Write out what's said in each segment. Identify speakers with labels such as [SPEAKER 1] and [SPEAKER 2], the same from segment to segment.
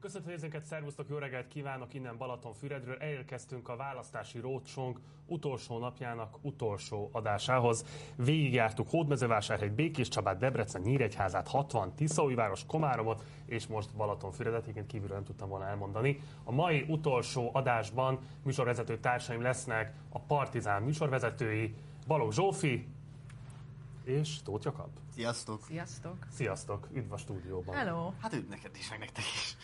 [SPEAKER 1] Köszönöm nézőnket, szervusztok, jó reggelt kívánok innen Balatonfüredről. Elérkeztünk a választási rócsónk utolsó napjának utolsó adásához. Végigjártuk Hódmezővásárhegy, Békés Csabát, Debrecen, Nyíregyházát, 60, Tiszaújváros, Komáromot, és most Balatonfüredet, egyébként kívülről nem tudtam volna elmondani. A mai utolsó adásban műsorvezető társaim lesznek a Partizán műsorvezetői, Balogh Zsófi, és Tóth Jakab.
[SPEAKER 2] Sziasztok!
[SPEAKER 3] Sziasztok!
[SPEAKER 1] Sziasztok! Üdv a stúdióban!
[SPEAKER 3] Hello!
[SPEAKER 2] Hát üdv neked is, meg nektek is.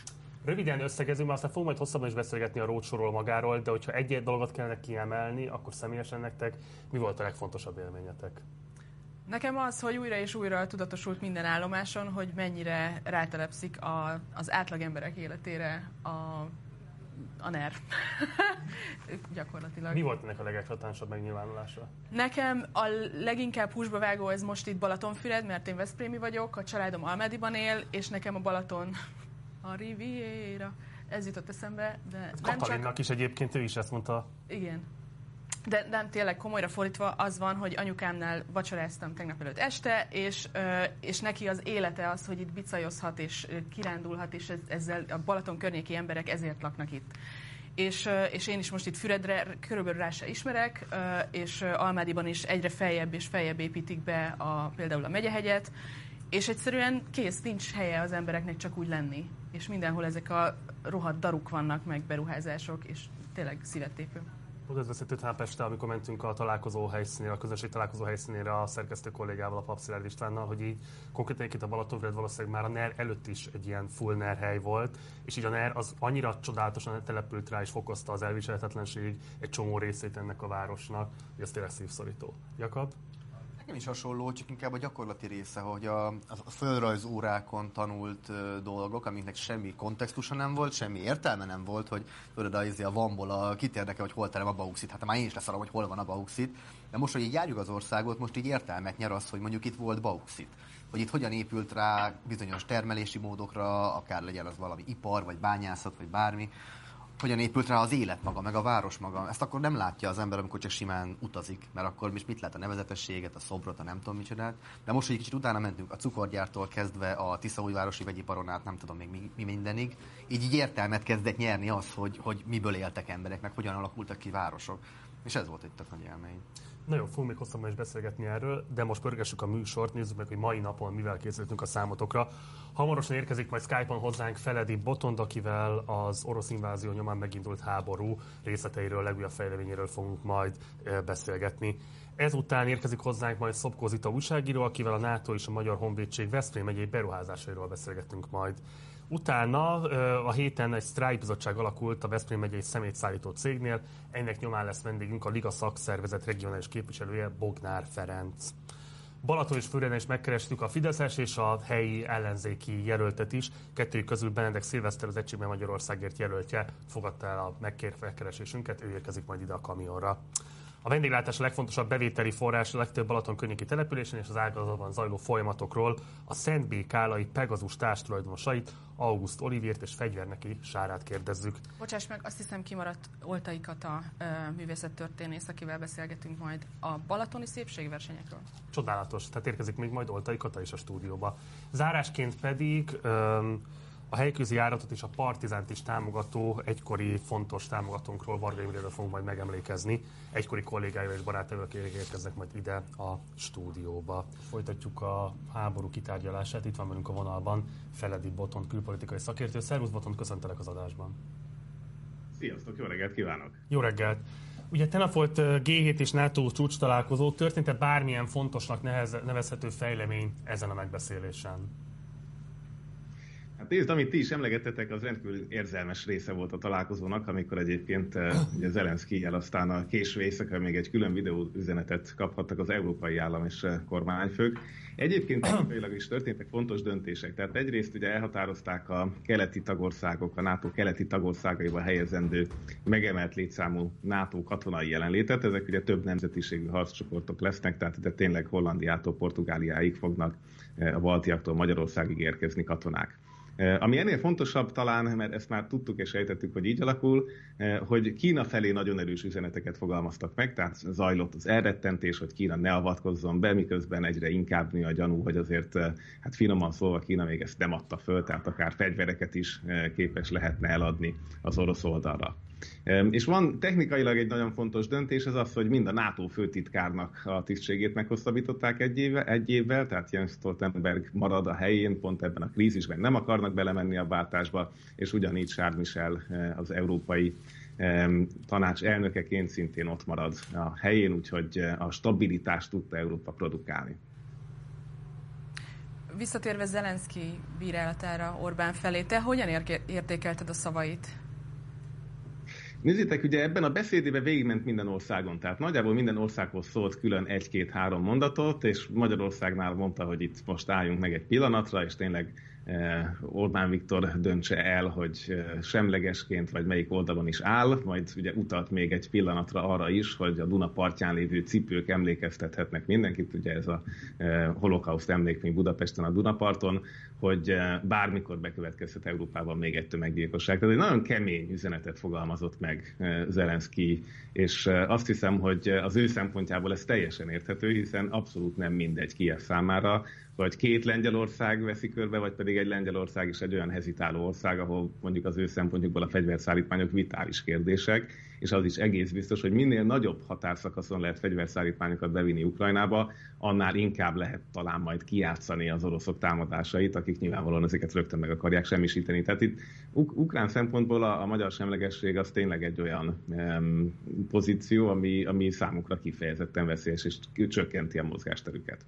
[SPEAKER 1] Röviden összegezünk, mert aztán fogunk majd hosszabban is beszélgetni a rócsóról magáról, de hogyha egy-egy dolgot kellene kiemelni, akkor személyesen nektek mi volt a legfontosabb élményetek?
[SPEAKER 3] Nekem az, hogy újra és újra tudatosult minden állomáson, hogy mennyire rátelepszik a, az átlag emberek életére a, a NER. Gyakorlatilag.
[SPEAKER 1] Mi volt ennek a legeklatánsabb megnyilvánulása?
[SPEAKER 3] Nekem a leginkább húsba vágó ez most itt Balatonfüred, mert én Veszprémi vagyok, a családom Almádiban él, és nekem a Balaton a Riviera. Ez jutott eszembe, de
[SPEAKER 1] Katalinnak csak... is egyébként ő is ezt mondta.
[SPEAKER 3] Igen. De nem, tényleg komolyra fordítva az van, hogy anyukámnál vacsoráztam tegnap előtt este, és, és neki az élete az, hogy itt bicajozhat és kirándulhat, és ezzel a Balaton környéki emberek ezért laknak itt. És, és én is most itt Füredre körülbelül rá se ismerek, és Almádiban is egyre feljebb és feljebb építik be a, például a Megyehegyet, és egyszerűen kész, nincs helye az embereknek csak úgy lenni. És mindenhol ezek a rohadt daruk vannak, meg beruházások, és tényleg szívettépő.
[SPEAKER 1] Pont ez Pestre, amikor mentünk a találkozó helyszínére, a közösség találkozó helyszínére a szerkesztő kollégával, a Papszilárd Istvánnal, hogy így konkrétan itt a Balatonfüred valószínűleg már a NER előtt is egy ilyen full NER hely volt, és így a NER az annyira csodálatosan települt rá és fokozta az elviselhetetlenség egy csomó részét ennek a városnak, hogy ez tényleg szívszorító. Jakab?
[SPEAKER 2] Nekem is hasonló, csak inkább a gyakorlati része, hogy a, a földrajz órákon tanult uh, dolgok, amiknek semmi kontextusa nem volt, semmi értelme nem volt, hogy tudod, a, izé a vamból a, kit érdekel, hogy hol terem a bauxit. Hát már én is leszarom, hogy hol van a bauxit. De most, hogy így járjuk az országot, most így értelmet nyer az, hogy mondjuk itt volt bauxit. Hogy itt hogyan épült rá bizonyos termelési módokra, akár legyen az valami ipar, vagy bányászat, vagy bármi hogyan épült rá az élet maga, meg a város maga. Ezt akkor nem látja az ember, amikor csak simán utazik, mert akkor is mit lát a nevezetességet, a szobrot, a nem tudom micsodát. De most, hogy egy kicsit utána mentünk a cukorgyártól kezdve a Tiszaújvárosi vegyiparon át, nem tudom még mi, mi mindenig, így, így értelmet kezdett nyerni az, hogy, hogy miből éltek emberek, meg hogyan alakultak ki városok. És ez volt egy tök nagy élmény.
[SPEAKER 1] Nagyon fogunk még hosszabban is beszélgetni erről, de most pörgessük a műsort, nézzük meg, hogy mai napon mivel készültünk a számotokra. Hamarosan érkezik majd Skype-on hozzánk Feledi Botond, akivel az orosz invázió nyomán megindult háború részleteiről, legújabb fejleményéről fogunk majd beszélgetni. Ezután érkezik hozzánk majd Szobkó Zita újságíró, akivel a NATO és a Magyar Honvédség Veszprém megyei beruházásairól beszélgetünk majd. Utána a héten egy sztrájkbizottság alakult a Veszprém megyei szemétszállító cégnél. Ennek nyomán lesz vendégünk a Liga szakszervezet regionális képviselője Bognár Ferenc. Balaton és Füreden is megkerestük a Fideszes és a helyi ellenzéki jelöltet is. Kettőjük közül Benedek Szilveszter az Egységben Magyarországért jelöltje fogadta el a megkeresésünket, ő érkezik majd ide a kamionra. A vendéglátás a legfontosabb bevételi forrás a legtöbb Balaton környéki településen és az ágazatban zajló folyamatokról a Szent B. Kálai Pegazus társtulajdonosait, August Olivért és Fegyverneki Sárát kérdezzük.
[SPEAKER 3] Bocsáss meg, azt hiszem kimaradt Oltaikat a művészettörténész, akivel beszélgetünk majd a balatoni szépségversenyekről.
[SPEAKER 1] Csodálatos, tehát érkezik még majd Oltai Kata is a stúdióba. Zárásként pedig a helyközi járatot és a Partizánt is támogató, egykori fontos támogatónkról, Varga Imréről fogunk majd megemlékezni. Egykori kollégáival és barátaival érkeznek majd ide a stúdióba. Folytatjuk a háború kitárgyalását. Itt van velünk a vonalban Feledi Botont, külpolitikai szakértő. Szervusz Botont, köszöntelek az adásban.
[SPEAKER 4] Sziasztok, jó reggelt kívánok!
[SPEAKER 1] Jó reggelt! Ugye tegnap volt G7 és NATO csúcs találkozó. Történt-e bármilyen fontosnak nevezhető fejlemény ezen a megbeszélésen?
[SPEAKER 4] Nézd, amit ti is emlegettetek, az rendkívül érzelmes része volt a találkozónak, amikor egyébként eh, ugye Zelenszky el aztán a késő éjszaka még egy külön videó üzenetet kaphattak az európai állam és eh, kormányfők. Egyébként technikailag is történtek fontos döntések. Tehát egyrészt ugye elhatározták a keleti tagországok, a NATO keleti tagországaiba helyezendő megemelt létszámú NATO katonai jelenlétet. Ezek ugye több nemzetiségű harccsoportok lesznek, tehát de tényleg Hollandiától Portugáliáig fognak eh, a baltiaktól Magyarországig érkezni katonák. Ami ennél fontosabb talán, mert ezt már tudtuk és sejtettük, hogy így alakul, hogy Kína felé nagyon erős üzeneteket fogalmaztak meg, tehát zajlott az elrettentés, hogy Kína ne avatkozzon be, miközben egyre inkább nő a gyanú, hogy azért, hát finoman szólva Kína még ezt nem adta föl, tehát akár fegyvereket is képes lehetne eladni az orosz oldalra. És van technikailag egy nagyon fontos döntés, ez az, hogy mind a NATO főtitkárnak a tisztségét meghosszabbították egy, éve, egy évvel, tehát Jens Stoltenberg marad a helyén, pont ebben a krízisben nem akarnak belemenni a váltásba, és ugyanígy Charles Michel eh, az európai tanács elnökeként szintén ott marad a helyén, úgyhogy eh, a stabilitást tudta Európa produkálni.
[SPEAKER 3] Visszatérve Zelenszky bírálatára Orbán felé, te hogyan értékelted a szavait?
[SPEAKER 4] Nézzétek, ugye ebben a beszédében végigment minden országon, tehát nagyjából minden országhoz szólt külön egy-két-három mondatot, és Magyarországnál mondta, hogy itt most álljunk meg egy pillanatra, és tényleg Eh, Orbán Viktor döntse el, hogy eh, semlegesként vagy melyik oldalon is áll, majd ugye utalt még egy pillanatra arra is, hogy a Duna partján lévő cipők emlékeztethetnek mindenkit, ugye ez a eh, holokauszt emlékmény Budapesten a Dunaparton, hogy bármikor bekövetkezhet Európában még egy tömeggyilkosság. Tehát egy nagyon kemény üzenetet fogalmazott meg Zelenszky, és azt hiszem, hogy az ő szempontjából ez teljesen érthető, hiszen abszolút nem mindegy Kiev számára, vagy két Lengyelország veszi körbe, vagy pedig egy Lengyelország is egy olyan hezitáló ország, ahol mondjuk az ő szempontjukból a fegyverszállítmányok vitális kérdések, és az is egész biztos, hogy minél nagyobb határszakaszon lehet fegyverszállítmányokat bevinni Ukrajnába, annál inkább lehet talán majd kijátszani az oroszok támadásait, akik nyilvánvalóan ezeket rögtön meg akarják semmisíteni. Tehát itt uk- ukrán szempontból a, a magyar semlegesség az tényleg egy olyan um, pozíció, ami, ami számukra kifejezetten veszélyes, és csökkenti a mozgásterüket.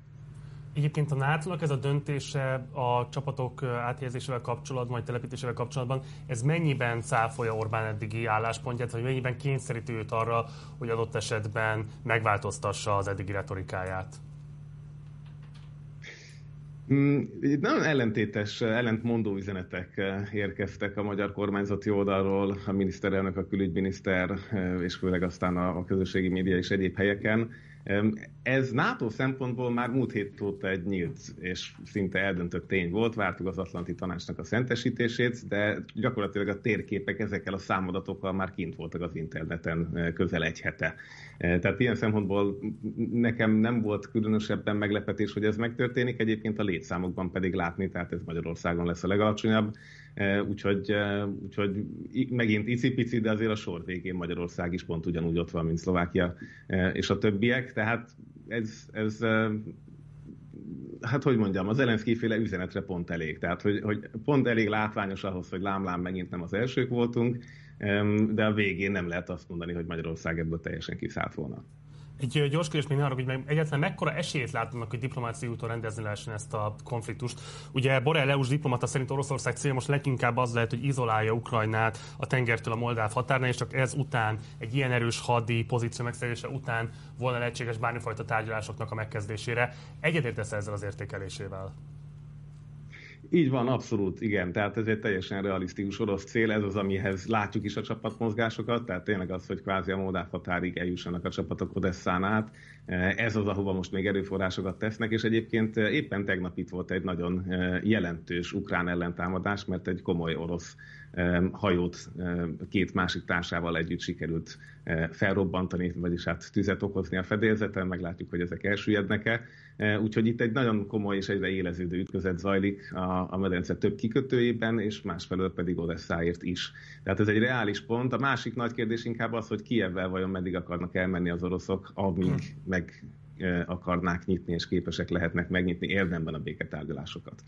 [SPEAKER 1] Egyébként a nato ez a döntése a csapatok áthelyezésével kapcsolatban, vagy telepítésével kapcsolatban, ez mennyiben cáfolja Orbán eddigi álláspontját, vagy mennyiben kényszeríti őt arra, hogy adott esetben megváltoztassa az eddigi retorikáját?
[SPEAKER 4] Mm, itt nagyon ellentétes, ellentmondó üzenetek érkeztek a magyar kormányzati oldalról, a miniszterelnök, a külügyminiszter, és főleg aztán a közösségi média és egyéb helyeken. Ez NATO szempontból már múlt hét óta egy nyílt és szinte eldöntött tény volt, vártuk az Atlanti Tanácsnak a szentesítését, de gyakorlatilag a térképek ezekkel a számadatokkal már kint voltak az interneten közel egy hete. Eh, tehát ilyen szempontból nekem nem volt különösebben meglepetés, hogy ez megtörténik, egyébként a létszámokban pedig látni, tehát ez Magyarországon lesz a legalacsonyabb, úgyhogy, úgyhogy megint icipici, de azért a sor végén Magyarország is pont ugyanúgy ott van, mint Szlovákia és a többiek, tehát ez, ez hát hogy mondjam, az Zelenszky féle üzenetre pont elég. Tehát, hogy, hogy pont elég látványos ahhoz, hogy lámlám megint nem az elsők voltunk, de a végén nem lehet azt mondani, hogy Magyarország ebből teljesen kiszállt volna.
[SPEAKER 1] Egy gyors kérdés még arra, hogy meg egyáltalán mekkora esélyt látnak, hogy diplomáciai úton rendezni lehessen ezt a konfliktust. Ugye Borrell EU-s diplomata szerint Oroszország célja most leginkább az lehet, hogy izolálja Ukrajnát a tengertől a Moldáv határnál, és csak ez után, egy ilyen erős hadi pozíció megszerzése után volna lehetséges bármifajta tárgyalásoknak a megkezdésére. Egyetértesz ezzel az értékelésével?
[SPEAKER 4] Így van, abszolút, igen. Tehát ez egy teljesen realisztikus orosz cél, ez az, amihez látjuk is a csapatmozgásokat, tehát tényleg az, hogy kvázi a Moldáv határig eljussanak a csapatok Odesszán át. Ez az, ahova most még erőforrásokat tesznek, és egyébként éppen tegnap itt volt egy nagyon jelentős ukrán ellentámadás, mert egy komoly orosz hajót két másik társával együtt sikerült felrobbantani, vagyis hát tüzet okozni a fedélzeten, meglátjuk, hogy ezek elsüllyednek-e. Úgyhogy itt egy nagyon komoly és egyre éleződő ütközet zajlik a, a medence több kikötőjében, és másfelől pedig Odesszáért is. Tehát ez egy reális pont. A másik nagy kérdés inkább az, hogy Kievvel vajon meddig akarnak elmenni az oroszok, amíg meg akarnák nyitni, és képesek lehetnek megnyitni érdemben a béketárgyalásokat.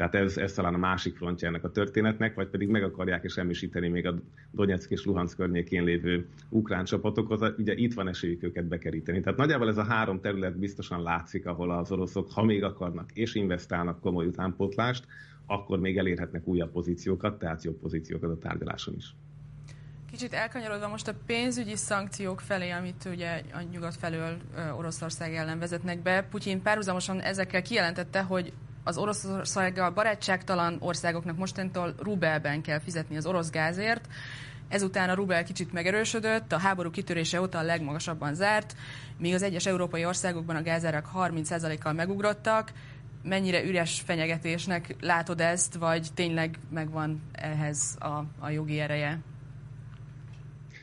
[SPEAKER 4] Tehát ez, ez talán a másik frontja ennek a történetnek, vagy pedig meg akarják és semmisíteni még a Donetsk és Luhansk környékén lévő ukrán csapatokhoz. Ugye itt van esélyük őket bekeríteni. Tehát nagyjából ez a három terület biztosan látszik, ahol az oroszok, ha még akarnak és investálnak komoly utánpótlást, akkor még elérhetnek újabb pozíciókat, tehát jobb pozíciókat a tárgyaláson is.
[SPEAKER 3] Kicsit elkanyarodva most a pénzügyi szankciók felé, amit ugye a nyugat felől Oroszország ellen vezetnek be, Putyin párhuzamosan ezekkel kijelentette, hogy az Oroszországgal barátságtalan országoknak mostantól rubelben kell fizetni az orosz gázért. Ezután a rubel kicsit megerősödött, a háború kitörése óta a legmagasabban zárt, míg az egyes európai országokban a gázárak 30%-kal megugrottak. mennyire üres fenyegetésnek látod ezt, vagy tényleg megvan ehhez a, a jogi ereje?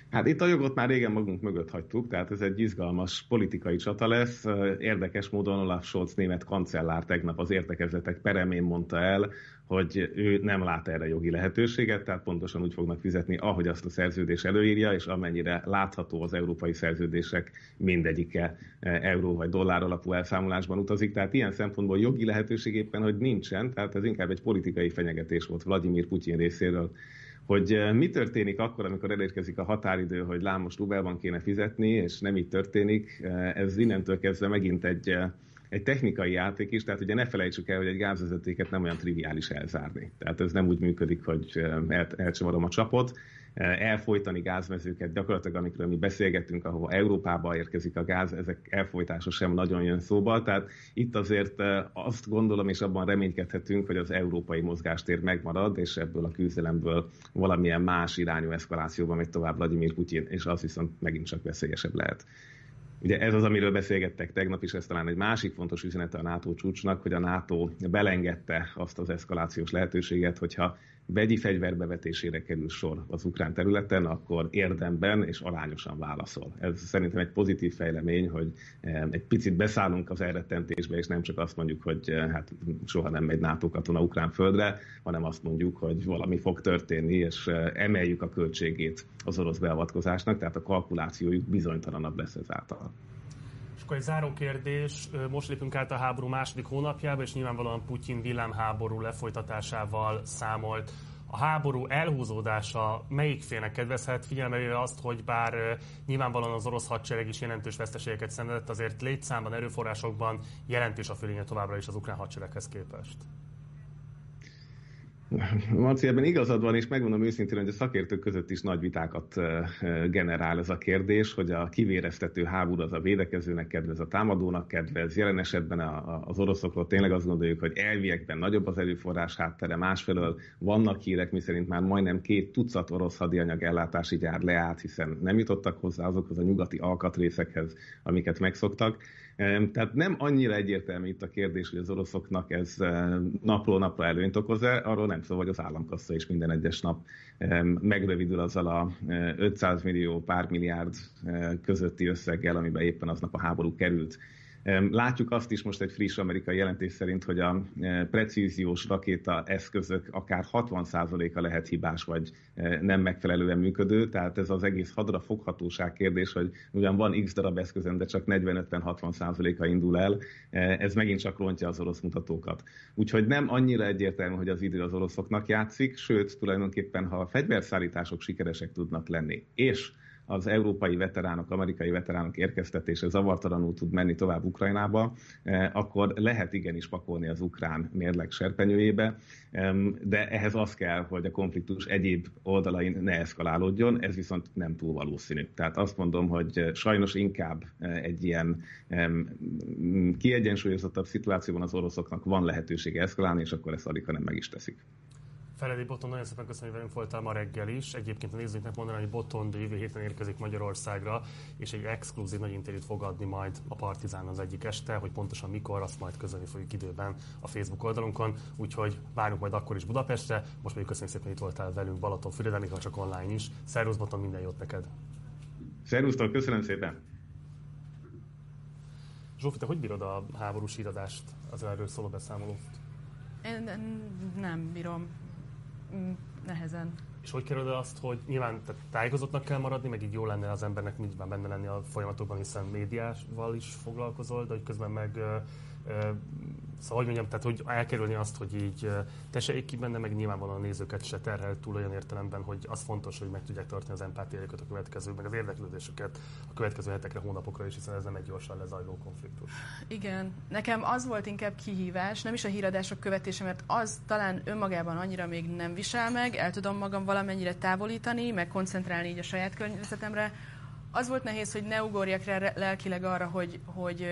[SPEAKER 4] Hát itt a jogot már régen magunk mögött hagytuk, tehát ez egy izgalmas politikai csata lesz. Érdekes módon Olaf Scholz német kancellár tegnap az értekezletek peremén mondta el, hogy ő nem lát erre jogi lehetőséget, tehát pontosan úgy fognak fizetni, ahogy azt a szerződés előírja, és amennyire látható az európai szerződések mindegyike euró vagy dollár alapú elszámolásban utazik. Tehát ilyen szempontból jogi lehetőség éppen, hogy nincsen, tehát ez inkább egy politikai fenyegetés volt Vladimir Putyin részéről hogy eh, mi történik akkor, amikor elérkezik a határidő, hogy lámos rubelban kéne fizetni, és nem így történik, eh, ez innentől kezdve megint egy, eh, egy technikai játék is, tehát ugye ne felejtsük el, hogy egy gázvezetéket nem olyan triviális elzárni. Tehát ez nem úgy működik, hogy el, elcsavarom a csapot, elfolytani gázmezőket, gyakorlatilag amikről mi beszélgettünk, ahova Európába érkezik a gáz, ezek elfolytása sem nagyon jön szóba. Tehát itt azért azt gondolom, és abban reménykedhetünk, hogy az európai mozgástér megmarad, és ebből a küzdelemből valamilyen más irányú eszkalációba megy tovább Vladimir Putyin, és az viszont megint csak veszélyesebb lehet. Ugye ez az, amiről beszélgettek tegnap is, ez talán egy másik fontos üzenete a NATO csúcsnak, hogy a NATO belengedte azt az eszkalációs lehetőséget, hogyha vegyi fegyverbevetésére kerül sor az ukrán területen, akkor érdemben és arányosan válaszol. Ez szerintem egy pozitív fejlemény, hogy eh, egy picit beszállunk az elrettentésbe, és nem csak azt mondjuk, hogy eh, hát soha nem megy NATO katona ukrán földre, hanem azt mondjuk, hogy valami fog történni, és eh, emeljük a költségét az orosz beavatkozásnak, tehát a kalkulációjuk bizonytalanabb lesz ezáltal
[SPEAKER 1] akkor egy záró kérdés. Most lépünk át a háború második hónapjába, és nyilvánvalóan Putyin villámháború lefolytatásával számolt. A háború elhúzódása melyik félnek kedvezhet, figyelme azt, hogy bár nyilvánvalóan az orosz hadsereg is jelentős veszteségeket szenvedett, azért létszámban, erőforrásokban jelentős a fölénye továbbra is az ukrán hadsereghez képest.
[SPEAKER 4] Marci, ebben igazad van, és megmondom őszintén, hogy a szakértők között is nagy vitákat generál ez a kérdés, hogy a kivéreztető háború az a védekezőnek kedvez, a támadónak kedvez. Jelen esetben az oroszokról tényleg azt gondoljuk, hogy elviekben nagyobb az erőforrás háttere, másfelől vannak hírek, miszerint már majdnem két tucat orosz hadianyag ellátási gyár leállt, hiszen nem jutottak hozzá azokhoz a nyugati alkatrészekhez, amiket megszoktak. Tehát nem annyira egyértelmű itt a kérdés, hogy az oroszoknak ez napról napra előnyt okoz-e, arról nem szó, hogy az államkassa is minden egyes nap megrövidül azzal a 500 millió pár milliárd közötti összeggel, amiben éppen aznap a háború került. Látjuk azt is most egy friss amerikai jelentés szerint, hogy a e, precíziós rakéta eszközök akár 60%-a lehet hibás, vagy e, nem megfelelően működő, tehát ez az egész hadra foghatóság kérdés, hogy ugyan van x darab eszközön, de csak 40-50-60%-a indul el, e, ez megint csak rontja az orosz mutatókat. Úgyhogy nem annyira egyértelmű, hogy az idő az oroszoknak játszik, sőt, tulajdonképpen, ha a fegyverszállítások sikeresek tudnak lenni, és az európai veteránok, amerikai veteránok érkeztetése zavartalanul tud menni tovább Ukrajnába, eh, akkor lehet igenis pakolni az ukrán mérleg serpenyőjébe, de ehhez az kell, hogy a konfliktus egyéb oldalain ne eszkalálódjon, ez viszont nem túl valószínű. Tehát azt mondom, hogy sajnos inkább eh, egy ilyen kiegyensúlyozottabb szituációban az oroszoknak van lehetősége eszkalálni, és akkor ezt alig, nem meg is teszik.
[SPEAKER 1] Feledi Boton, nagyon szépen köszönöm, hogy velünk voltál ma reggel is. Egyébként a nézőknek mondanám, hogy Boton de jövő héten érkezik Magyarországra, és egy exkluzív nagy interjút fog adni majd a Partizán az egyik este, hogy pontosan mikor, azt majd közölni fogjuk időben a Facebook oldalunkon, úgyhogy várunk majd akkor is Budapestre. Most pedig köszönjük szépen, hogy itt voltál velünk Balaton Füreden, ha csak online is. Szervusz Boton, minden jót neked!
[SPEAKER 4] Szervusztok, köszönöm szépen!
[SPEAKER 1] Zsófi, te hogy bírod a háborús híradást, az erről szóló beszámolót?
[SPEAKER 3] Én nem bírom nehezen.
[SPEAKER 1] És hogy kerül azt, hogy nyilván tehát tájékozottnak kell maradni, meg így jó lenne az embernek mindben benne lenni a folyamatokban, hiszen médiával is foglalkozol, de hogy közben meg Szóval, hogy mondjam, tehát hogy elkerülni azt, hogy így teseik ki benne, meg nyilvánvalóan a nézőket se terhel túl olyan értelemben, hogy az fontos, hogy meg tudják tartani az empátiájukat a következő, meg az érdeklődésüket a következő hetekre, hónapokra is, hiszen ez nem egy gyorsan lezajló konfliktus.
[SPEAKER 3] Igen, nekem az volt inkább kihívás, nem is a híradások követése, mert az talán önmagában annyira még nem visel meg, el tudom magam valamennyire távolítani, meg koncentrálni így a saját környezetemre, az volt nehéz, hogy ne ugorjak rá lelkileg arra, hogy, hogy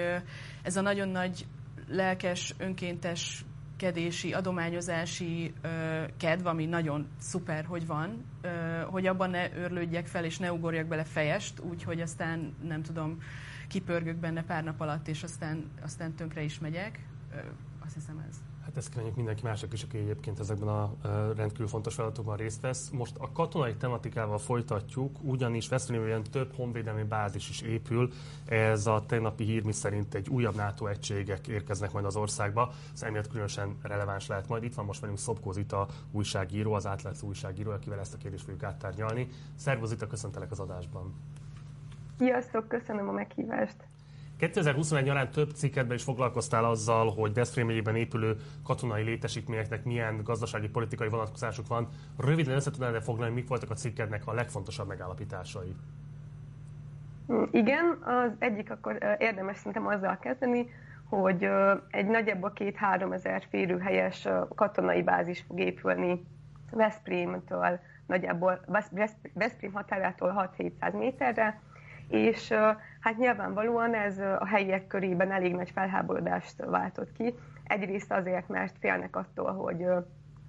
[SPEAKER 3] ez a nagyon nagy lelkes, önkéntes kedési, adományozási ö, kedv, ami nagyon szuper, hogy van, ö, hogy abban ne őrlődjek fel, és ne ugorjak bele fejest, úgyhogy aztán nem tudom, kipörgök benne pár nap alatt, és aztán, aztán tönkre is megyek. Ö, azt hiszem ez.
[SPEAKER 1] Hát ezt kívánjuk mindenki mások is, aki egyébként ezekben a rendkívül fontos feladatokban részt vesz. Most a katonai tematikával folytatjuk, ugyanis Veszprémben több honvédelmi bázis is épül. Ez a tegnapi hír, mi szerint egy újabb NATO egységek érkeznek majd az országba. Ez emiatt különösen releváns lehet majd. Itt van most velünk Szobkó Zita újságíró, az átlátsz újságíró, akivel ezt a kérdést fogjuk áttárgyalni. Szervusz Zita, köszöntelek az adásban.
[SPEAKER 5] Sziasztok, köszönöm a meghívást.
[SPEAKER 1] 2021 nyarán több cikketben is foglalkoztál azzal, hogy Veszprém megyében épülő katonai létesítményeknek milyen gazdasági, politikai vonatkozásuk van. Röviden össze tudnád foglalni, mik voltak a cikkednek a legfontosabb megállapításai?
[SPEAKER 5] Igen, az egyik akkor érdemes szerintem azzal kezdeni, hogy egy nagyjából két-három ezer férőhelyes katonai bázis fog épülni Veszprémtől, nagyjából Veszprém határától 6-700 méterre, és hát nyilvánvalóan ez a helyiek körében elég nagy felháborodást váltott ki. Egyrészt azért, mert félnek attól, hogy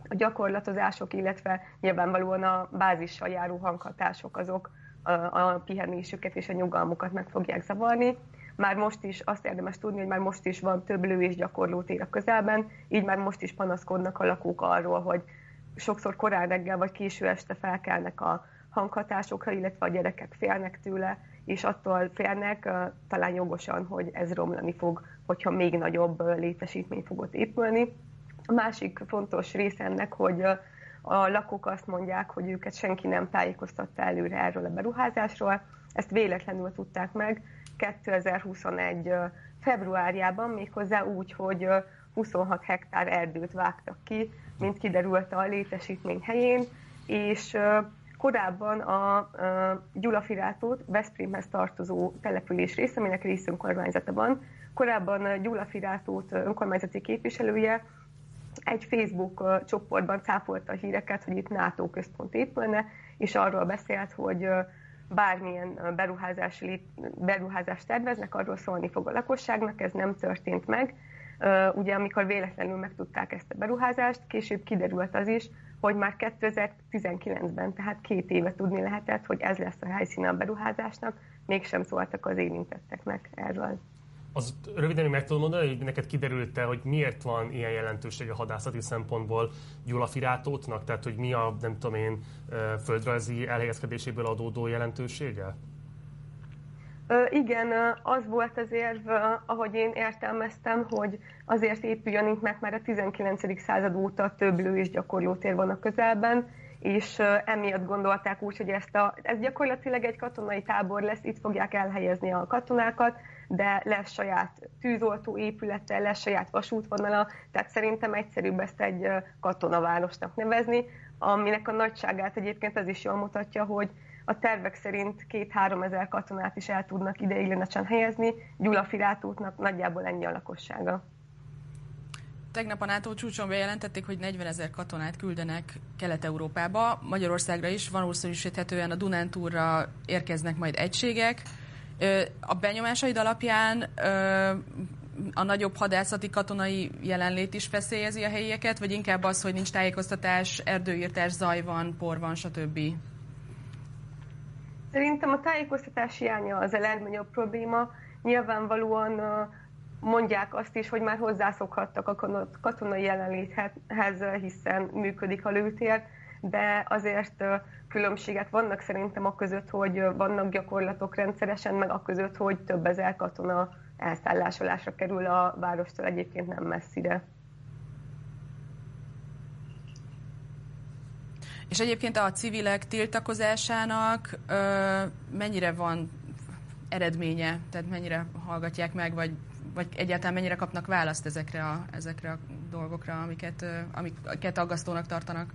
[SPEAKER 5] a gyakorlatozások, illetve nyilvánvalóan a bázissal járó hanghatások azok a, pihenésüket és a nyugalmukat meg fogják zavarni. Már most is azt érdemes tudni, hogy már most is van több lő és gyakorlótér a közelben, így már most is panaszkodnak a lakók arról, hogy sokszor korán reggel vagy késő este felkelnek a hanghatásokra, illetve a gyerekek félnek tőle, és attól félnek, talán jogosan, hogy ez romlani fog, hogyha még nagyobb létesítmény fog ott épülni. A másik fontos része ennek, hogy a lakók azt mondják, hogy őket senki nem tájékoztatta előre erről a beruházásról. Ezt véletlenül tudták meg 2021. februárjában, méghozzá úgy, hogy 26 hektár erdőt vágtak ki, mint kiderült a létesítmény helyén, és Korábban a Gyulafirátót Veszprémhez tartozó település része, aminek részönkormányzata van. Korábban Gyulafirátót önkormányzati képviselője egy Facebook csoportban cáfolta a híreket, hogy itt NATO központ épülne, és arról beszélt, hogy bármilyen beruházási, beruházást terveznek, arról szólni fog a lakosságnak, ez nem történt meg. Ugye amikor véletlenül megtudták ezt a beruházást, később kiderült az is, hogy már 2019-ben, tehát két éve tudni lehetett, hogy ez lesz a helyszíne a beruházásnak, mégsem szóltak az érintetteknek erről.
[SPEAKER 1] Az röviden meg tudom mondani, hogy neked kiderült-e, hogy miért van ilyen jelentősége hadászati szempontból Gyulafirátótnak? Tehát, hogy mi a, nem tudom én, földrajzi elhelyezkedéséből adódó jelentősége?
[SPEAKER 5] Igen, az volt az érv, ahogy én értelmeztem, hogy azért épüljön itt, mert már a 19. század óta több lő és gyakorlótér van a közelben, és emiatt gondolták úgy, hogy ezt a, ez gyakorlatilag egy katonai tábor lesz, itt fogják elhelyezni a katonákat, de lesz saját tűzoltó épülete, lesz saját vasútvonala, tehát szerintem egyszerűbb ezt egy katonavárosnak nevezni, aminek a nagyságát egyébként ez is jól mutatja, hogy a tervek szerint két-három ezer katonát is el tudnak ideiglenesen helyezni, Gyula Filátótnak nagyjából ennyi a lakossága.
[SPEAKER 3] Tegnap a NATO csúcson bejelentették, hogy 40 ezer katonát küldenek Kelet-Európába. Magyarországra is valószínűsíthetően a Dunántúrra érkeznek majd egységek. A benyomásaid alapján a nagyobb hadászati katonai jelenlét is feszélyezi a helyieket, vagy inkább az, hogy nincs tájékoztatás, erdőírtás, zaj van, por van, stb.?
[SPEAKER 5] Szerintem a tájékoztatás hiánya az a legnagyobb probléma. Nyilvánvalóan mondják azt is, hogy már hozzászokhattak a katonai jelenléthez, hiszen működik a lőtér, de azért különbségek vannak szerintem a között, hogy vannak gyakorlatok rendszeresen, meg a között, hogy több ezer katona elszállásolásra kerül a várostól egyébként nem messzire.
[SPEAKER 3] És egyébként a civilek tiltakozásának ö, mennyire van eredménye, tehát mennyire hallgatják meg, vagy, vagy egyáltalán mennyire kapnak választ ezekre a, ezekre a dolgokra, amiket, amiket aggasztónak tartanak?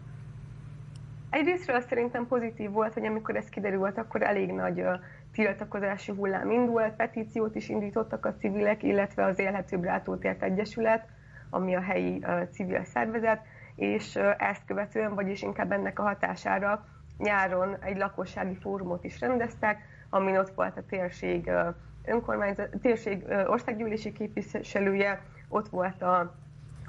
[SPEAKER 5] Egyrésztről szerintem pozitív volt, hogy amikor ez kiderült, akkor elég nagy tiltakozási hullám indult, petíciót is indítottak a civilek, illetve az Élhetőbb Rátótért Egyesület, ami a helyi uh, civil szervezet, és ezt követően, vagyis inkább ennek a hatására nyáron egy lakossági fórumot is rendeztek, amin ott volt a térség önkormányzat, térség országgyűlési képviselője, ott volt a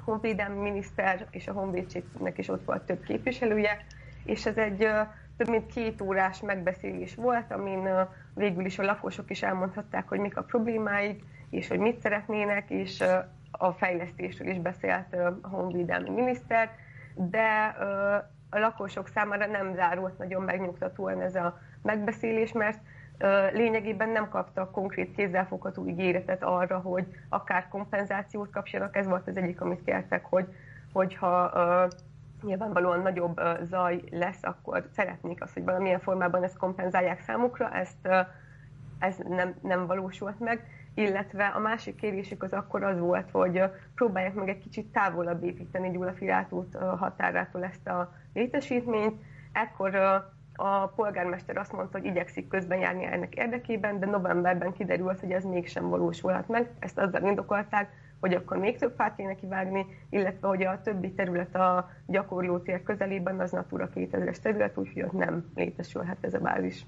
[SPEAKER 5] honvédelmi miniszter, és a honvédségnek is ott volt több képviselője, és ez egy több mint két órás megbeszélés volt, amin végül is a lakosok is elmondhatták, hogy mik a problémáik, és hogy mit szeretnének, és a fejlesztésről is beszélt a honvédelmi miniszter, de a lakosok számára nem zárult nagyon megnyugtatóan ez a megbeszélés, mert lényegében nem kaptak konkrét kézzelfogható ígéretet arra, hogy akár kompenzációt kapjanak. Ez volt az egyik, amit kértek, hogy hogyha nyilvánvalóan nagyobb zaj lesz, akkor szeretnék azt, hogy valamilyen formában ezt kompenzálják számukra, ezt ez nem, nem valósult meg, illetve a másik kérésük az akkor az volt, hogy próbálják meg egy kicsit távolabb építeni Gyulafirát határától ezt a létesítményt. Ekkor a polgármester azt mondta, hogy igyekszik közben járni ennek érdekében, de novemberben kiderült, hogy ez mégsem valósulhat meg. Ezt azzal indokolták, hogy akkor még több fát kéne kivágni, illetve hogy a többi terület a gyakorlótér közelében az Natura 2000-es terület, úgyhogy ott nem létesülhet ez a bázis.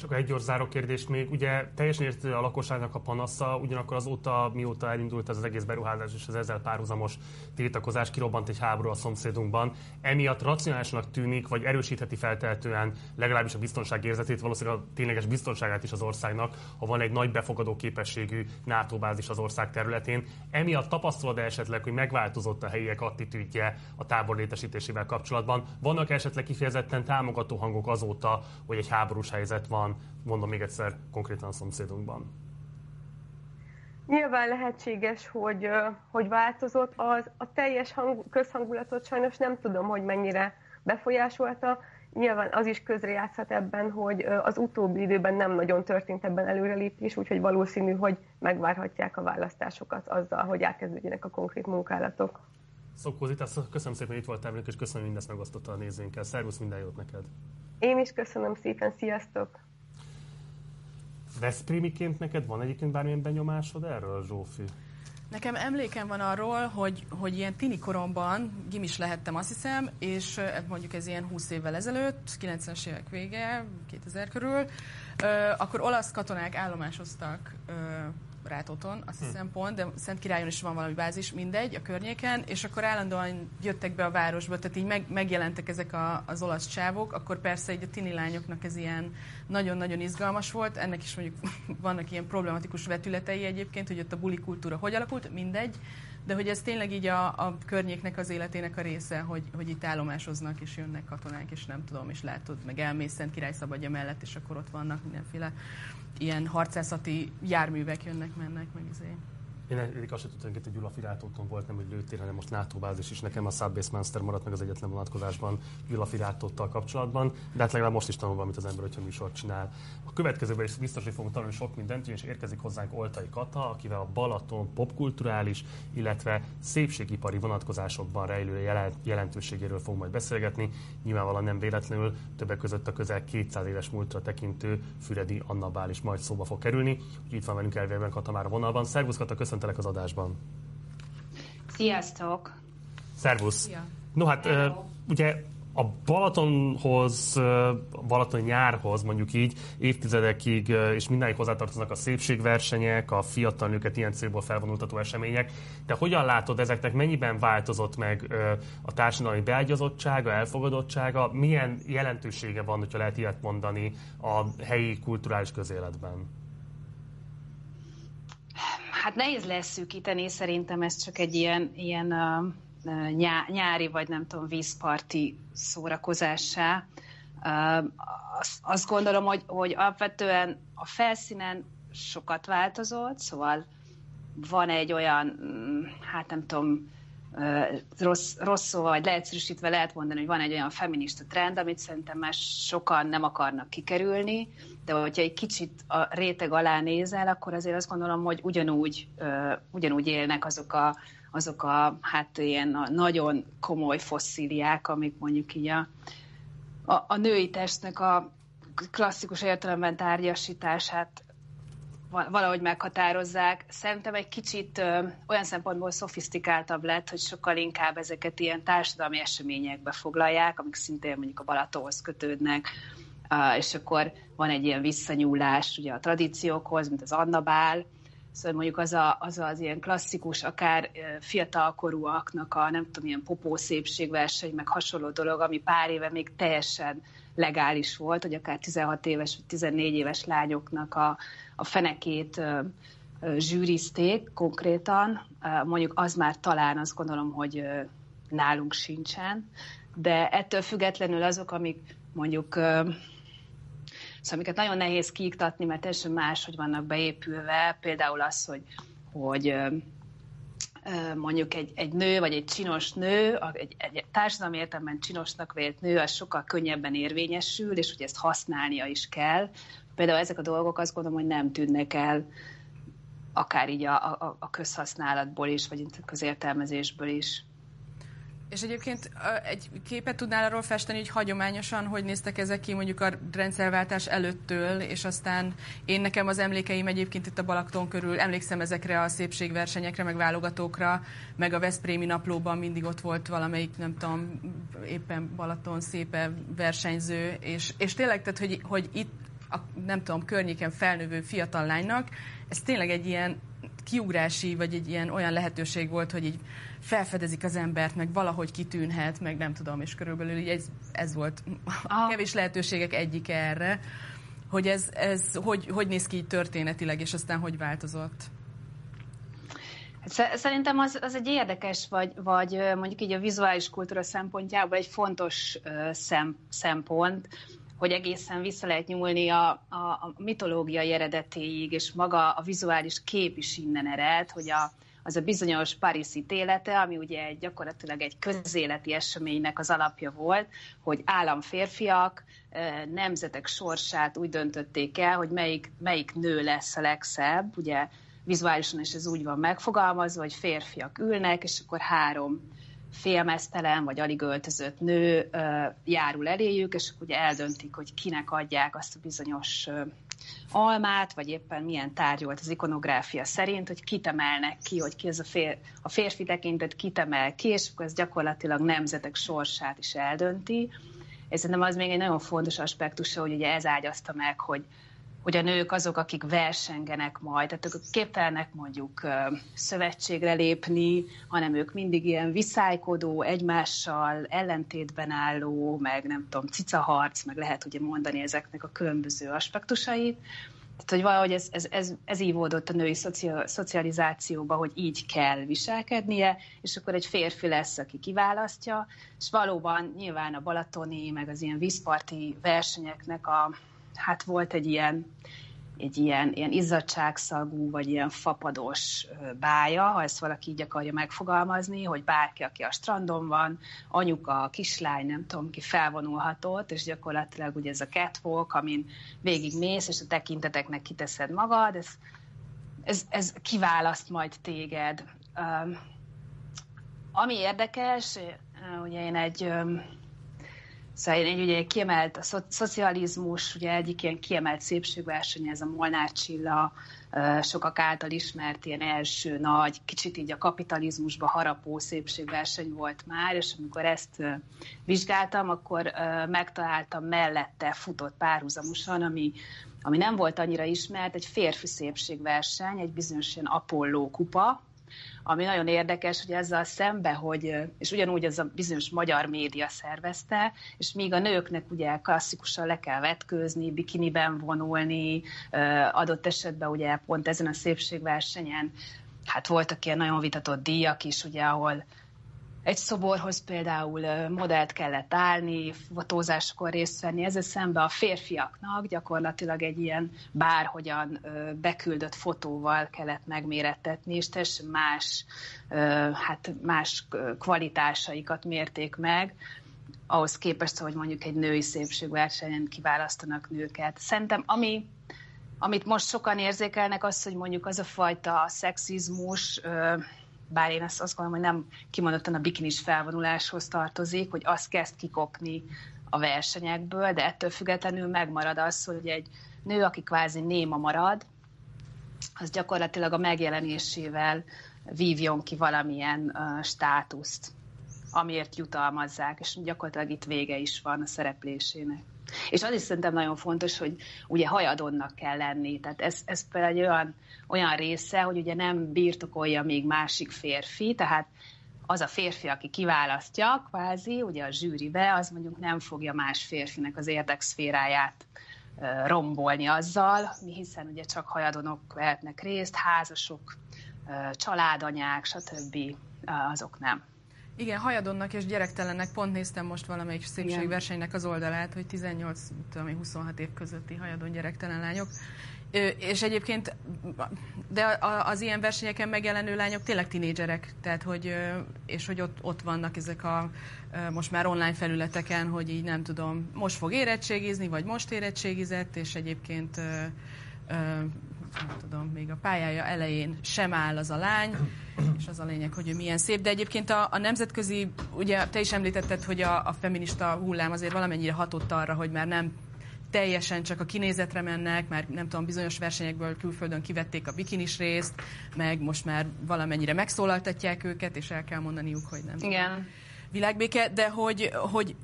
[SPEAKER 1] Csak egy gyors záró kérdés még. Ugye teljesen értő a lakosságnak a panasza, ugyanakkor azóta, mióta elindult ez az egész beruházás és az ezzel párhuzamos tiltakozás, kirobbant egy háború a szomszédunkban. Emiatt racionálisnak tűnik, vagy erősítheti feltehetően legalábbis a biztonság érzetét, valószínűleg a tényleges biztonságát is az országnak, ha van egy nagy befogadó képességű NATO bázis az ország területén. Emiatt tapasztalod esetleg, hogy megváltozott a helyiek attitűdje a tábor létesítésével kapcsolatban? Vannak esetleg kifejezetten támogató hangok azóta, hogy egy háborús helyzet van, van, mondom még egyszer, konkrétan a szomszédunkban.
[SPEAKER 5] Nyilván lehetséges, hogy, hogy változott. Az, a teljes hang, közhangulatot sajnos nem tudom, hogy mennyire befolyásolta. Nyilván az is közrejátszhat ebben, hogy az utóbbi időben nem nagyon történt ebben előrelépés, úgyhogy valószínű, hogy megvárhatják a választásokat azzal, hogy elkezdődjenek a konkrét munkálatok.
[SPEAKER 1] Szokózit, köszönöm szépen, hogy itt voltál velünk, és köszönöm, hogy mindezt megosztotta a nézőinkkel. Szervusz, minden jót neked!
[SPEAKER 5] Én is köszönöm szépen, sziasztok!
[SPEAKER 1] Veszprémiként neked van egyébként bármilyen benyomásod erről, Zsófi?
[SPEAKER 3] Nekem emlékem van arról, hogy, hogy ilyen tini koromban gimis lehettem, azt hiszem, és mondjuk ez ilyen 20 évvel ezelőtt, 90-es évek vége, 2000 körül, akkor olasz katonák állomásoztak Rátoton, azt hm. hiszem pont, de Szent Királyon is van valami bázis, mindegy, a környéken, és akkor állandóan jöttek be a városba, tehát így meg, megjelentek ezek a, az olasz csávok, akkor persze egy a tini lányoknak ez ilyen nagyon-nagyon izgalmas volt, ennek is mondjuk vannak ilyen problematikus vetületei egyébként, hogy ott a buli kultúra hogy alakult, mindegy, de hogy ez tényleg így a, a környéknek az életének a része, hogy, hogy itt állomásoznak, és jönnek katonák, és nem tudom, és látod, meg elmész Szent Király szabadja mellett, és akkor ott vannak mindenféle ilyen harcászati járművek jönnek, mennek, meg izé.
[SPEAKER 1] Én eddig azt tudtam, hogy Gyula Firátóton volt, nem hogy lőttél, hanem most NATO bázis is. Nekem a Subbase Master maradt meg az egyetlen vonatkozásban Gyula Firátóttal kapcsolatban, de hát legalább most is tanul valamit az ember, hogyha műsort csinál. A következőben is biztos, hogy fogunk tanulni sok mindent, és érkezik hozzánk Oltai Kata, akivel a Balaton popkulturális, illetve szépségipari vonatkozásokban rejlő jelentőségéről fog majd beszélgetni. Nyilvánvalóan nem véletlenül többek között a közel 200 éves múltra tekintő Füredi Anna Bál is majd szóba fog kerülni. Úgyhogy itt van velünk elvében Kata már a vonalban. Szervusz Kata, köszönöm köszöntelek az adásban.
[SPEAKER 6] Sziasztok!
[SPEAKER 1] Szervusz! Szia. No hát, uh, ugye a Balatonhoz, Balaton nyárhoz mondjuk így évtizedekig, és mindenik hozzátartoznak a szépségversenyek, a fiatal nőket ilyen célból felvonultató események. De hogyan látod ezeknek, mennyiben változott meg a társadalmi beágyazottsága, elfogadottsága, milyen jelentősége van, hogyha lehet ilyet mondani a helyi kulturális közéletben?
[SPEAKER 6] Hát nehéz leszűkíteni, szerintem ez csak egy ilyen, ilyen uh, nyá, nyári, vagy nem tudom, vízparti szórakozássá. Uh, azt, azt gondolom, hogy, hogy alapvetően a felszínen sokat változott, szóval van egy olyan, mm, hát nem tudom, rossz, rossz szóval, vagy leegyszerűsítve lehet mondani, hogy van egy olyan feminista trend, amit szerintem már sokan nem akarnak kikerülni, de hogyha egy kicsit a réteg alá nézel, akkor azért azt gondolom, hogy ugyanúgy, ugyanúgy élnek azok a, azok a hát ilyen a nagyon komoly fosszíliák, amik mondjuk így a, a, a női testnek a klasszikus értelemben tárgyasítását valahogy meghatározzák. Szerintem egy kicsit ö, olyan szempontból szofisztikáltabb lett, hogy sokkal inkább ezeket ilyen társadalmi eseményekbe foglalják, amik szintén mondjuk a Balatóhoz kötődnek, uh, és akkor van egy ilyen visszanyúlás ugye a tradíciókhoz, mint az Annabál, Szóval mondjuk az, a, az az ilyen klasszikus, akár fiatalkorúaknak a nem tudom, ilyen popószépségverseny, meg hasonló dolog, ami pár éve még teljesen legális volt, hogy akár 16 éves vagy 14 éves lányoknak a, a fenekét zsűrizték konkrétan, mondjuk az már talán azt gondolom, hogy nálunk sincsen, de ettől függetlenül azok, amik mondjuk Szóval amiket nagyon nehéz kiiktatni, mert teljesen más, hogy vannak beépülve. Például az, hogy, hogy mondjuk egy, egy nő, vagy egy csinos nő, egy, egy társadalmi értelemben csinosnak vélt nő, az sokkal könnyebben érvényesül, és hogy ezt használnia is kell. Például ezek a dolgok azt gondolom, hogy nem tűnnek el akár így a, a, a közhasználatból is, vagy a közértelmezésből is.
[SPEAKER 3] És egyébként egy képet tudnál arról festeni, hogy hagyományosan hogy néztek ezek ki mondjuk a rendszerváltás előttől, és aztán én nekem az emlékeim egyébként itt a Balakton körül, emlékszem ezekre a szépségversenyekre, meg válogatókra, meg a Veszprémi naplóban mindig ott volt valamelyik, nem tudom, éppen Balaton szépe versenyző, és, és tényleg, tehát, hogy, hogy itt a, nem tudom, környéken felnövő fiatal lánynak, ez tényleg egy ilyen kiugrási, vagy egy ilyen olyan lehetőség volt, hogy így felfedezik az embert, meg valahogy kitűnhet, meg nem tudom, és körülbelül így ez, ez volt a kevés lehetőségek egyik erre, hogy ez, ez hogy, hogy néz ki történetileg, és aztán hogy változott.
[SPEAKER 6] Szerintem az, az egy érdekes, vagy, vagy mondjuk így a vizuális kultúra szempontjából egy fontos szem, szempont, hogy egészen vissza lehet nyúlni a, a, a mitológiai eredetéig, és maga a vizuális kép is innen ered, hogy a, az a bizonyos Paris ítélete, ami ugye egy, gyakorlatilag egy közéleti eseménynek az alapja volt, hogy államférfiak nemzetek sorsát úgy döntötték el, hogy melyik, melyik nő lesz a legszebb, ugye vizuálisan is ez úgy van megfogalmazva, hogy férfiak ülnek, és akkor három félmeztelen vagy alig öltözött nő járul eléjük, és akkor ugye eldöntik, hogy kinek adják azt a bizonyos almát, vagy éppen milyen tárgy az ikonográfia szerint, hogy kit emelnek ki, hogy ki ez a, fér, a férfi tekintet kit emel ki, és akkor ez gyakorlatilag nemzetek sorsát is eldönti. És szerintem az még egy nagyon fontos aspektusa, hogy ugye ez ágyazta meg, hogy hogy a nők azok, akik versengenek majd, tehát ők képtelenek mondjuk szövetségre lépni, hanem ők mindig ilyen viszálykodó, egymással ellentétben álló, meg nem tudom, cicaharc, meg lehet ugye mondani ezeknek a különböző aspektusait. Tehát, hogy valahogy ez, ez, ez, ez ívódott a női szocializációba, hogy így kell viselkednie, és akkor egy férfi lesz, aki kiválasztja, és valóban nyilván a balatoni, meg az ilyen vízparti versenyeknek a, hát volt egy ilyen, egy ilyen, ilyen izzadságszagú, vagy ilyen fapados bája, ha ezt valaki így akarja megfogalmazni, hogy bárki, aki a strandon van, anyuka, kislány, nem tudom, ki felvonulhatott, és gyakorlatilag ugye ez a catwalk, amin végig mész, és a tekinteteknek kiteszed magad, ez, ez, ez kiválaszt majd téged. Um, ami érdekes, ugye én egy um, Szóval egy, ugye kiemelt a szo- szocializmus, ugye egyik ilyen kiemelt szépségverseny, ez a Molnár Csilla, sokak által ismert ilyen első nagy, kicsit így a kapitalizmusba harapó szépségverseny volt már, és amikor ezt vizsgáltam, akkor megtaláltam mellette futott párhuzamosan, ami, ami nem volt annyira ismert, egy férfi szépségverseny, egy bizonyos ilyen Apollo kupa, ami nagyon érdekes, hogy ezzel szembe, hogy, és ugyanúgy ez a bizonyos magyar média szervezte, és míg a nőknek ugye klasszikusan le kell vetkőzni, bikiniben vonulni, adott esetben ugye pont ezen a szépségversenyen, hát voltak ilyen nagyon vitatott díjak is, ugye, ahol egy szoborhoz például modellt kellett állni, fotózáskor részt venni, ezzel szemben a férfiaknak gyakorlatilag egy ilyen bárhogyan beküldött fotóval kellett megmérettetni, és teljesen más, hát más kvalitásaikat mérték meg, ahhoz képest, hogy mondjuk egy női szépségversenyen kiválasztanak nőket. Szerintem ami amit most sokan érzékelnek, az, hogy mondjuk az a fajta szexizmus, bár én ezt azt gondolom, hogy nem kimondottan a bikinis felvonuláshoz tartozik, hogy azt kezd kikopni a versenyekből, de ettől függetlenül megmarad az, hogy egy nő, aki kvázi néma marad, az gyakorlatilag a megjelenésével vívjon ki valamilyen uh, státuszt, amiért jutalmazzák, és gyakorlatilag itt vége is van a szereplésének. És az is szerintem nagyon fontos, hogy ugye hajadonnak kell lenni. Tehát ez, ez például egy olyan, olyan része, hogy ugye nem birtokolja még másik férfi, tehát az a férfi, aki kiválasztja, kvázi, ugye a zsűribe, az mondjuk nem fogja más férfinek az érdekszféráját rombolni azzal, hiszen ugye csak hajadonok vehetnek részt, házasok, családanyák, stb. azok nem.
[SPEAKER 3] Igen, hajadonnak és gyerektelennek pont néztem most valamelyik szépségversenynek az oldalát, hogy 18-26 év közötti hajadon gyerektelen lányok. És egyébként, de az ilyen versenyeken megjelenő lányok tényleg tinédzserek, tehát hogy, és hogy ott, ott vannak ezek a most már online felületeken, hogy így nem tudom, most fog érettségizni, vagy most érettségizett, és egyébként nem tudom, még a pályája elején sem áll az a lány, és az a lényeg, hogy ő milyen szép. De egyébként a, a nemzetközi, ugye te is említetted, hogy a, a feminista hullám azért valamennyire hatott arra, hogy már nem teljesen csak a kinézetre mennek, mert nem tudom, bizonyos versenyekből külföldön kivették a bikinis részt, meg most már valamennyire megszólaltatják őket, és el kell mondaniuk, hogy nem
[SPEAKER 6] Igen.
[SPEAKER 3] Világbéke, de hogy, hogy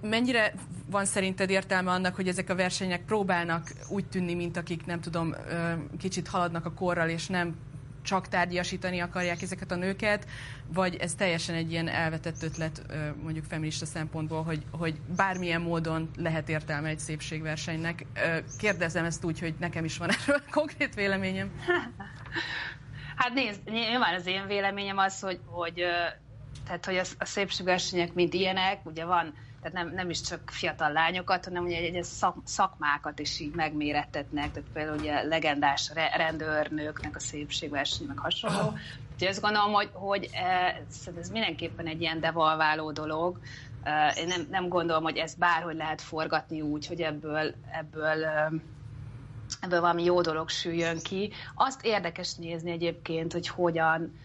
[SPEAKER 3] mennyire van szerinted értelme annak, hogy ezek a versenyek próbálnak úgy tűnni, mint akik nem tudom, kicsit haladnak a korral, és nem csak tárgyasítani akarják ezeket a nőket, vagy ez teljesen egy ilyen elvetett ötlet mondjuk feminista szempontból, hogy, hogy bármilyen módon lehet értelme egy szépségversenynek. Kérdezem ezt úgy, hogy nekem is van erről konkrét véleményem.
[SPEAKER 6] Hát nézd, nyilván az én véleményem az, hogy, hogy tehát, hogy a, a szépségversenyek, mint ilyenek, ugye van tehát nem, nem is csak fiatal lányokat, hanem ugye egy, egy szak, szakmákat is így megmérettetnek, tehát például ugye legendás rendőrnőknek a szépségverseny, meg hasonló. Úgyhogy azt gondolom, hogy, hogy ez, ez mindenképpen egy ilyen devalváló dolog. Én nem, nem gondolom, hogy ezt bárhogy lehet forgatni úgy, hogy ebből, ebből ebből valami jó dolog süljön ki. Azt érdekes nézni egyébként, hogy hogyan,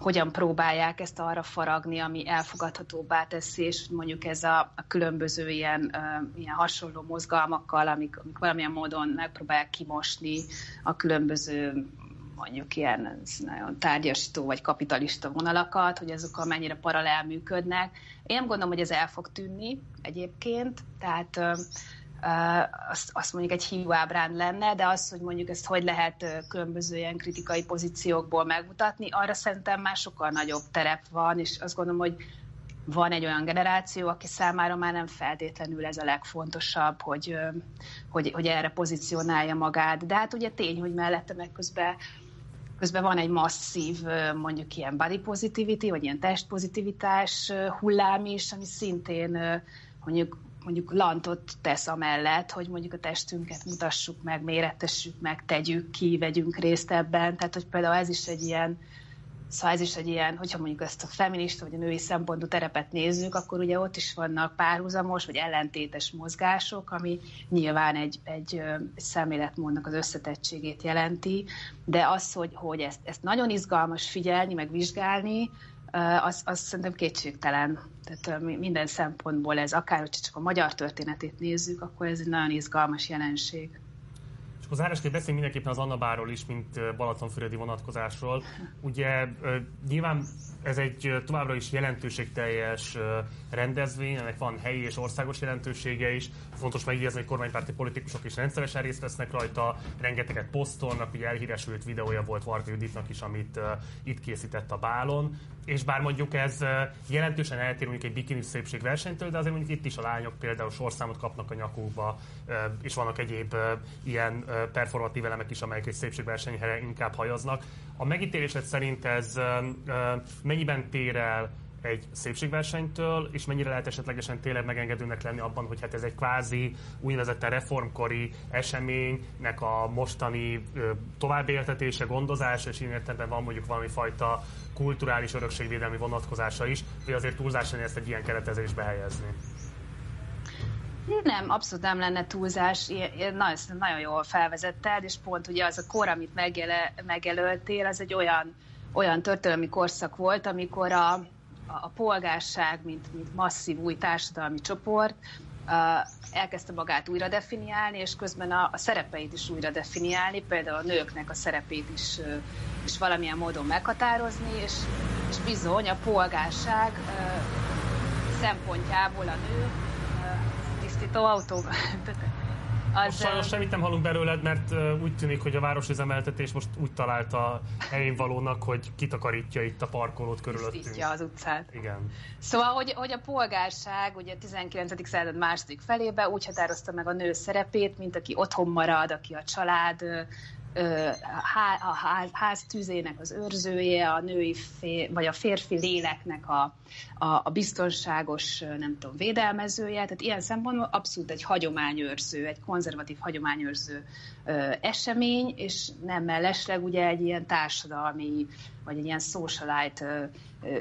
[SPEAKER 6] hogyan próbálják ezt arra faragni, ami elfogadhatóbbá teszi, és mondjuk ez a, a különböző ilyen, uh, ilyen hasonló mozgalmakkal, amik, amik valamilyen módon megpróbálják kimosni a különböző mondjuk ilyen nagyon tárgyasító vagy kapitalista vonalakat, hogy azok mennyire paralel működnek. Én gondolom, hogy ez el fog tűnni egyébként, tehát uh, azt, azt mondjuk egy hívóábrán lenne, de az, hogy mondjuk ezt hogy lehet különböző ilyen kritikai pozíciókból megmutatni, arra szerintem már sokkal nagyobb terep van, és azt gondolom, hogy van egy olyan generáció, aki számára már nem feltétlenül ez a legfontosabb, hogy, hogy, hogy erre pozícionálja magát. De hát ugye tény, hogy mellette meg közben, közben van egy masszív, mondjuk ilyen body positivity, vagy ilyen testpozitivitás hullám is, ami szintén mondjuk mondjuk lantot tesz amellett, hogy mondjuk a testünket mutassuk meg, méretessük meg, tegyük ki, vegyünk részt ebben. Tehát, hogy például ez is egy ilyen, Szóval ez is egy ilyen, hogyha mondjuk ezt a feminista vagy a női szempontú terepet nézzük, akkor ugye ott is vannak párhuzamos vagy ellentétes mozgások, ami nyilván egy, egy, szemléletmódnak az összetettségét jelenti, de az, hogy, hogy ezt, ezt nagyon izgalmas figyelni, meg vizsgálni, az, az szerintem kétségtelen. Tehát minden szempontból ez, akár hogy csak a magyar történetét nézzük, akkor ez egy nagyon izgalmas jelenség.
[SPEAKER 1] És akkor zárásként beszéljünk mindenképpen az Annabáról is, mint Balatonfüredi vonatkozásról. Ugye nyilván ez egy továbbra is jelentőségteljes rendezvény, ennek van helyi és országos jelentősége is. Fontos megjegyezni, hogy kormánypárti politikusok is rendszeresen részt vesznek rajta, rengeteget posztolnak, ugye elhíresült videója volt Varga Juditnak is, amit itt készített a bálon. És bár mondjuk ez jelentősen eltér mondjuk egy bikini szépségversenytől, de azért mondjuk itt is a lányok például sorszámot kapnak a nyakukba, és vannak egyéb ilyen performatív elemek is, amelyek egy szépségversenyre inkább hajaznak. A megítélésed szerint ez mennyiben tér el egy szépségversenytől, és mennyire lehet esetlegesen tényleg megengedőnek lenni abban, hogy hát ez egy kvázi úgynevezett reformkori eseménynek a mostani továbbéltetése, gondozása, és én értelemben van mondjuk valami fajta kulturális örökségvédelmi vonatkozása is, hogy azért túlzás ezt egy ilyen keretezésbe helyezni.
[SPEAKER 6] Nem, abszolút nem lenne túlzás. Nagyon, nagyon jól felvezetted, és pont ugye az a kor, amit megjele, megjelöltél, az egy olyan, olyan történelmi korszak volt, amikor a, a polgárság, mint, mint masszív új társadalmi csoport, elkezdte magát újra definiálni, és közben a, a szerepeit is újra definiálni, például a nőknek a szerepét is, is valamilyen módon meghatározni, és, és bizony a polgárság szempontjából a nő tisztító autó.
[SPEAKER 1] Az, most sajnos semmit nem hallunk belőled, mert úgy tűnik, hogy a városüzemeltetés most úgy találta helyén valónak, hogy kitakarítja itt a parkolót körülöttünk.
[SPEAKER 6] Tisztítja az utcát.
[SPEAKER 1] Igen.
[SPEAKER 6] Szóval, hogy, hogy a polgárság ugye 19. század második felébe úgy határozta meg a nő szerepét, mint aki otthon marad, aki a család a ház, ház tűzének az őrzője, a női fér, vagy a férfi léleknek a, a, a biztonságos, nem tudom, védelmezője. Tehát ilyen szempontból abszolút egy hagyományőrző, egy konzervatív hagyományőrző esemény, és nem mellesleg ugye egy ilyen társadalmi, vagy egy ilyen socialite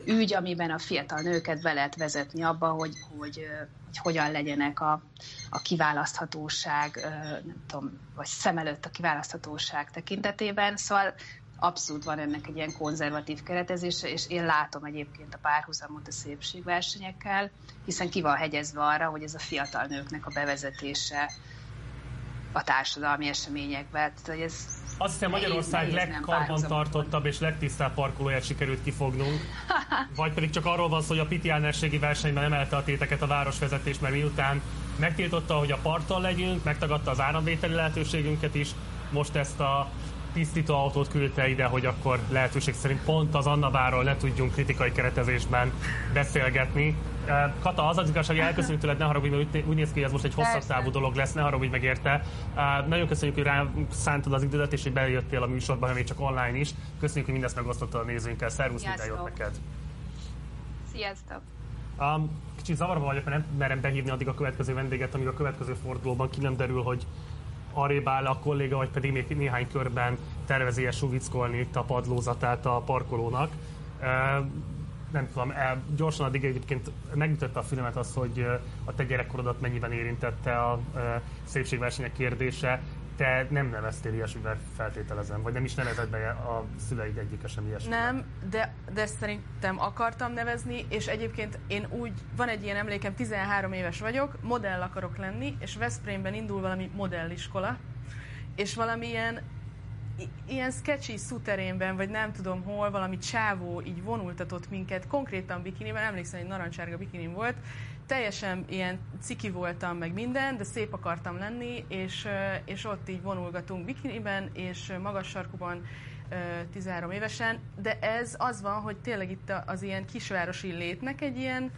[SPEAKER 6] ügy, amiben a fiatal nőket be lehet vezetni abba, hogy, hogy hogy hogyan legyenek a, a kiválaszthatóság, nem tudom, vagy szem előtt a kiválaszthatóság tekintetében. Szóval abszolút van ennek egy ilyen konzervatív keretezése, és én látom egyébként a párhuzamot a szépségversenyekkel, hiszen ki van hegyezve arra, hogy ez a fiatal nőknek a bevezetése a társadalmi eseményekbe. Tehát, hogy ez
[SPEAKER 1] azt hiszem Magyarország legkarbantartottabb és legtisztább parkolóját sikerült kifognunk. Vagy pedig csak arról van szó, hogy a Piti versenyben emelte a téteket a városvezetés, mert miután megtiltotta, hogy a parton legyünk, megtagadta az áramvételi lehetőségünket is, most ezt a tisztító autót küldte ide, hogy akkor lehetőség szerint pont az Annaváról ne tudjunk kritikai keretezésben beszélgetni. Kata, az az igazság, hogy elköszönjük tőled, ne haragudj, mert úgy néz ki, hogy ez most egy hosszabb távú dolog lesz, ne haragudj meg érte. Nagyon köszönjük, hogy rá szántad az idődet, és hogy bejöttél a műsorba, ha még csak online is. Köszönjük, hogy mindezt megosztottad a nézőinkkel. Szervusz, minden jót neked!
[SPEAKER 6] Sziasztok!
[SPEAKER 1] Um, kicsit zavarba vagyok, mert nem merem behívni addig a következő vendéget, amíg a következő fordulóban ki nem derül, hogy arrébb áll a kolléga, vagy pedig még néhány körben tervezi -e suvickolni itt a padlózatát a parkolónak. Nem tudom, gyorsan addig egyébként megütötte a filmet az, hogy a te gyerekkorodat mennyiben érintette a szépségversenyek kérdése te nem neveztél ilyesmivel feltételezem, vagy nem is nevezett be a szüleid egyike sem ilyesmivel.
[SPEAKER 3] Nem, de, de szerintem akartam nevezni, és egyébként én úgy, van egy ilyen emlékem, 13 éves vagyok, modell akarok lenni, és Veszprémben indul valami modelliskola, és valamilyen ilyen sketchy szuterénben, vagy nem tudom hol, valami csávó így vonultatott minket, konkrétan bikiniben, emlékszem, hogy narancsárga bikinim volt, teljesen ilyen ciki voltam, meg minden, de szép akartam lenni, és, és ott így vonulgatunk bikiniben, és magas sarkuban 13 évesen, de ez az van, hogy tényleg itt az ilyen kisvárosi létnek egy ilyen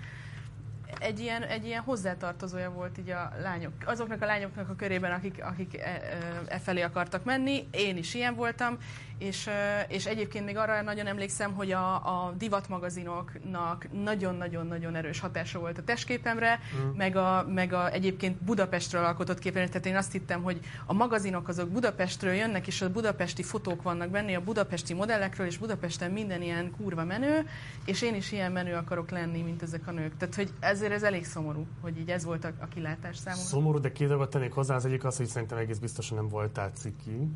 [SPEAKER 3] egy ilyen, egy ilyen hozzátartozója volt így a lányok, azoknak a lányoknak a körében, akik, akik e, e, e felé akartak menni. Én is ilyen voltam, és, és egyébként még arra nagyon emlékszem, hogy a, a divatmagazinoknak nagyon-nagyon-nagyon erős hatása volt a testképemre, mm. meg, a, meg a egyébként Budapestről alkotott képemre. Tehát én azt hittem, hogy a magazinok azok Budapestről jönnek, és a budapesti fotók vannak benne, a budapesti modellekről, és Budapesten minden ilyen kurva menő, és én is ilyen menő akarok lenni, mint ezek a nők. Tehát, hogy ezért ez elég szomorú, hogy így ez volt a, a kilátás számomra.
[SPEAKER 1] Szomorú, de két dolgot tennék hozzá. Az egyik az, hogy szerintem egész biztosan nem voltál ciki.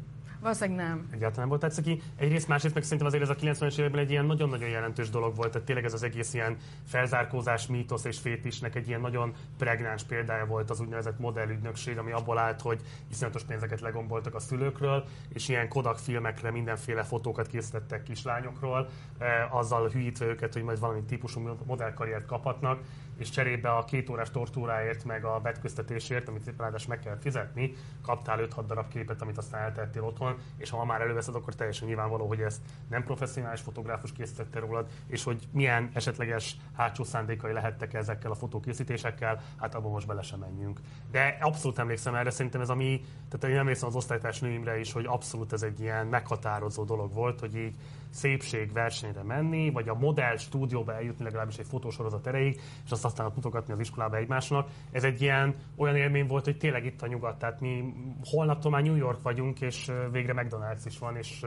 [SPEAKER 3] Valószínűleg nem.
[SPEAKER 1] Egyáltalán volt tetszeki. Egyrészt, másrészt meg szerintem azért ez a 90-es években egy ilyen nagyon-nagyon jelentős dolog volt. Tehát tényleg ez az egész ilyen felzárkózás, mítosz és fétisnek egy ilyen nagyon pregnáns példája volt az úgynevezett modellügynökség, ami abból állt, hogy iszonyatos pénzeket legomboltak a szülőkről, és ilyen Kodak filmekre mindenféle fotókat készítettek kislányokról, eh, azzal hűítve őket, hogy majd valami típusú modellkarriert kaphatnak és cserébe a két órás tortúráért, meg a betköztetésért, amit ráadásul meg kell fizetni, kaptál 5-6 darab képet, amit aztán eltettél otthon, és ha már előveszed, akkor teljesen nyilvánvaló, hogy ezt nem professzionális fotográfus készítette rólad, és hogy milyen esetleges hátsó szándékai lehettek ezekkel a fotókészítésekkel, hát abban most bele sem menjünk. De abszolút emlékszem erre, szerintem ez a mi, tehát én emlékszem az osztálytárs nőimre is, hogy abszolút ez egy ilyen meghatározó dolog volt, hogy így szépségversenyre menni, vagy a modell stúdióba eljutni legalábbis egy fotósorozat erejéig, és azt aztán ott mutogatni az iskolába egymásnak. Ez egy ilyen olyan élmény volt, hogy tényleg itt a nyugat, tehát mi holnaptól már New York vagyunk, és végre McDonald's is van, és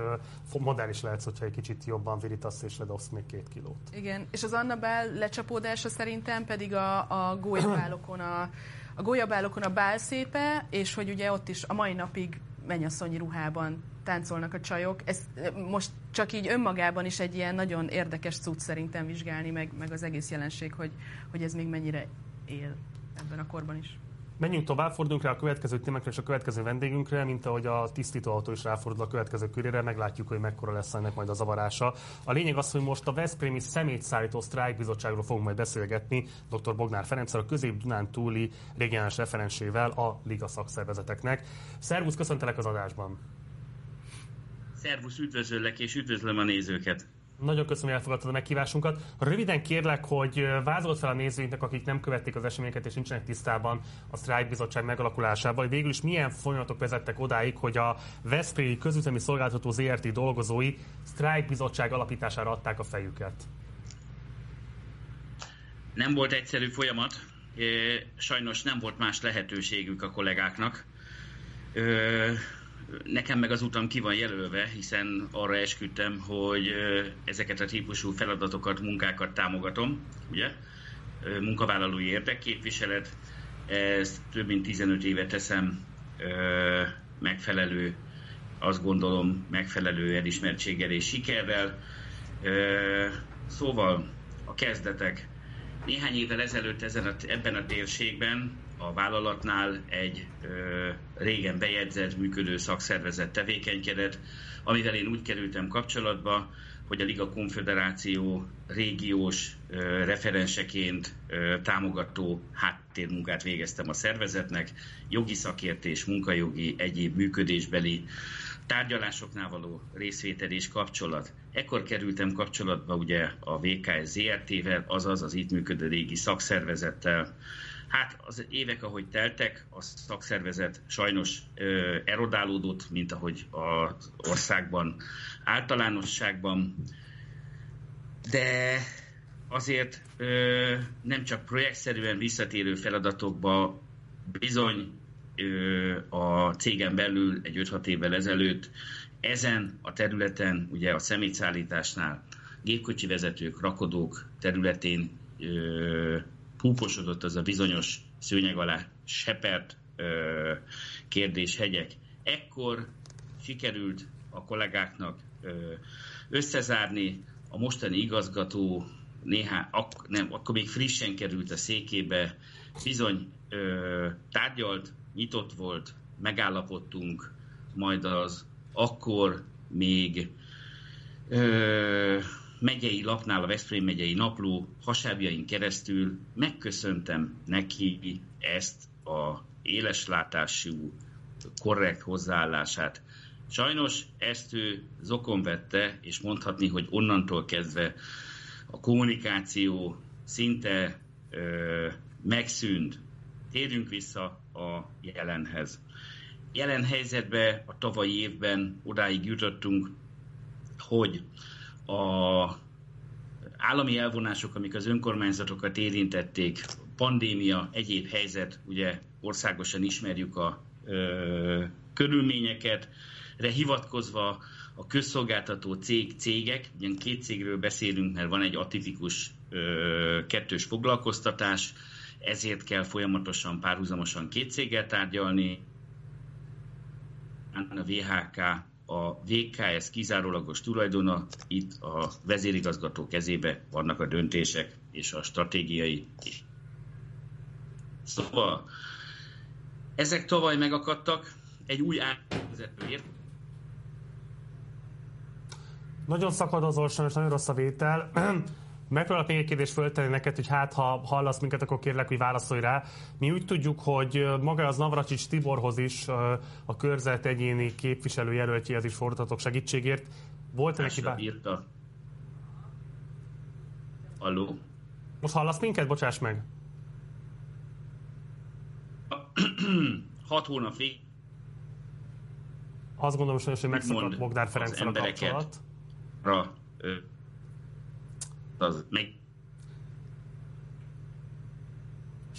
[SPEAKER 1] modell is lehetsz, hogyha egy kicsit jobban virítasz, és ledobsz még két kilót.
[SPEAKER 3] Igen, és az Annabel lecsapódása szerintem pedig a, a gólyabálokon a, a gólyabálokon a bálszépe, és hogy ugye ott is a mai napig mennyasszonyi ruhában táncolnak a csajok. Ez most csak így önmagában is egy ilyen nagyon érdekes cucc szerintem vizsgálni, meg, meg az egész jelenség, hogy, hogy ez még mennyire él ebben a korban is.
[SPEAKER 1] Menjünk tovább, forduljunk rá a következő témákra és a következő vendégünkre, mint ahogy a tisztítóautó is ráfordul a következő körére, meglátjuk, hogy mekkora lesz ennek majd a zavarása. A lényeg az, hogy most a Veszprémi szemétszállító sztrájkbizottságról fogunk majd beszélgetni dr. Bognár Ferenccel, a Közép-Dunán túli regionális referensével a Liga szakszervezeteknek. Szervusz, köszöntelek az adásban!
[SPEAKER 7] Szervusz, üdvözöllek és üdvözlöm a nézőket!
[SPEAKER 1] Nagyon köszönöm, hogy elfogadtad a meghívásunkat. Röviden kérlek, hogy vázolt fel a nézőinknek, akik nem követték az eseményeket és nincsenek tisztában a Strike Bizottság megalakulásával, hogy végül is milyen folyamatok vezettek odáig, hogy a Veszprémi közüzemi szolgáltató ZRT dolgozói Strike Bizottság alapítására adták a fejüket.
[SPEAKER 7] Nem volt egyszerű folyamat, sajnos nem volt más lehetőségük a kollégáknak Nekem meg az utam ki van jelölve, hiszen arra esküdtem, hogy ezeket a típusú feladatokat, munkákat támogatom, ugye? Munkavállalói érdekképviselet, ezt több mint 15 éve teszem megfelelő, azt gondolom, megfelelő elismertséggel és sikerrel. Szóval a kezdetek. Néhány évvel ezelőtt ezen a, ebben a térségben a vállalatnál egy ö, régen bejegyzett, működő szakszervezet tevékenykedett, amivel én úgy kerültem kapcsolatba, hogy a Liga Konfederáció régiós ö, referenseként ö, támogató háttérmunkát végeztem a szervezetnek, jogi szakértés, munkajogi, egyéb működésbeli tárgyalásoknál való részvétel és kapcsolat. Ekkor kerültem kapcsolatba ugye a VKS ZRT-vel, azaz az itt működő régi szakszervezettel, Hát az évek, ahogy teltek, a szakszervezet sajnos ö, erodálódott, mint ahogy az országban általánosságban, de azért ö, nem csak projektszerűen visszatérő feladatokba bizony ö, a cégen belül egy 5-6 évvel ezelőtt ezen a területen, ugye a szemétszállításnál gépkocsi vezetők, rakodók területén ö, púposodott az a bizonyos szőnyeg alá sepert kérdéshegyek. Ekkor sikerült a kollégáknak összezárni a mostani igazgató néhány, ak, nem, akkor még frissen került a székébe, bizony ö, tárgyalt, nyitott volt, megállapodtunk, majd az akkor még ö, megyei lapnál, a Veszprém megyei napló hasábjain keresztül megköszöntem neki ezt a éleslátású, korrekt hozzáállását. Sajnos ezt ő zokon vette, és mondhatni, hogy onnantól kezdve a kommunikáció szinte ö, megszűnt. Térjünk vissza a jelenhez. Jelen helyzetben a tavalyi évben odáig jutottunk, hogy a állami elvonások, amik az önkormányzatokat érintették, pandémia, egyéb helyzet, ugye országosan ismerjük a ö, körülményeket, re hivatkozva a közszolgáltató cég, cégek, ugye két cégről beszélünk, mert van egy atipikus ö, kettős foglalkoztatás, ezért kell folyamatosan, párhuzamosan két céggel tárgyalni. A VHK a VKS kizárólagos tulajdona, itt a vezérigazgató kezébe vannak a döntések és a stratégiai. Szóval ezek tavaly megakadtak, egy új átvezetőért.
[SPEAKER 1] Nagyon szakad az orson, és nagyon rossz a vétel. Megpróbálok még egy kérdést föltenni neked, hogy hát ha hallasz minket, akkor kérlek, hogy válaszolj rá. Mi úgy tudjuk, hogy maga az Navracsics Tiborhoz is a körzet egyéni képviselőjelöltjéhez is fordultatok segítségért.
[SPEAKER 7] Volt -e neki bár... írta. Alló?
[SPEAKER 1] Most hallasz minket? Bocsáss meg.
[SPEAKER 7] Hat hónapig.
[SPEAKER 1] Azt gondolom, hogy megszakadt Bogdár Ferenc a kapcsolat.
[SPEAKER 7] Ra, ö, az még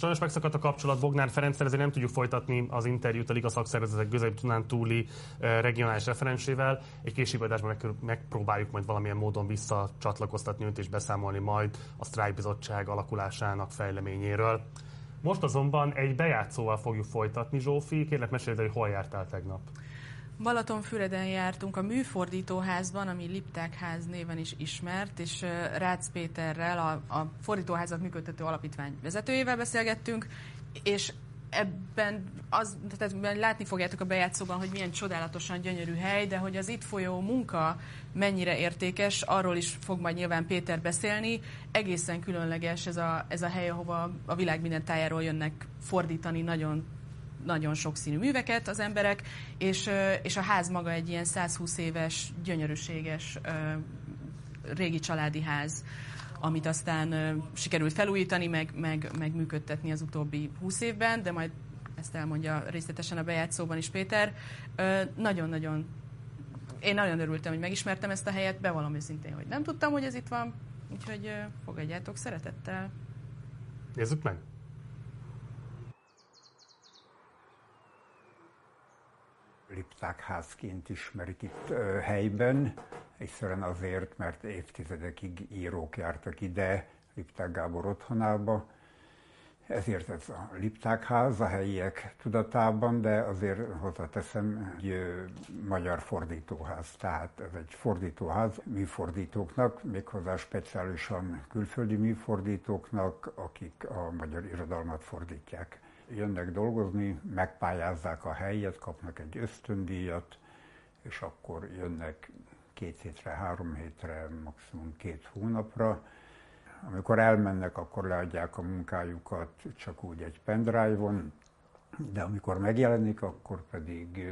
[SPEAKER 1] Sajnos megszakadt a kapcsolat Bognár Ferenccel, ezért nem tudjuk folytatni az interjút a Liga szakszervezetek közép túli regionális referensével. Egy később adásban megpróbáljuk majd valamilyen módon visszacsatlakoztatni őt és beszámolni majd a Strike Bizottság alakulásának fejleményéről. Most azonban egy bejátszóval fogjuk folytatni, Zsófi. Kérlek, mesélj, hogy hol jártál tegnap.
[SPEAKER 3] Balatonfüreden jártunk a műfordítóházban, ami Lipták ház néven is ismert, és Rácz Péterrel, a, a fordítóházat működtető alapítvány vezetőjével beszélgettünk, és ebben az, tehát látni fogjátok a bejátszóban, hogy milyen csodálatosan gyönyörű hely, de hogy az itt folyó munka mennyire értékes, arról is fog majd nyilván Péter beszélni. Egészen különleges ez a, ez a hely, ahova a világ minden tájáról jönnek fordítani nagyon nagyon sokszínű műveket az emberek, és, és a ház maga egy ilyen 120 éves, gyönyörűséges régi családi ház amit aztán sikerült felújítani, meg, meg, meg működtetni az utóbbi 20 évben, de majd ezt elmondja részletesen a bejátszóban is Péter. Nagyon-nagyon én nagyon örültem, hogy megismertem ezt a helyet, bevallom őszintén, hogy nem tudtam, hogy ez itt van, úgyhogy fogadjátok szeretettel.
[SPEAKER 1] Nézzük meg!
[SPEAKER 8] Lipták házként ismerik itt helyben. Egyszerűen azért, mert évtizedekig írók jártak ide, Lipták Gábor otthonába, ezért ez a Lipták ház a helyiek tudatában, de azért hozzáteszem, egy magyar fordítóház. Tehát ez egy fordítóház műfordítóknak, méghozzá speciálisan külföldi műfordítóknak, akik a magyar irodalmat fordítják. Jönnek dolgozni, megpályázzák a helyet, kapnak egy ösztöndíjat, és akkor jönnek két hétre, három hétre, maximum két hónapra. Amikor elmennek, akkor leadják a munkájukat csak úgy egy pendrive-on, de amikor megjelenik, akkor pedig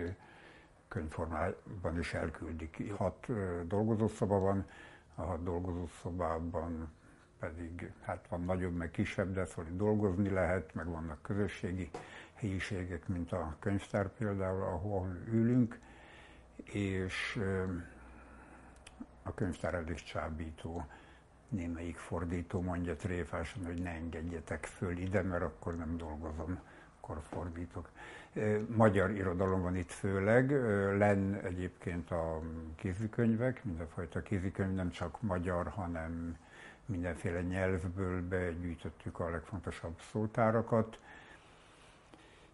[SPEAKER 8] könyvformában is elküldik. Hat dolgozószoba van, a hat dolgozószobában pedig hát van nagyobb, meg kisebb, de szóval dolgozni lehet, meg vannak közösségi helyiségek, mint a könyvtár például, ahol ülünk, és a könyvtár elég csábító. Némelyik fordító mondja tréfásan, hogy ne engedjetek föl ide, mert akkor nem dolgozom, akkor fordítok. Magyar irodalom van itt főleg, len egyébként a kézikönyvek, mindenfajta kézikönyv, nem csak magyar, hanem mindenféle nyelvből begyűjtöttük a legfontosabb szótárakat.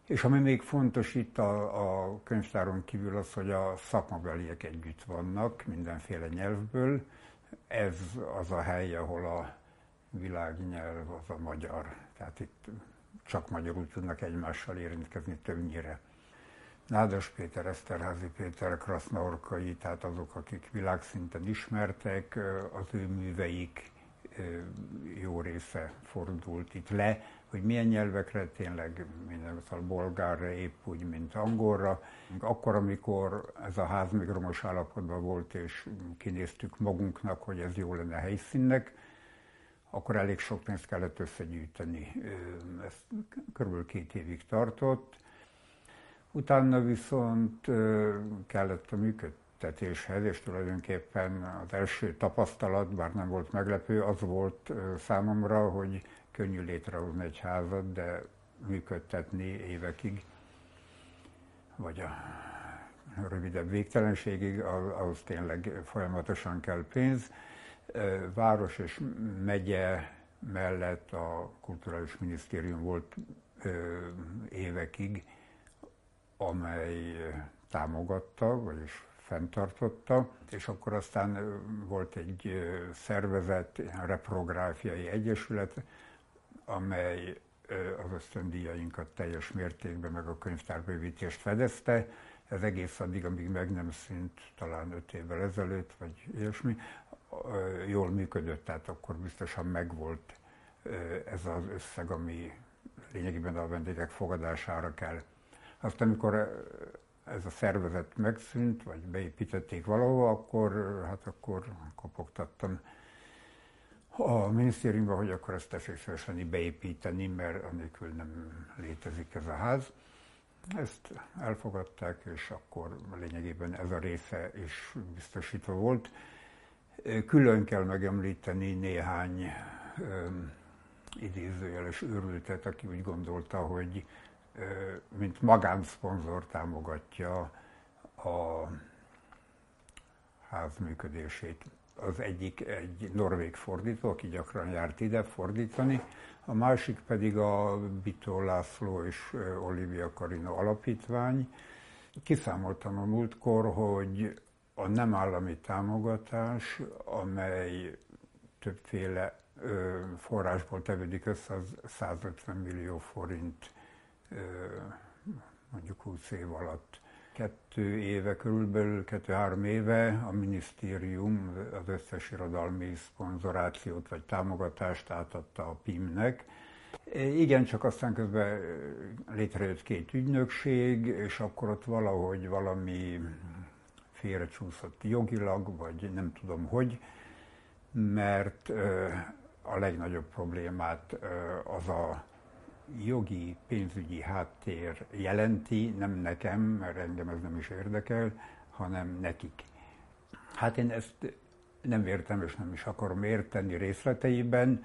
[SPEAKER 8] És ami még fontos itt a, a könyvtáron kívül az, hogy a szakmabeliek együtt vannak mindenféle nyelvből. Ez az a hely, ahol a világnyelv az a magyar. Tehát itt csak magyarul tudnak egymással érintkezni többnyire. Nádas Péter, Eszterházi Péter, Krasznaorkai, tehát azok, akik világszinten ismertek, az ő műveik jó része fordult itt le, hogy milyen nyelvekre, tényleg minden, szóval bolgárra épp úgy, mint angolra. Akkor, amikor ez a ház még romos állapotban volt, és kinéztük magunknak, hogy ez jó lenne helyszínnek, akkor elég sok pénzt kellett összegyűjteni. Ez körülbelül két évig tartott. Utána viszont kellett a működtetéshez, és tulajdonképpen az első tapasztalat, bár nem volt meglepő, az volt számomra, hogy könnyű létrehozni egy házat, de működtetni évekig, vagy a rövidebb végtelenségig, ahhoz tényleg folyamatosan kell pénz. Város és megye mellett a Kulturális Minisztérium volt évekig, amely támogatta, vagyis fenntartotta, és akkor aztán volt egy szervezet, reprográfiai egyesület, amely az ösztöndíjainkat teljes mértékben, meg a könyvtárbővítést fedezte. Ez egész addig, amíg meg nem szűnt, talán öt évvel ezelőtt, vagy ilyesmi, jól működött, tehát akkor biztosan megvolt ez az összeg, ami lényegében a vendégek fogadására kell. Aztán, amikor ez a szervezet megszűnt, vagy beépítették valahova, akkor, hát akkor kopogtattam a minisztériumban, hogy akkor ezt tessék szívesen beépíteni, mert anélkül nem létezik ez a ház. Ezt elfogadták, és akkor lényegében ez a része is biztosítva volt. Külön kell megemlíteni néhány idézőjeles őrültet, aki úgy gondolta, hogy mint magánszponzor támogatja a ház működését az egyik egy norvég fordító, aki gyakran járt ide fordítani, a másik pedig a Bitó László és Olivia Karina alapítvány. Kiszámoltam a múltkor, hogy a nem állami támogatás, amely többféle forrásból tevődik össze, az 150 millió forint mondjuk 20 év alatt. Kettő éve, körülbelül kettő-három éve a minisztérium az összes irodalmi szponzorációt vagy támogatást átadta a PIM-nek. Igen, csak aztán közben létrejött két ügynökség, és akkor ott valahogy valami félrecsúszott jogilag, vagy nem tudom hogy, mert a legnagyobb problémát az a jogi, pénzügyi háttér jelenti, nem nekem, mert engem ez nem is érdekel, hanem nekik. Hát én ezt nem értem, és nem is akarom érteni részleteiben.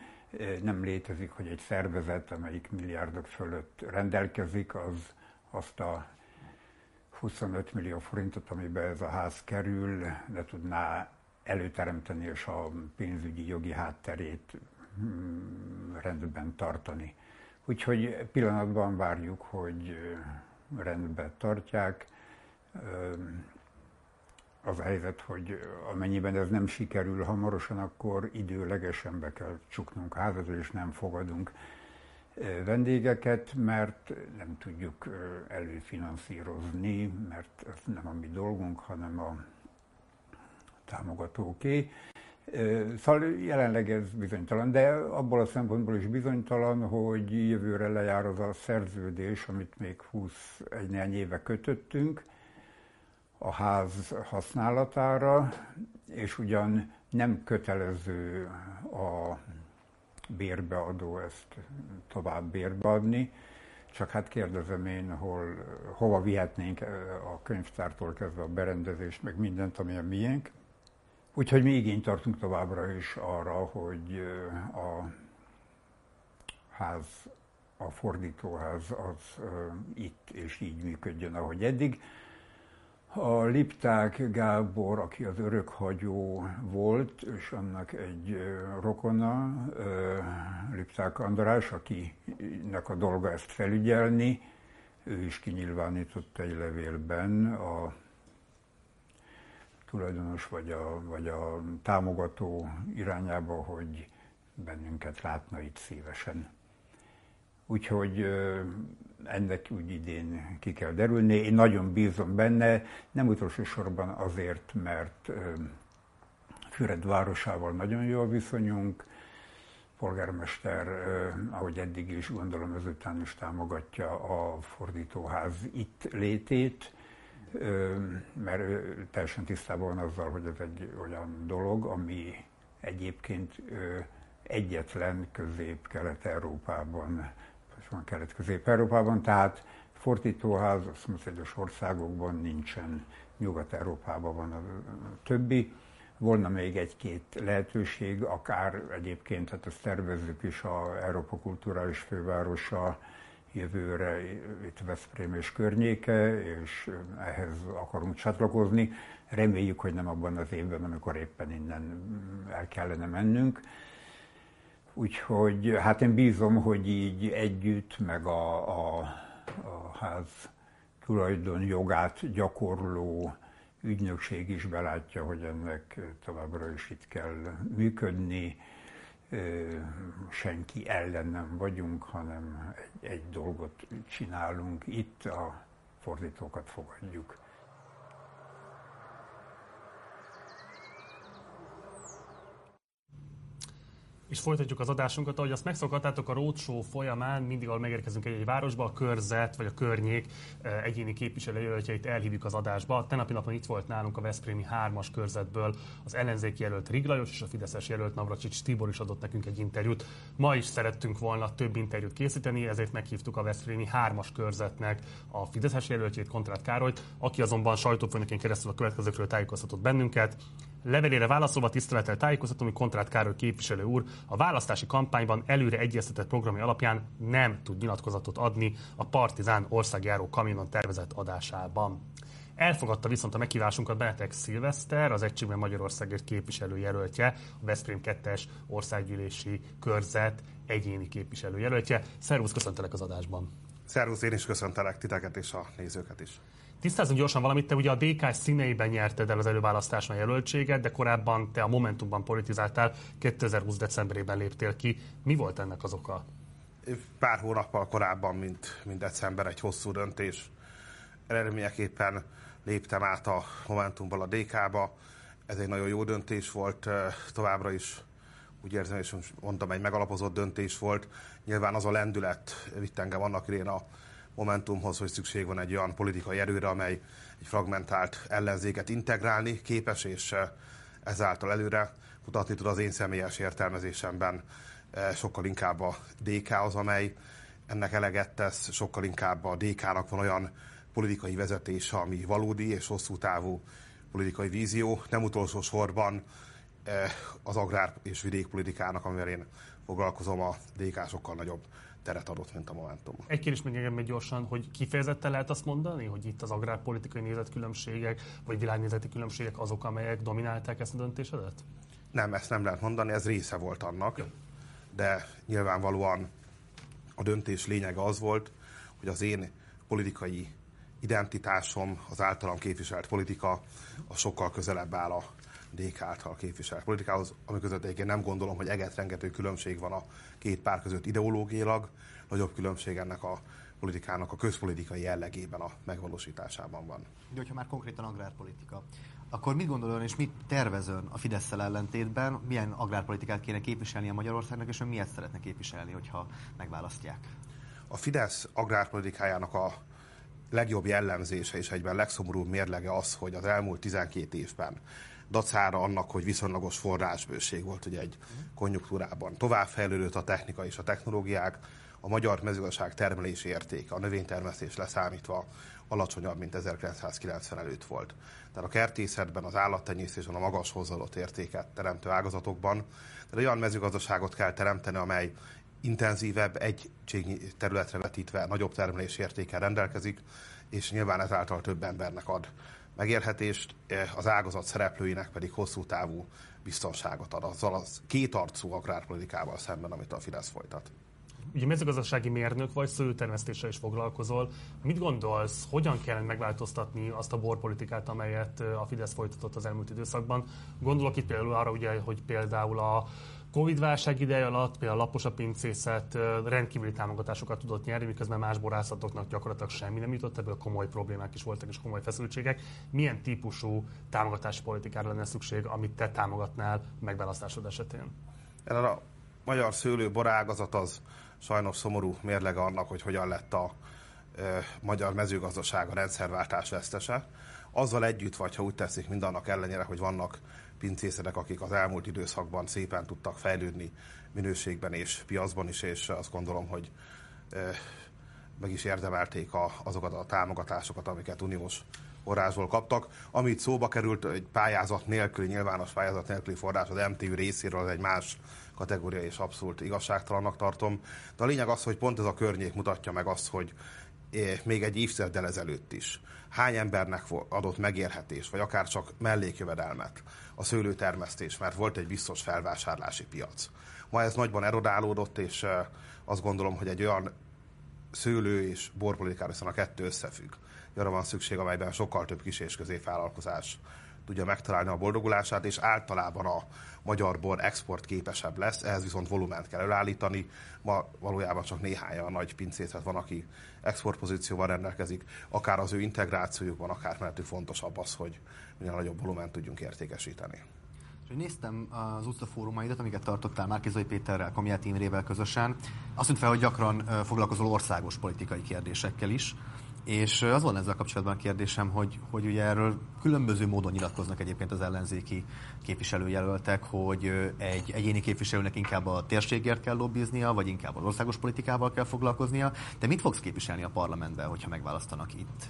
[SPEAKER 8] Nem létezik, hogy egy szervezet, amelyik milliárdok fölött rendelkezik, az azt a 25 millió forintot, amiben ez a ház kerül, ne tudná előteremteni és a pénzügyi jogi hátterét hmm, rendben tartani. Úgyhogy pillanatban várjuk, hogy rendben tartják. Az a helyzet, hogy amennyiben ez nem sikerül hamarosan, akkor időlegesen be kell csuknunk házat, és nem fogadunk vendégeket, mert nem tudjuk előfinanszírozni, mert ez nem a mi dolgunk, hanem a támogatóké. Szóval jelenleg ez bizonytalan, de abból a szempontból is bizonytalan, hogy jövőre lejár az a szerződés, amit még 21 néhány éve kötöttünk a ház használatára, és ugyan nem kötelező a bérbeadó ezt tovább bérbeadni, csak hát kérdezem én, hol, hova vihetnénk a könyvtártól kezdve a berendezést, meg mindent, ami a miénk. Úgyhogy mi igényt tartunk továbbra is arra, hogy a ház, a fordítóház az itt és így működjön, ahogy eddig. A Lipták Gábor, aki az örökhagyó volt, és annak egy rokona, Lipták András, akinek a dolga ezt felügyelni, ő is kinyilvánított egy levélben a tulajdonos vagy a, vagy a támogató irányába, hogy bennünket látna itt szívesen. Úgyhogy ennek úgy idén ki kell derülni. Én nagyon bízom benne, nem utolsó sorban azért, mert Füred városával nagyon jól viszonyunk, polgármester, ahogy eddig is gondolom, ezután is támogatja a fordítóház itt létét, mert teljesen tisztában van azzal, hogy ez egy olyan dolog, ami egyébként egyetlen közép-kelet-európában, van kelet-közép-európában, tehát fordítóház a szomszédos országokban nincsen, Nyugat-Európában van a többi. Volna még egy-két lehetőség, akár egyébként, hát ezt tervezzük is a Európa Kulturális Fővárosa, jövőre itt Veszprém és környéke, és ehhez akarunk csatlakozni. Reméljük, hogy nem abban az évben, amikor éppen innen el kellene mennünk. Úgyhogy hát én bízom, hogy így együtt, meg a, a, a ház tulajdon jogát gyakorló ügynökség is belátja, hogy ennek továbbra is itt kell működni senki ellen nem vagyunk, hanem egy, egy dolgot csinálunk itt, a fordítókat fogadjuk.
[SPEAKER 1] És folytatjuk az adásunkat. Ahogy azt megszokhattátok a roadshow folyamán, mindig, ahol megérkezünk egy, egy városba, a körzet vagy a környék eh, egyéni képviselőjelöltjeit elhívjuk az adásba. Tenapi napon itt volt nálunk a Veszprémi 3-as körzetből az ellenzéki jelölt Riglajos és a Fideszes jelölt Navracsics Tibor is adott nekünk egy interjút. Ma is szerettünk volna több interjút készíteni, ezért meghívtuk a Veszprémi 3-as körzetnek a Fideszes jelöltjét, Kontrát Károlyt, aki azonban sajtófőnökén keresztül a következőkről tájékoztatott bennünket. Levelére válaszolva tisztelettel tájékoztatom, hogy Kontrát Károly képviselő úr a választási kampányban előre egyeztetett programja alapján nem tud nyilatkozatot adni a Partizán országjáró kamionon tervezett adásában. Elfogadta viszont a meghívásunkat Benetek Szilveszter, az Egységben Magyarországért képviselő jelöltje, a Veszprém 2-es országgyűlési körzet egyéni képviselő jelöltje. Szervusz, köszöntelek az adásban.
[SPEAKER 9] Szervusz, én is köszöntelek titeket és a nézőket is.
[SPEAKER 1] Tisztázunk gyorsan valamit, te ugye a DK színeiben nyerted el az előválasztáson a jelöltséget, de korábban te a Momentumban politizáltál, 2020 decemberében léptél ki. Mi volt ennek az oka?
[SPEAKER 9] pár hónappal korábban, mint, mint december, egy hosszú döntés eredményeképpen léptem át a Momentumból a DK-ba. Ez egy nagyon jó döntés volt, továbbra is úgy érzem, és mondtam, egy megalapozott döntés volt. Nyilván az a lendület vitt engem annak idén a Momentumhoz, hogy szükség van egy olyan politikai erőre, amely egy fragmentált ellenzéket integrálni képes, és ezáltal előre mutatni tud az én személyes értelmezésemben sokkal inkább a DK az, amely ennek eleget tesz, sokkal inkább a DK-nak van olyan politikai vezetése, ami valódi és hosszú távú politikai vízió, nem utolsó sorban az agrár és vidékpolitikának, amivel én foglalkozom, a DK sokkal nagyobb teret adott, mint a Momentum.
[SPEAKER 1] Egy kérdés még engem gyorsan, hogy kifejezetten lehet azt mondani, hogy itt az agrárpolitikai nézetkülönbségek, vagy világnézeti különbségek azok, amelyek dominálták ezt a döntésedet?
[SPEAKER 9] Nem, ezt nem lehet mondani, ez része volt annak, Jó. de nyilvánvalóan a döntés lényege az volt, hogy az én politikai identitásom, az általam képviselt politika, a sokkal közelebb áll a DK által képviselt politikához, ami között egyébként nem gondolom, hogy eget rengető különbség van a két pár között ideológiailag, nagyobb különbség ennek a politikának a közpolitikai jellegében a megvalósításában van.
[SPEAKER 2] De hogyha már konkrétan agrárpolitika, akkor mit gondol és mit tervezön a fidesz ellentétben, milyen agrárpolitikát kéne képviselni a Magyarországnak, és ön miért szeretne képviselni, hogyha megválasztják?
[SPEAKER 9] A Fidesz agrárpolitikájának a legjobb jellemzése és egyben legszomorúbb mérlege az, hogy az elmúlt 12 évben dacára annak, hogy viszonylagos forrásbőség volt ugye egy konjunktúrában. Továbbfejlődött a technika és a technológiák, a magyar mezőgazdaság termelési értéke, a növénytermesztés leszámítva alacsonyabb, mint 1990 előtt volt. Tehát a kertészetben, az állattenyésztésben a magas hozzáadott értéket teremtő ágazatokban. Tehát olyan mezőgazdaságot kell teremteni, amely intenzívebb, egy területre vetítve nagyobb termelési értékkel rendelkezik, és nyilván ezáltal több embernek ad megérhetést, eh, az ágazat szereplőinek pedig hosszú távú biztonságot ad azzal az kétarcú agrárpolitikával szemben, amit a Fidesz folytat.
[SPEAKER 1] Ugye mezőgazdasági mérnök vagy, szőtermesztéssel is foglalkozol. Mit gondolsz, hogyan kell megváltoztatni azt a borpolitikát, amelyet eh, a Fidesz folytatott az elmúlt időszakban? Gondolok itt például arra, ugye, hogy például a Covid-válság ideje alatt például a lapos a pincészet rendkívüli támogatásokat tudott nyerni, miközben más borászatoknak gyakorlatilag semmi nem jutott, ebből komoly problémák is voltak és komoly feszültségek. Milyen típusú támogatási politikára lenne szükség, amit te támogatnál megválasztásod esetén?
[SPEAKER 9] Erre a magyar szőlő-borágazat az sajnos szomorú mérlege annak, hogy hogyan lett a magyar mezőgazdaság a rendszerváltás vesztese. Azzal együtt, vagy ha úgy teszik, mindannak ellenére, hogy vannak pincészetek, akik az elmúlt időszakban szépen tudtak fejlődni minőségben és piacban is, és azt gondolom, hogy meg is érdemelték a, azokat a támogatásokat, amiket uniós forrásból kaptak. Amit szóba került, egy pályázat nélküli, nyilvános pályázat nélküli forrás az MTU részéről, az egy más kategória, és abszolút igazságtalannak tartom. De a lényeg az, hogy pont ez a környék mutatja meg azt, hogy még egy évtizeddel ezelőtt is hány embernek adott megélhetés, vagy akár csak mellékjövedelmet a szőlőtermesztés, mert volt egy biztos felvásárlási piac. Ma ez nagyban erodálódott, és azt gondolom, hogy egy olyan szőlő és borpolitikára, hiszen a kettő összefügg. Arra van szükség, amelyben sokkal több kis és középvállalkozás tudja megtalálni a boldogulását, és általában a magyar bor export képesebb lesz, ehhez viszont volument kell elállítani. Ma valójában csak néhány a nagy pincészet van, aki exportpozícióval rendelkezik, akár az ő integrációjukban, akár mellettük fontosabb az, hogy minél nagyobb volument tudjunk értékesíteni.
[SPEAKER 2] Néztem az utcafórumaidat, amiket tartottál Márkizai Péterrel, Komiát Imrével közösen. Azt tűnt fel, hogy gyakran foglalkozol országos politikai kérdésekkel is. És az van ezzel kapcsolatban a kérdésem, hogy, hogy ugye erről különböző módon nyilatkoznak egyébként az ellenzéki képviselőjelöltek, hogy egy egyéni képviselőnek inkább a térségért kell lobbiznia, vagy inkább az országos politikával kell foglalkoznia. De mit fogsz képviselni a parlamentben, hogyha megválasztanak itt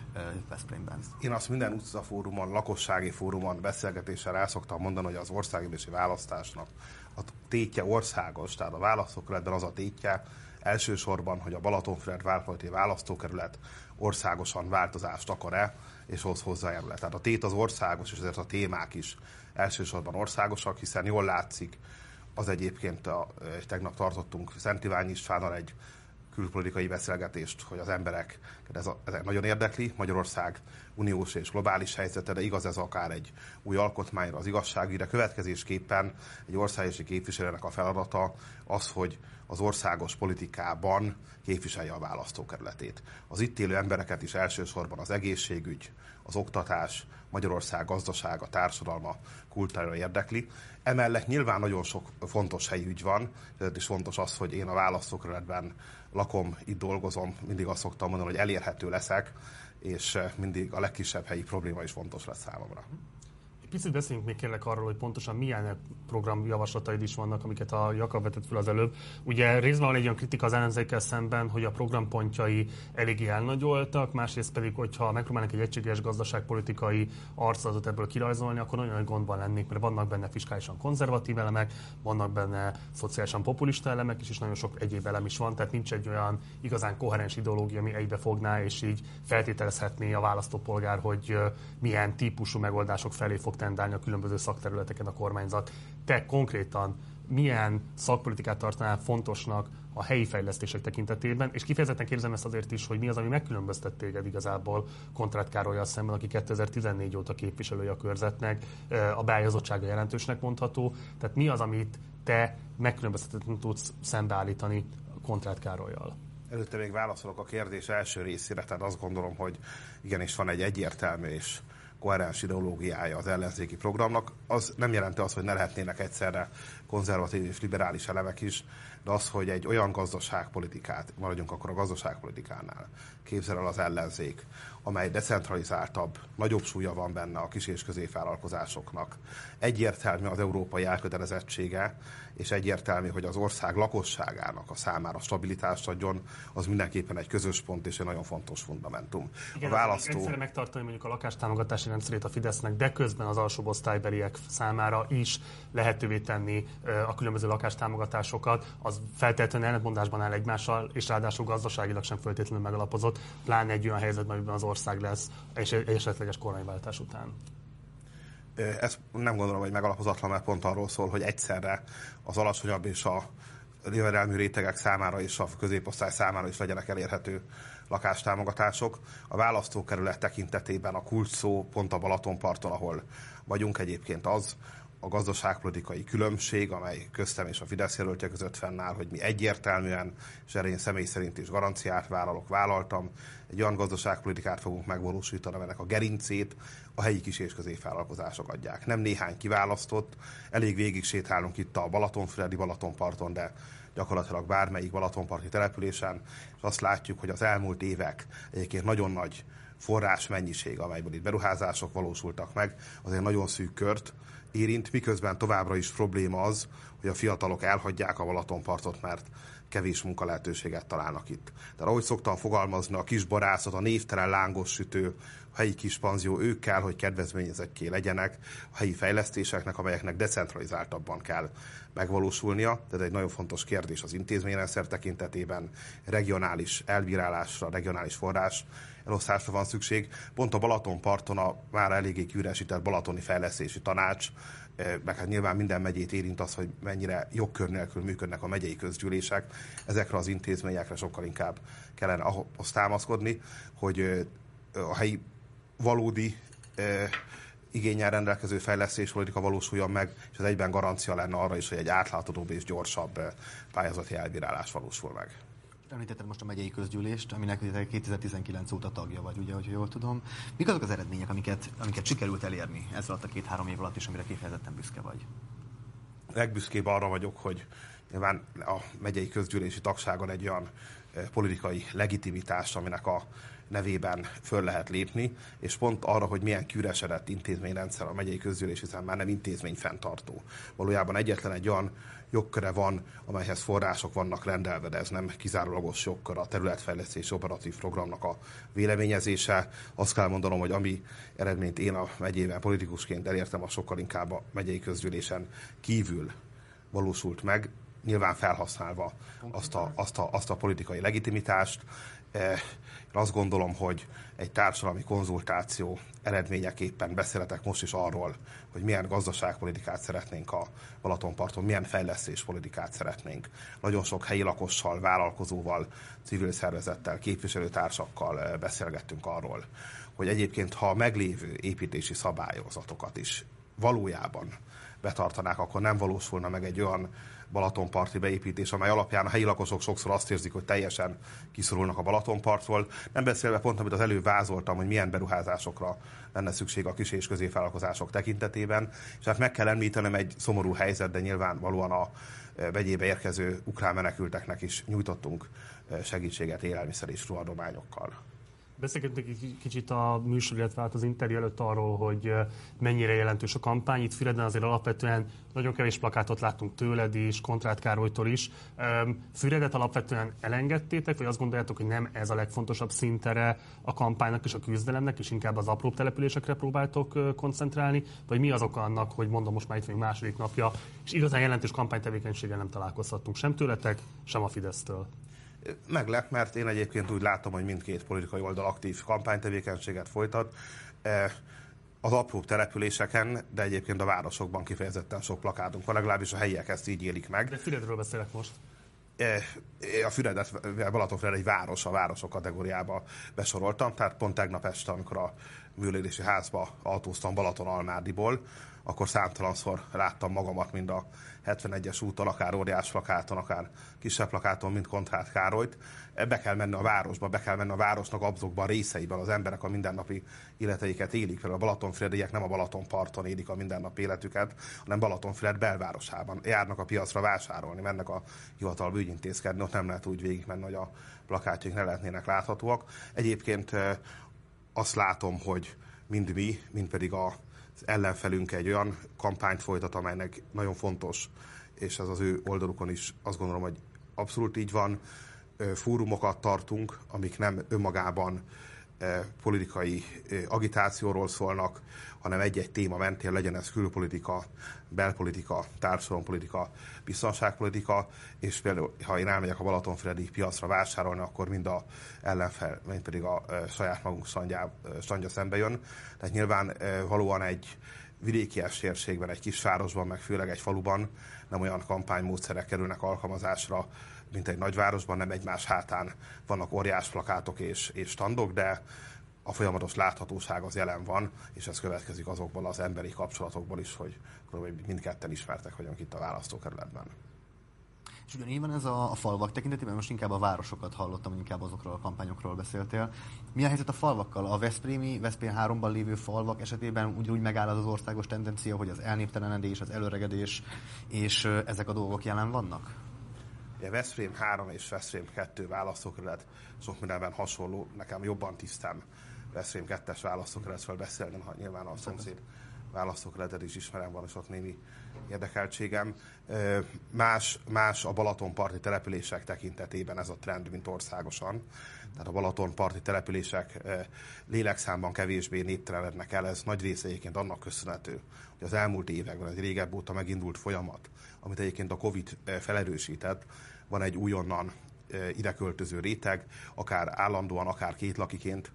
[SPEAKER 2] Veszprémben?
[SPEAKER 9] Én azt minden utcafórumon, lakossági fórumon, beszélgetéssel el szoktam mondani, hogy az országgyűlési választásnak a tétje országos, tehát a választókerületben az a tétje, elsősorban, hogy a Balatonfüred várfalti választókerület országosan változást akar-e, és hoz hozzájárul Tehát a tét az országos, és ezért a témák is elsősorban országosak, hiszen jól látszik, az egyébként a, tegnap tartottunk Szent Iványi Istvánnal egy külpolitikai beszélgetést, hogy az emberek ez, a, ez nagyon érdekli, Magyarország uniós és globális helyzete, de igaz ez akár egy új alkotmányra, az igazságügyre. Következésképpen egy országosi képviselőnek a feladata az, hogy az országos politikában képviselje a választókerületét. Az itt élő embereket is elsősorban az egészségügy, az oktatás, Magyarország gazdasága, társadalma, kultúrája érdekli. Emellett nyilván nagyon sok fontos helyi ügy van, is fontos az, hogy én a választókerületben lakom, itt dolgozom, mindig azt szoktam mondani, hogy elérhető leszek, és mindig a legkisebb helyi probléma is fontos lesz számomra.
[SPEAKER 1] Picit beszéljünk még kérlek arról, hogy pontosan milyen programjavaslataid is vannak, amiket a Jakab vetett fel az előbb. Ugye részben van egy olyan kritika az ellenzékkel szemben, hogy a programpontjai eléggé elnagyoltak, másrészt pedig, hogyha megpróbálnak egy egységes gazdaságpolitikai arcolatot ebből kirajzolni, akkor nagyon nagy gondban lennék, mert vannak benne fiskálisan konzervatív elemek, vannak benne szociálisan populista elemek is, és nagyon sok egyéb elem is van, tehát nincs egy olyan igazán koherens ideológia, ami egybefogná, és így feltételezhetné a választópolgár, hogy milyen típusú megoldások felé fog tendálni a különböző szakterületeken a kormányzat. Te konkrétan milyen szakpolitikát tartanál fontosnak a helyi fejlesztések tekintetében, és kifejezetten kérdezem ezt azért is, hogy mi az, ami megkülönböztet téged igazából Kontrát Károlyal szemben, aki 2014 óta képviselője a körzetnek, a beállítottsága jelentősnek mondható. Tehát mi az, amit te megkülönböztetően tudsz szembeállítani Kontrát Károlyal?
[SPEAKER 9] Előtte még válaszolok a kérdés első részére, tehát azt gondolom, hogy igenis van egy egyértelmű és koherens ideológiája az ellenzéki programnak, az nem jelenti azt, hogy ne lehetnének egyszerre konzervatív és liberális elemek is, de az, hogy egy olyan gazdaságpolitikát, maradjunk akkor a gazdaságpolitikánál, képzel el az ellenzék, amely decentralizáltabb, nagyobb súlya van benne a kis és középvállalkozásoknak. Egyértelmű az európai elkötelezettsége, és egyértelmű, hogy az ország lakosságának a számára stabilitást adjon, az mindenképpen egy közös pont és egy nagyon fontos fundamentum.
[SPEAKER 1] Igen, a választó... Egyszerre megtartani mondjuk a lakástámogatási rendszerét a Fidesznek, de közben az alsóbb osztálybeliek számára is lehetővé tenni a különböző lakástámogatásokat, az feltétlenül ellentmondásban áll egymással, és ráadásul gazdaságilag sem feltétlenül megalapozott, pláne egy olyan helyzetben, amiben az ország lesz, és egy esetleges kormányváltás után.
[SPEAKER 9] Ez nem gondolom, hogy megalapozatlan, mert pont arról szól, hogy egyszerre az alacsonyabb és a jövedelmű rétegek számára és a középosztály számára is legyenek elérhető lakástámogatások. A választókerület tekintetében a kulcs szó pont a Balatonparton, ahol vagyunk egyébként az, a gazdaságpolitikai különbség, amely köztem és a Fidesz jelöltje között fennáll, hogy mi egyértelműen, és erre én személy szerint is garanciát vállalok, vállaltam, egy olyan gazdaságpolitikát fogunk megvalósítani, amelynek a gerincét a helyi kis és középvállalkozások adják. Nem néhány kiválasztott, elég végig sétálunk itt a Balatonfüredi Balatonparton, de gyakorlatilag bármelyik Balatonparti településen, és azt látjuk, hogy az elmúlt évek egyébként nagyon nagy forrás mennyiség, amelyből itt beruházások valósultak meg, azért nagyon szűk kört érint, miközben továbbra is probléma az, hogy a fiatalok elhagyják a Balatonpartot, mert kevés munkalehetőséget találnak itt. De ahogy szoktam fogalmazni, a kis barászat, a névtelen lángos sütő, helyi kis ők kell, hogy kedvezményezetté legyenek a helyi fejlesztéseknek, amelyeknek decentralizáltabban kell megvalósulnia. Tehát egy nagyon fontos kérdés az intézményrendszer tekintetében, regionális elbírálásra, regionális forrás elosztásra van szükség. Pont a Balatonparton a már eléggé kiüresített Balatoni Fejlesztési Tanács meg hát nyilván minden megyét érint az, hogy mennyire jogkör nélkül működnek a megyei közgyűlések. Ezekre az intézményekre sokkal inkább kellene ahhoz támaszkodni, hogy a helyi valódi igényel rendelkező fejlesztéspolitika valósuljon meg, és ez egyben garancia lenne arra is, hogy egy átláthatóbb és gyorsabb pályázati elbírálás valósul meg.
[SPEAKER 2] Említetted most a megyei közgyűlést, aminek 2019 óta tagja vagy, ugye, hogyha jól tudom. Mik azok az eredmények, amiket, amiket sikerült elérni ez alatt a két-három év alatt, és amire kifejezetten büszke vagy?
[SPEAKER 9] Legbüszkébb arra vagyok, hogy nyilván a megyei közgyűlési tagságon egy olyan politikai legitimitás, aminek a nevében föl lehet lépni, és pont arra, hogy milyen küresedett intézményrendszer a megyei közgyűlés, hiszen már nem intézmény fenntartó. Valójában egyetlen egy olyan jogköre van, amelyhez források vannak rendelve, de ez nem kizárólagos jogkör a területfejlesztés operatív programnak a véleményezése. Azt kell mondanom, hogy ami eredményt én a megyében politikusként elértem, a sokkal inkább a megyei közgyűlésen kívül valósult meg, nyilván felhasználva azt a, azt a, azt a politikai legitimitást, én azt gondolom, hogy egy társadalmi konzultáció eredményeképpen beszélhetek most is arról, hogy milyen gazdaságpolitikát szeretnénk a Balatonparton, milyen fejlesztéspolitikát szeretnénk. Nagyon sok helyi lakossal, vállalkozóval, civil szervezettel, képviselőtársakkal eh, beszélgettünk arról, hogy egyébként ha a meglévő építési szabályozatokat is valójában betartanák, akkor nem valósulna meg egy olyan Balatonparti beépítés, amely alapján a helyi lakosok sokszor azt érzik, hogy teljesen kiszorulnak a Balatonpartról. Nem beszélve pont, amit az előbb vázoltam, hogy milyen beruházásokra lenne szükség a kis és középvállalkozások tekintetében. És hát meg kell említenem egy szomorú helyzet, de nyilvánvalóan a vegyébe érkező ukrán menekülteknek is nyújtottunk segítséget élelmiszer és ruhadományokkal.
[SPEAKER 1] Beszélgettünk egy kicsit a műsor, illetve hát az interjú előtt arról, hogy mennyire jelentős a kampány. Itt Füreden azért alapvetően nagyon kevés plakátot láttunk tőled is, Kontrát Károlytól is. Füredet alapvetően elengedtétek, vagy azt gondoljátok, hogy nem ez a legfontosabb szintere a kampánynak és a küzdelemnek, és inkább az apró településekre próbáltok koncentrálni? Vagy mi az oka annak, hogy mondom, most már itt vagyunk második napja, és igazán jelentős kampánytevékenységgel nem találkozhattunk sem tőletek, sem a Fidesztől?
[SPEAKER 9] Meglep, mert én egyébként úgy látom, hogy mindkét politikai oldal aktív kampánytevékenységet folytat. E, az apró településeken, de egyébként a városokban kifejezetten sok plakátunk van, legalábbis a helyiek ezt így élik meg.
[SPEAKER 1] De Füredről beszélek most.
[SPEAKER 9] E, a Füredet, Balatonfüred egy város, a városok kategóriába besoroltam, tehát pont tegnap este, amikor a műlélési házba autóztam Balaton-Almádiból, akkor számtalanszor láttam magamat mind a 71-es úton, akár óriás plakáton, akár kisebb plakáton, mint Kontrát Károlyt. Be kell menni a városba, be kell menni a városnak abzokban, a részeiben az emberek a mindennapi életeiket élik. Például a Balatonfürediek nem a Balatonparton élik a mindennapi életüket, hanem Balatonfüred belvárosában. Járnak a piacra vásárolni, mennek a hivatal ügyintézkedni, ott nem lehet úgy végigmenni, hogy a plakátjaik ne lehetnének láthatóak. Egyébként azt látom, hogy mind mi, mind pedig a ellenfelünk egy olyan kampányt folytat, amelynek nagyon fontos, és ez az ő oldalukon is azt gondolom, hogy abszolút így van. Fórumokat tartunk, amik nem önmagában politikai agitációról szólnak, hanem egy-egy téma mentén legyen ez külpolitika, belpolitika, társadalompolitika, biztonságpolitika, és például, ha én elmegyek a Balatonfredi piacra vásárolni, akkor mind a ellenfel, mind pedig a saját magunk standja, standja szembe jön. Tehát nyilván valóan egy vidéki térségben, egy kisvárosban, meg főleg egy faluban nem olyan kampánymódszerek kerülnek alkalmazásra, mint egy nagyvárosban, nem egymás hátán vannak óriás plakátok és, és standok, de a folyamatos láthatóság az jelen van, és ez következik azokból az emberi kapcsolatokból is, hogy mindketten ismertek vagyunk itt a választókerületben.
[SPEAKER 2] És ugyanígy van ez a, a falvak tekintetében, most inkább a városokat hallottam, inkább azokról a kampányokról beszéltél. Mi a helyzet a falvakkal? A Veszprémi, Veszprém 3-ban lévő falvak esetében ugyanúgy megáll az, az országos tendencia, hogy az elnéptelenedés, az előregedés, és ezek a dolgok jelen vannak?
[SPEAKER 9] Ugye Veszprém 3 és Veszprém 2 választókerület sok mindenben hasonló, nekem jobban tisztem Veszprém 2-es választókerületről beszélni, ha nyilván a szomszéd választókerületet is ismerem, van és ott némi érdekeltségem. Más, más a Balatonparti települések tekintetében ez a trend, mint országosan. Tehát a Balatonparti települések lélekszámban kevésbé néptelenednek el. Ez nagy része egyébként annak köszönhető, hogy az elmúlt években egy régebb óta megindult folyamat, amit egyébként a Covid felerősített, van egy újonnan ideköltöző réteg, akár állandóan, akár kétlakiként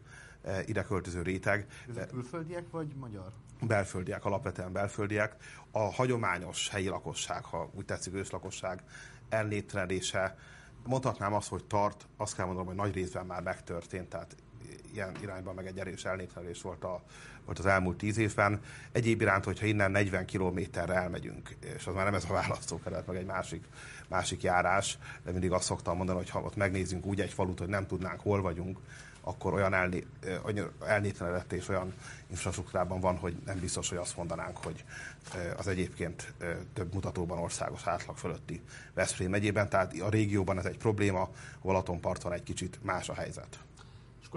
[SPEAKER 9] ideköltöző réteg.
[SPEAKER 2] Ezek külföldiek vagy magyar?
[SPEAKER 9] belföldiek, alapvetően belföldiek. A hagyományos helyi lakosság, ha úgy tetszik őslakosság elnéptelenedése, mondhatnám azt, hogy tart, azt kell mondanom, hogy nagy részben már megtörtént, tehát ilyen irányban meg egy erős elnéptelenedés volt, a, volt az elmúlt tíz évben. Egyéb iránt, hogyha innen 40 kilométerre elmegyünk, és az már nem ez a választókerület, meg egy másik, másik járás, de mindig azt szoktam mondani, hogy ha ott megnézzünk úgy egy falut, hogy nem tudnánk, hol vagyunk, akkor olyan elné, elnéptelenedett és olyan infrastruktúrában van, hogy nem biztos, hogy azt mondanánk, hogy az egyébként több mutatóban országos átlag fölötti Veszprém megyében, tehát a régióban ez egy probléma, Balatonparton egy kicsit más a helyzet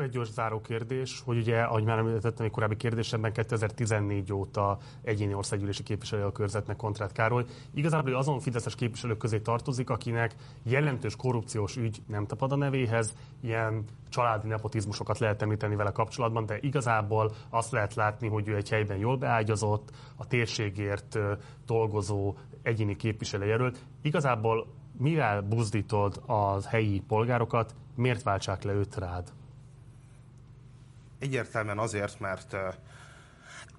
[SPEAKER 1] egy gyors záró kérdés, hogy ugye, ahogy már említettem egy korábbi kérdésemben, 2014 óta egyéni országgyűlési képviselő a körzetnek Kontrát Károly. Igazából azon fideszes képviselők közé tartozik, akinek jelentős korrupciós ügy nem tapad a nevéhez, ilyen családi nepotizmusokat lehet említeni vele kapcsolatban, de igazából azt lehet látni, hogy ő egy helyben jól beágyazott, a térségért dolgozó egyéni képviselőjelölt. Igazából mivel buzdítod a helyi polgárokat, miért váltsák le őt rád?
[SPEAKER 9] Egyértelműen azért, mert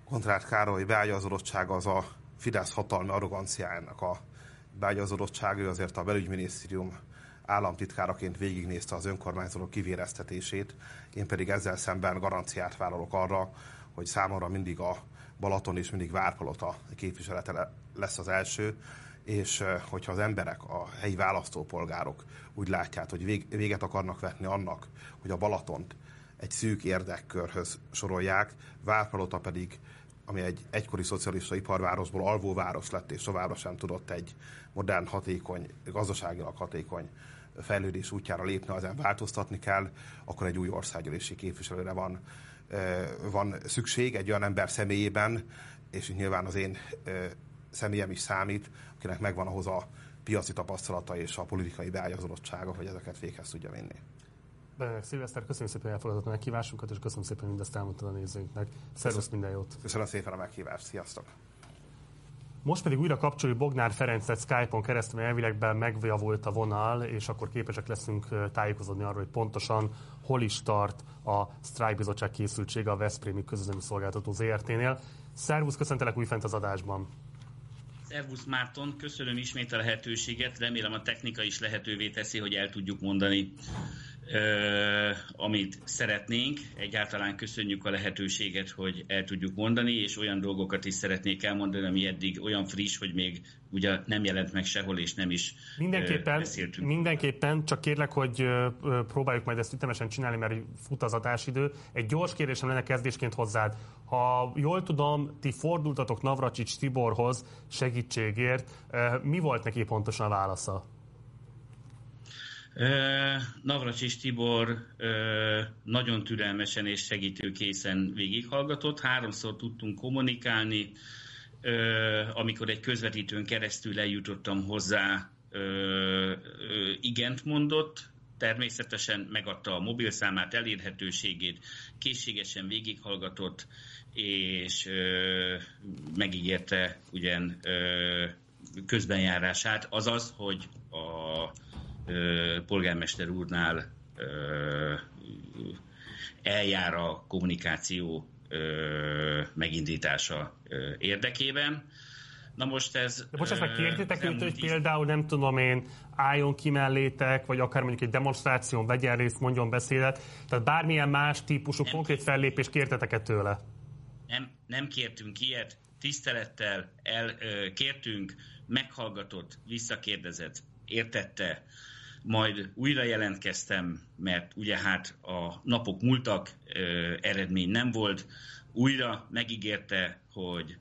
[SPEAKER 9] Kontrát Károly beágyazódottsága az a Fidesz hatalmi arroganciájának a beágyazódottsága, ő azért a belügyminisztérium államtitkáraként végignézte az önkormányzatok kivéreztetését, én pedig ezzel szemben garanciát vállalok arra, hogy számomra mindig a Balaton és mindig Várpalota képviselete lesz az első, és hogyha az emberek, a helyi választópolgárok úgy látják, hogy véget akarnak vetni annak, hogy a Balatont egy szűk érdekkörhöz sorolják, Várpalota pedig ami egy egykori szocialista iparvárosból alvóváros lett, és továbbra sem tudott egy modern, hatékony, gazdaságilag hatékony fejlődés útjára lépni, ezen változtatni kell, akkor egy új országgyűlési képviselőre van, van szükség egy olyan ember személyében, és nyilván az én személyem is számít, akinek megvan ahhoz a piaci tapasztalata és a politikai beágyazodottsága, hogy ezeket véghez tudja vinni.
[SPEAKER 1] Benedek Szilveszter, köszönöm szépen, hogy elfogadott a meghívásunkat, és köszönöm szépen, hogy mindezt elmondtad a nézőinknek. Szervusz, minden jót!
[SPEAKER 9] Köszönöm szépen a meghívást, sziasztok!
[SPEAKER 1] Most pedig újra kapcsoljuk Bognár Ferencet Skype-on keresztül, mert elvilegben megjavult a vonal, és akkor képesek leszünk tájékozódni arról, hogy pontosan hol is tart a Strike Bizottság készültsége a Veszprémi Közüzemi Szolgáltató ZRT-nél. Szervusz, köszöntelek újfent az adásban!
[SPEAKER 7] Szervusz Márton, köszönöm ismét a lehetőséget, remélem a technika is lehetővé teszi, hogy el tudjuk mondani amit szeretnénk. Egyáltalán köszönjük a lehetőséget, hogy el tudjuk mondani, és olyan dolgokat is szeretnék elmondani, ami eddig olyan friss, hogy még ugye nem jelent meg sehol, és nem is
[SPEAKER 1] mindenképpen,
[SPEAKER 7] beszéltünk.
[SPEAKER 1] Mindenképpen, csak kérlek, hogy próbáljuk majd ezt ütemesen csinálni, mert fut az adásidő. Egy gyors kérdésem lenne kezdésként hozzád. Ha jól tudom, ti fordultatok Navracsics Tiborhoz segítségért. Mi volt neki pontosan a válasza?
[SPEAKER 7] Navracsis Tibor nagyon türelmesen és segítőkészen végighallgatott. Háromszor tudtunk kommunikálni, amikor egy közvetítőn keresztül eljutottam hozzá, igent mondott, természetesen megadta a mobilszámát, elérhetőségét, készségesen végighallgatott, és megígérte ugyan közbenjárását, azaz, hogy a polgármester úrnál eljár a kommunikáció megindítása érdekében. Na most ez...
[SPEAKER 1] De most ezt kértétek őt, hogy például nem tudom én, álljon ki mellétek, vagy akár mondjuk egy demonstráción vegyen részt, mondjon beszédet. Tehát bármilyen más típusú nem konkrét fellépést kértetek-e tőle?
[SPEAKER 7] Nem, nem kértünk ilyet. Tisztelettel el, kértünk, meghallgatott, visszakérdezett, értette, majd újra jelentkeztem, mert ugye hát a napok múltak, eredmény nem volt, újra megígérte, hogy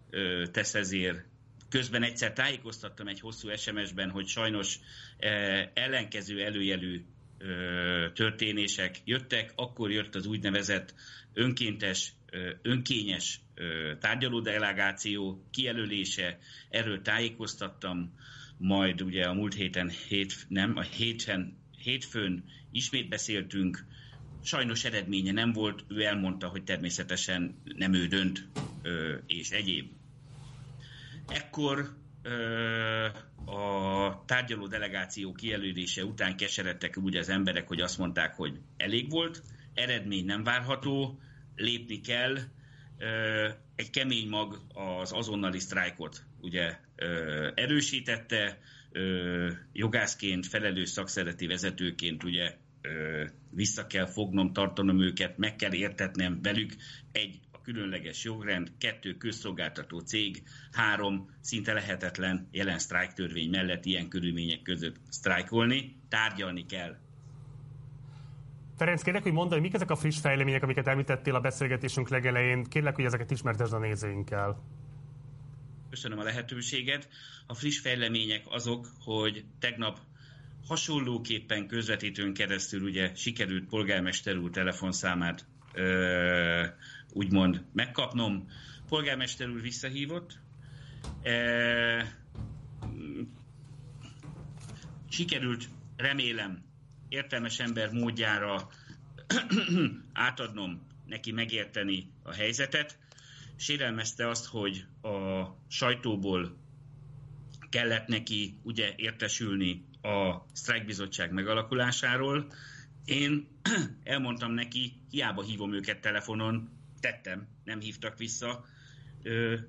[SPEAKER 7] tesz ezért. Közben egyszer tájékoztattam egy hosszú SMS-ben, hogy sajnos ellenkező előjelű történések jöttek, akkor jött az úgynevezett önkéntes, önkényes tárgyalódelegáció kijelölése, erről tájékoztattam, majd ugye a múlt héten, hét, nem, a héten, hétfőn ismét beszéltünk, sajnos eredménye nem volt, ő elmondta, hogy természetesen nem ő dönt, és egyéb. Ekkor a tárgyaló delegáció kijelölése után keseredtek ugye az emberek, hogy azt mondták, hogy elég volt, eredmény nem várható, lépni kell, egy kemény mag az azonnali sztrájkot ugye erősítette, jogászként, felelős szakszereti vezetőként ugye vissza kell fognom, tartanom őket, meg kell értetnem velük egy a különleges jogrend, kettő közszolgáltató cég, három szinte lehetetlen jelen sztrájktörvény mellett ilyen körülmények között sztrájkolni, tárgyalni kell
[SPEAKER 1] Ferenc, kérlek, hogy mondd, hogy mik ezek a friss fejlemények, amiket említettél a beszélgetésünk legelején. Kérlek, hogy ezeket ismertesd a nézőinkkel.
[SPEAKER 7] Köszönöm a lehetőséget. A friss fejlemények azok, hogy tegnap hasonlóképpen közvetítőn keresztül ugye sikerült polgármester úr telefonszámát ö, úgymond megkapnom. Polgármester úr visszahívott. E, sikerült, remélem, értelmes ember módjára átadnom neki megérteni a helyzetet. Sérelmezte azt, hogy a sajtóból kellett neki ugye értesülni a sztrájkbizottság megalakulásáról. Én elmondtam neki, hiába hívom őket telefonon, tettem, nem hívtak vissza.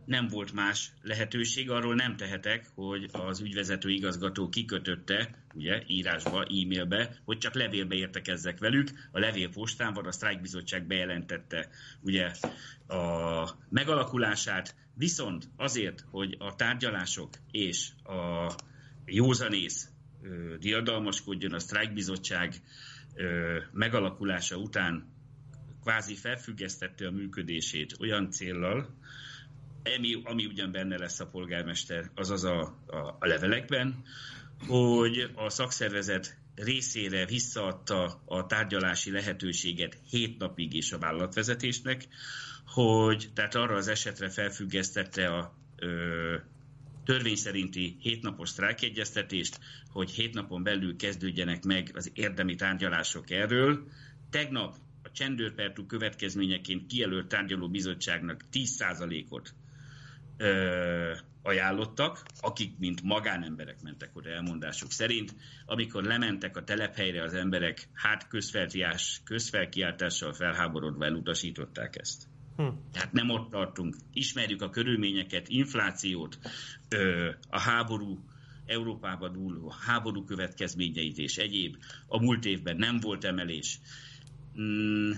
[SPEAKER 7] Nem volt más lehetőség, arról nem tehetek, hogy az ügyvezető igazgató kikötötte, ugye, írásba, e-mailbe, hogy csak levélbe értekezzek velük. A levélpostán a sztrájkbizottság bejelentette ugye a megalakulását, viszont azért, hogy a tárgyalások és a józanész diadalmaskodjon a sztrájkbizottság megalakulása után kvázi felfüggesztette a működését olyan céllal, ami, ami ugyan benne lesz a polgármester, azaz a, a, a levelekben, hogy a szakszervezet részére visszaadta a tárgyalási lehetőséget hét napig is a vállalatvezetésnek, hogy tehát arra az esetre felfüggesztette a ö, törvény szerinti hétnapos sztrájkegyeztetést, hogy hét napon belül kezdődjenek meg az érdemi tárgyalások erről. Tegnap a csendőrpertú következményeként kijelölt tárgyaló bizottságnak 10%-ot ö, ajánlottak, akik mint magánemberek mentek oda elmondásuk szerint, amikor lementek a telephelyre az emberek, hát közfelkiáltás, közfelkiáltással felháborodva elutasították ezt. Hm. Tehát nem ott tartunk. Ismerjük a körülményeket, inflációt, ö, a háború, Európában dúló háború következményeit és egyéb. A múlt évben nem volt emelés. Mm,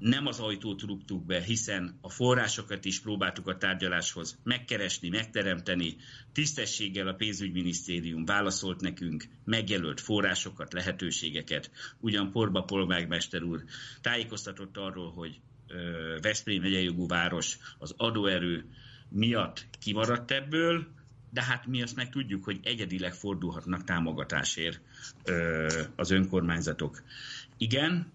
[SPEAKER 7] nem az ajtót rúgtuk be, hiszen a forrásokat is próbáltuk a tárgyaláshoz megkeresni, megteremteni. Tisztességgel a pénzügyminisztérium válaszolt nekünk, megjelölt forrásokat, lehetőségeket. Ugyan Porba polgármester úr tájékoztatott arról, hogy Veszprém megyejogú város az adóerő miatt kimaradt ebből, de hát mi azt meg tudjuk, hogy egyedileg fordulhatnak támogatásért az önkormányzatok. Igen,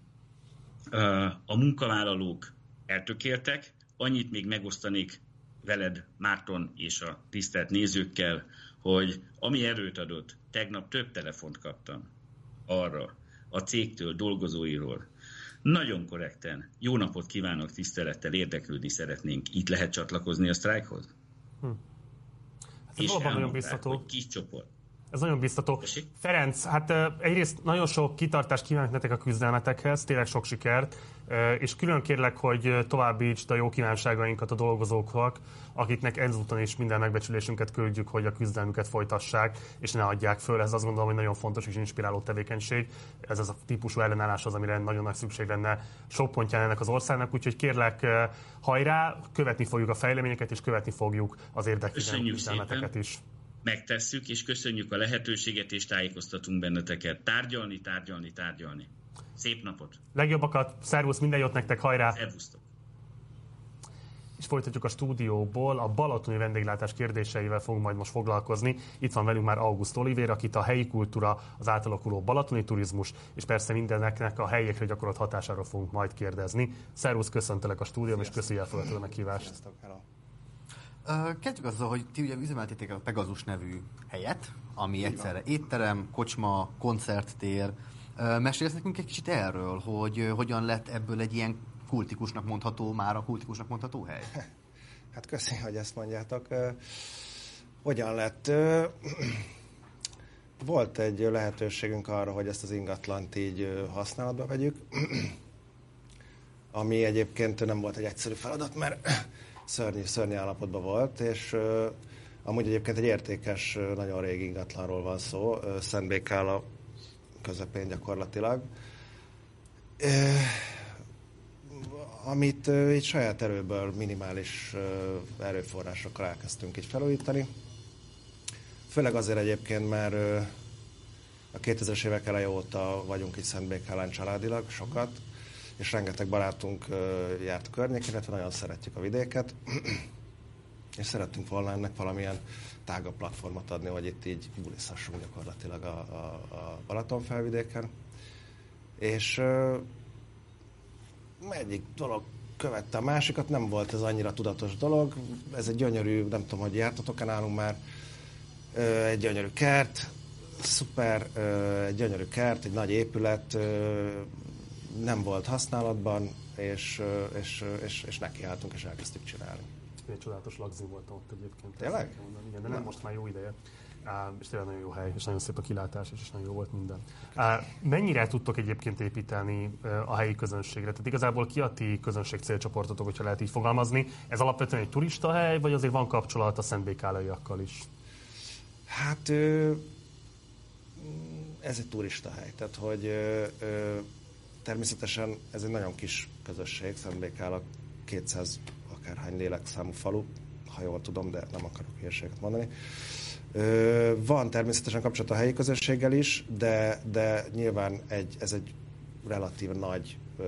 [SPEAKER 7] a munkavállalók eltökéltek, annyit még megosztanék veled, Márton és a tisztelt nézőkkel, hogy ami erőt adott, tegnap több telefont kaptam arra a cégtől, dolgozóiról. Nagyon korrekten. Jó napot kívánok, tisztelettel érdeklődni szeretnénk. Itt lehet csatlakozni a sztrájkhoz? Hm.
[SPEAKER 1] Hát és nagyon biztató.
[SPEAKER 7] hogy kis csoport.
[SPEAKER 1] Ez nagyon biztató. Ferenc, hát egyrészt nagyon sok kitartást kívánok nektek a küzdelmetekhez, tényleg sok sikert, és külön kérlek, hogy továbbítsd a jó kívánságainkat a dolgozóknak, akiknek ezúton is minden megbecsülésünket küldjük, hogy a küzdelmüket folytassák, és ne adják föl. Ez azt gondolom, hogy nagyon fontos és inspiráló tevékenység. Ez az a típusú ellenállás az, amire nagyon nagy szükség lenne sok pontján ennek az országnak, úgyhogy kérlek, hajrá, követni fogjuk a fejleményeket, és követni fogjuk az érdeküzdelmeteket is
[SPEAKER 7] megtesszük, és köszönjük a lehetőséget, és tájékoztatunk benneteket. Tárgyalni, tárgyalni, tárgyalni. Szép napot!
[SPEAKER 1] Legjobbakat, szervusz, minden jót nektek, hajrá!
[SPEAKER 7] Szervusztok!
[SPEAKER 1] És folytatjuk a stúdióból, a balatoni vendéglátás kérdéseivel fogunk majd most foglalkozni. Itt van velünk már August Olivér, akit a helyi kultúra, az átalakuló balatoni turizmus, és persze mindeneknek a helyiekre gyakorolt hatásáról fogunk majd kérdezni. Szervusz, köszöntelek a stúdióm, és köszi el a meghívást. Sziasztok, hello.
[SPEAKER 2] Kezdjük azzal, hogy ti ugye üzemeltétek a Pegazus nevű helyet, ami egyszerre étterem, kocsma, koncerttér. Mesélsz nekünk egy kicsit erről, hogy hogyan lett ebből egy ilyen kultikusnak mondható, már a kultikusnak mondható hely?
[SPEAKER 10] Hát köszönöm, hogy ezt mondjátok. Hogyan lett? Volt egy lehetőségünk arra, hogy ezt az ingatlant így használatba vegyük, ami egyébként nem volt egy egyszerű feladat, mert szörnyű, szörnyű állapotban volt, és amúgy egyébként egy értékes, nagyon régi ingatlanról van szó, uh, Szent Békála közepén gyakorlatilag. Amit így saját erőből minimális erőforrásokkal elkezdtünk így felújítani. Főleg azért egyébként, mert a 2000-es évek eleje óta vagyunk itt Szentbékálán családilag sokat, és rengeteg barátunk járt illetve nagyon szeretjük a vidéket, és szerettünk volna ennek valamilyen tágabb platformot adni, hogy itt így buliszhassunk gyakorlatilag a, a, a Balaton felvidéken. És egyik dolog követte a másikat, nem volt ez annyira tudatos dolog. Ez egy gyönyörű, nem tudom, hogy jártatok-e nálunk már, egy gyönyörű kert, szuper, egy gyönyörű kert, egy nagy épület, nem volt használatban, és, és, és, és nekiálltunk, és elkezdtük csinálni.
[SPEAKER 1] Egy csodálatos lagzi voltam ott egyébként.
[SPEAKER 10] Tényleg?
[SPEAKER 1] Igen, de nem, nem most már jó ideje. Á, és tényleg nagyon jó hely, és nagyon szép a kilátás, és nagyon jó volt minden. Á, mennyire tudtok egyébként építeni a helyi közönségre? Tehát igazából ki a ti közönség célcsoportotok, hogyha lehet így fogalmazni? Ez alapvetően egy turista hely, vagy azért van kapcsolat a szentbékálaiakkal is?
[SPEAKER 10] Hát ez egy turista hely, tehát hogy természetesen ez egy nagyon kis közösség, Szentbékál 200 akárhány lélekszámú falu, ha jól tudom, de nem akarok hírséget mondani. Van természetesen kapcsolat a helyi közösséggel is, de, de nyilván egy, ez egy relatív nagy ö,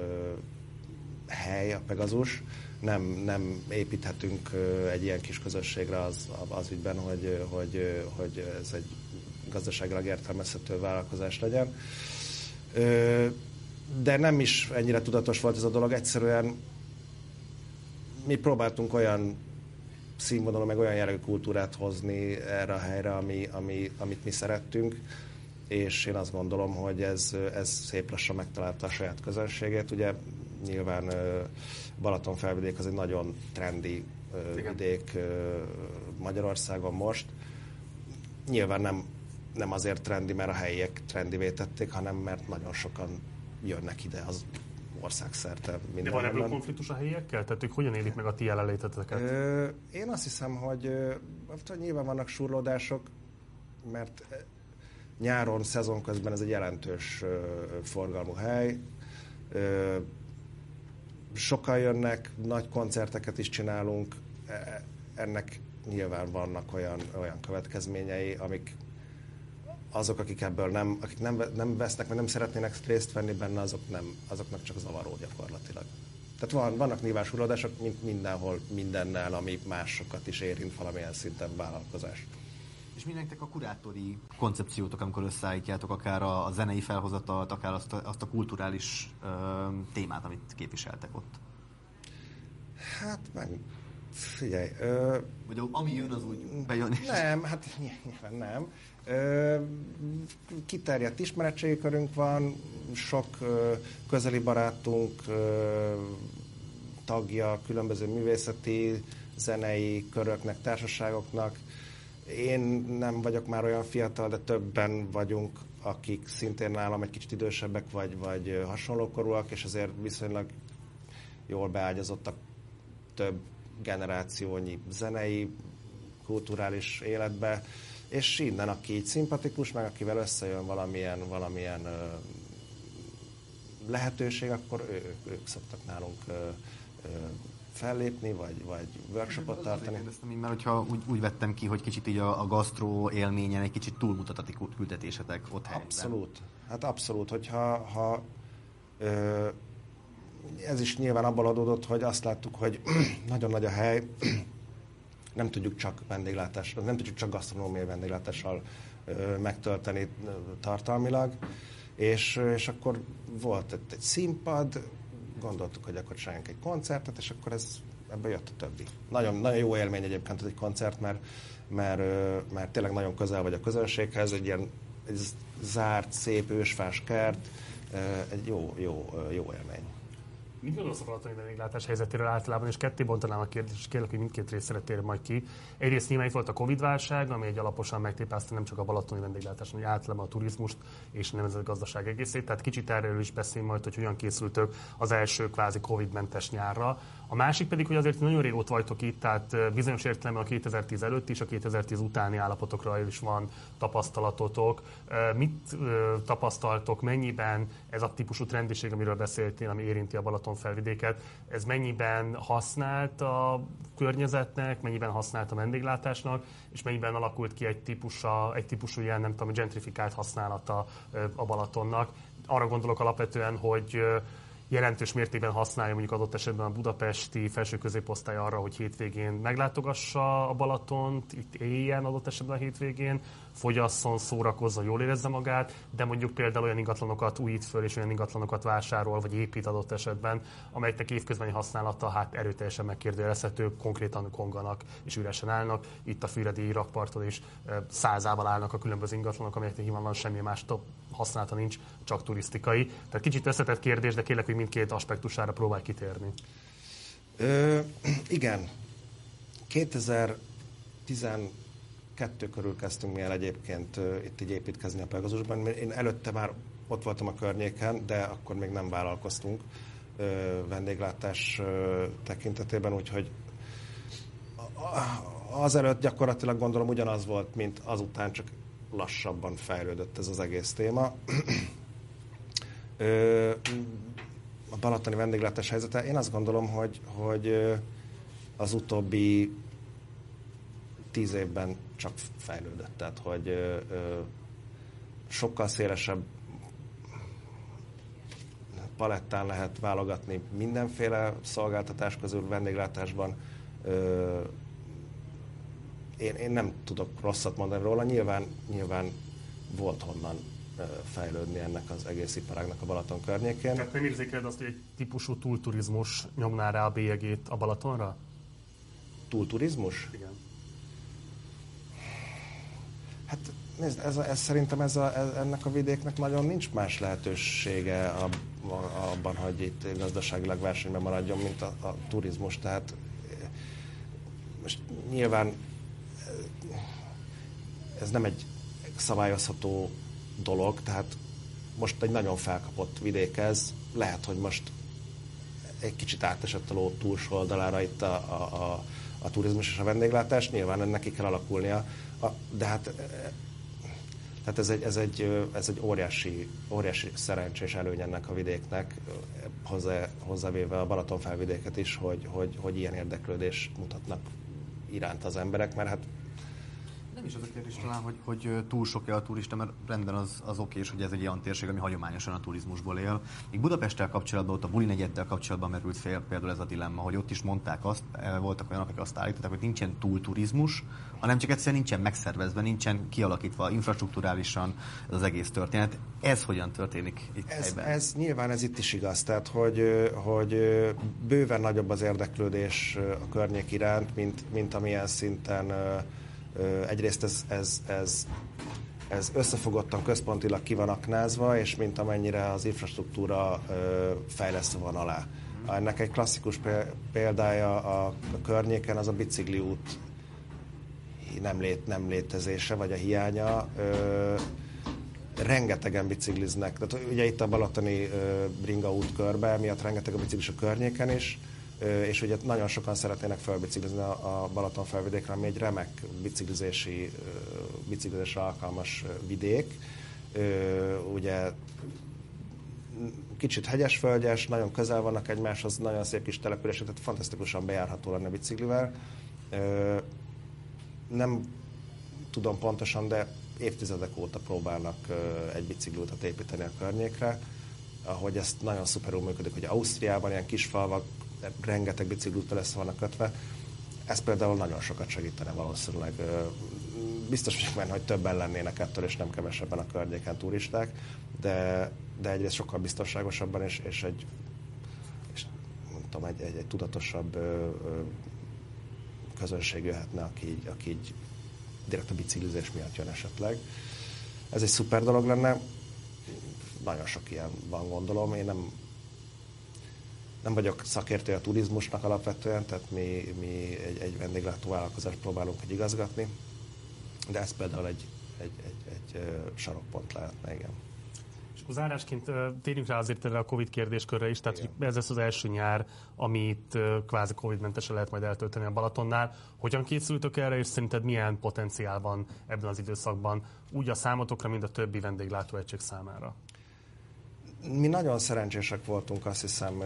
[SPEAKER 10] hely, a Pegazus. Nem, nem építhetünk egy ilyen kis közösségre az, az ügyben, hogy, hogy, hogy ez egy gazdaságilag értelmezhető vállalkozás legyen. De nem is ennyire tudatos volt ez a dolog, egyszerűen mi próbáltunk olyan színvonalon, meg olyan jellegű kultúrát hozni erre a helyre, ami, ami, amit mi szerettünk, és én azt gondolom, hogy ez, ez szép lassan megtalálta a saját közönségét. Ugye nyilván Balaton felvidék az egy nagyon trendi vidék Magyarországon most. Nyilván nem, nem azért trendi, mert a helyiek trendivé tették, hanem mert nagyon sokan jönnek ide az országszerte.
[SPEAKER 1] De van ebből konfliktus a helyiekkel? Tehát ők hogyan élik meg a ti jelenléteteket?
[SPEAKER 10] Én azt hiszem, hogy, hogy nyilván vannak surlódások, mert nyáron, szezon közben ez egy jelentős forgalmú hely. Sokan jönnek, nagy koncerteket is csinálunk, e, ennek nyilván vannak olyan, olyan következményei, amik azok, akik ebből nem, akik nem, nem vesznek, vagy nem szeretnének részt venni benne, azok nem, azoknak csak zavaró gyakorlatilag. Tehát van, vannak nyilvásulódások, mint mindenhol, mindennel, ami másokat is érint valamilyen szinten vállalkozás.
[SPEAKER 2] És mi nektek a kurátori koncepciótok, amikor összeállítjátok akár a, a zenei felhozatalt, akár azt a, azt a kulturális ö, témát, amit képviseltek ott?
[SPEAKER 10] Hát meg figyelj. Ö,
[SPEAKER 2] Vagy ami jön, az úgy bejön?
[SPEAKER 10] Nem, hát nyilván nem. Kiterjedt ismeretségi körünk van, sok közeli barátunk tagja különböző művészeti, zenei köröknek, társaságoknak. Én nem vagyok már olyan fiatal, de többen vagyunk, akik szintén nálam egy kicsit idősebbek, vagy, vagy hasonlókorúak, és azért viszonylag jól beágyazottak több generációnyi zenei, kulturális életbe és innen, aki így szimpatikus, meg akivel összejön valamilyen, valamilyen ö, lehetőség, akkor ő, ők, ők szoktak nálunk ö, ö, fellépni, vagy, vagy workshopot tartani.
[SPEAKER 2] Kérdeztem mert hogyha úgy, úgy vettem ki, hogy kicsit így a, a gasztró élményen egy kicsit túlmutat a küldetésetek ott helyben.
[SPEAKER 10] Abszolút. Hát abszolút, hogyha ha, ö, ez is nyilván abból adódott, hogy azt láttuk, hogy nagyon nagy a hely, nem tudjuk csak vendéglátás, nem tudjuk csak gasztronómiai vendéglátással megtölteni tartalmilag, és, és akkor volt egy, egy színpad, gondoltuk, hogy akkor csináljunk egy koncertet, és akkor ez, ebből jött a többi. Nagyon, nagyon jó élmény egyébként egy koncert, mert, mert, mert tényleg nagyon közel vagy a közönséghez, egy ilyen egy zárt, szép ősfás kert, egy jó, jó, jó élmény.
[SPEAKER 1] Mit gondolsz a balatoni vendéglátás helyzetéről általában, és ketté bontanám a kérdést, és kérlek, hogy mindkét részre tér majd ki. Egyrészt nyilván itt volt a Covid-válság, ami egy alaposan megtépázta nem csak a balatoni vendéglátás, hanem általában a turizmust és a nemzetgazdaság egészét. Tehát kicsit erről is beszél majd, hogy hogyan készültök az első kvázi Covid-mentes nyárra. A másik pedig, hogy azért nagyon régóta vagytok itt, tehát bizonyos értelemben a 2010 előtt is, a 2010 utáni állapotokra is van tapasztalatotok. Mit tapasztaltok, mennyiben ez a típusú trendiség, amiről beszéltél, ami érinti a Balaton felvidéket, ez mennyiben használt a környezetnek, mennyiben használt a vendéglátásnak, és mennyiben alakult ki egy, típusa, egy típusú ilyen, nem tudom, gentrifikált használata a Balatonnak. Arra gondolok alapvetően, hogy jelentős mértékben használja mondjuk adott esetben a budapesti felső középosztály arra, hogy hétvégén meglátogassa a Balatont, itt éljen adott esetben a hétvégén, fogyasszon, szórakozzon, jól érezze magát, de mondjuk például olyan ingatlanokat újít föl, és olyan ingatlanokat vásárol, vagy épít adott esetben, amelyeknek évközbeni használata hát erőteljesen megkérdőjelezhető, konkrétan konganak és üresen állnak. Itt a Füredi rakparton is százával állnak a különböző ingatlanok, amelyeknek nyilvánvalóan semmi más használata nincs, csak turisztikai. Tehát kicsit összetett kérdés, de kérlek, hogy mindkét aspektusára próbálj kitérni.
[SPEAKER 10] Ö, igen. 2010 kettő körül kezdtünk mi el egyébként itt így építkezni a Pegasusban. Én előtte már ott voltam a környéken, de akkor még nem vállalkoztunk vendéglátás tekintetében, úgyhogy azelőtt gyakorlatilag gondolom ugyanaz volt, mint azután, csak lassabban fejlődött ez az egész téma. a balatoni vendéglátás helyzete, én azt gondolom, hogy, hogy az utóbbi tíz évben csak fejlődött. Tehát, hogy sokkal szélesebb palettán lehet válogatni mindenféle szolgáltatás közül vendéglátásban. Én, én nem tudok rosszat mondani róla, nyilván, nyilván volt honnan fejlődni ennek az egész iparágnak a Balaton környékén.
[SPEAKER 1] Tehát nem érzékeled azt, hogy egy típusú túlturizmus nyomná rá a bélyegét a Balatonra?
[SPEAKER 10] Túlturizmus?
[SPEAKER 1] Igen.
[SPEAKER 10] Hát nézd, ez, a, ez szerintem ez a, ez, ennek a vidéknek nagyon nincs más lehetősége abban, hogy itt gazdaságilag versenyben maradjon, mint a, a turizmus. Tehát most nyilván ez nem egy szabályozható dolog, tehát most egy nagyon felkapott vidék ez, lehet, hogy most egy kicsit átesett a ló túlsó oldalára itt a, a, a, a turizmus és a vendéglátás, nyilván ennek ki kell alakulnia, a, de hát tehát ez egy, ez egy, ez egy óriási, óriási szerencsés előny ennek a vidéknek, hozzá, hozzávéve a Balaton felvidéket is, hogy, hogy, hogy ilyen érdeklődést mutatnak iránt az emberek, mert hát
[SPEAKER 2] nem is az a kérdés talán, hogy, hogy túl sok-e a turista, mert rendben az, az oké, hogy ez egy olyan térség, ami hagyományosan a turizmusból él. Még Budapesttel kapcsolatban, ott a Buli negyeddel kapcsolatban merült fél például ez a dilemma, hogy ott is mondták azt, eh, voltak olyanok, akik azt állították, hogy nincsen túl turizmus, hanem csak egyszerűen nincsen megszervezve, nincsen kialakítva infrastruktúrálisan az egész történet. Ez hogyan történik itt
[SPEAKER 10] ez,
[SPEAKER 2] helyben?
[SPEAKER 10] ez nyilván ez itt is igaz, tehát hogy, hogy bőven nagyobb az érdeklődés a környék iránt, mint, mint amilyen szinten Egyrészt ez, ez, ez, ez összefogottan központilag ki van aknázva, és mint amennyire az infrastruktúra fejlesztve van alá. Ennek egy klasszikus példája a, környéken az a bicikliút nem, lét, nem létezése, vagy a hiánya. rengetegen bicikliznek. Tehát ugye itt a Balatoni Bringa út körbe, miatt rengeteg a biciklis a környéken is és ugye nagyon sokan szeretnének felbiciklizni a Balaton felvidékre, ami egy remek biciklizési, biciklizésre alkalmas vidék. Ugye kicsit hegyes-földjes, nagyon közel vannak egymáshoz, nagyon szép kis települések, tehát fantasztikusan bejárható lenne biciklivel. Nem tudom pontosan, de évtizedek óta próbálnak egy bicikliutat építeni a környékre, ahogy ezt nagyon szuperül működik, hogy Ausztriában ilyen kis falvak rengeteg biciklúttal össze vannak kötve. Ez például nagyon sokat segítene valószínűleg. Biztos vagyok benne, hogy többen lennének ettől, és nem kevesebben a környéken turisták, de, de egyrészt sokkal biztonságosabban, és, és egy, és, mondtam, egy, egy, egy tudatosabb közönség jöhetne, aki így, aki így direkt a biciklizés miatt jön esetleg. Ez egy szuper dolog lenne. Nagyon sok ilyen van, gondolom. Én nem nem vagyok szakértő a turizmusnak alapvetően, tehát mi, mi egy, egy vendéglátó vállalkozást próbálunk egy igazgatni, de ez például egy, egy, egy, egy sarokpont lehetne, igen.
[SPEAKER 1] Zárásként térjünk rá azért erre a Covid kérdéskörre is, tehát Igen. ez lesz az első nyár, amit kvázi Covid-mentesen lehet majd eltölteni a Balatonnál. Hogyan készültök erre, és szerinted milyen potenciál van ebben az időszakban, úgy a számotokra, mint a többi vendéglátóegység számára?
[SPEAKER 10] mi nagyon szerencsések voltunk, azt hiszem,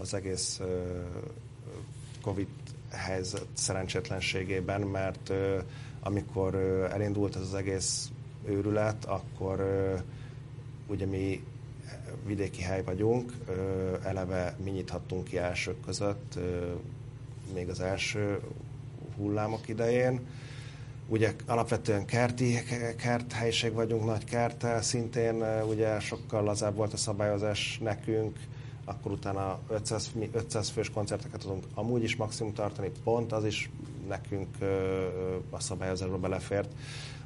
[SPEAKER 10] az egész Covid helyzet szerencsétlenségében, mert amikor elindult ez az egész őrület, akkor ugye mi vidéki hely vagyunk, eleve mi nyithattunk ki elsők között, még az első hullámok idején, Ugye alapvetően kerti kerthelyiség vagyunk, nagy kerttel, szintén ugye sokkal lazább volt a szabályozás nekünk, akkor utána 500, 500 fős koncerteket tudunk amúgy is maximum tartani, pont az is nekünk a szabályozásba belefért.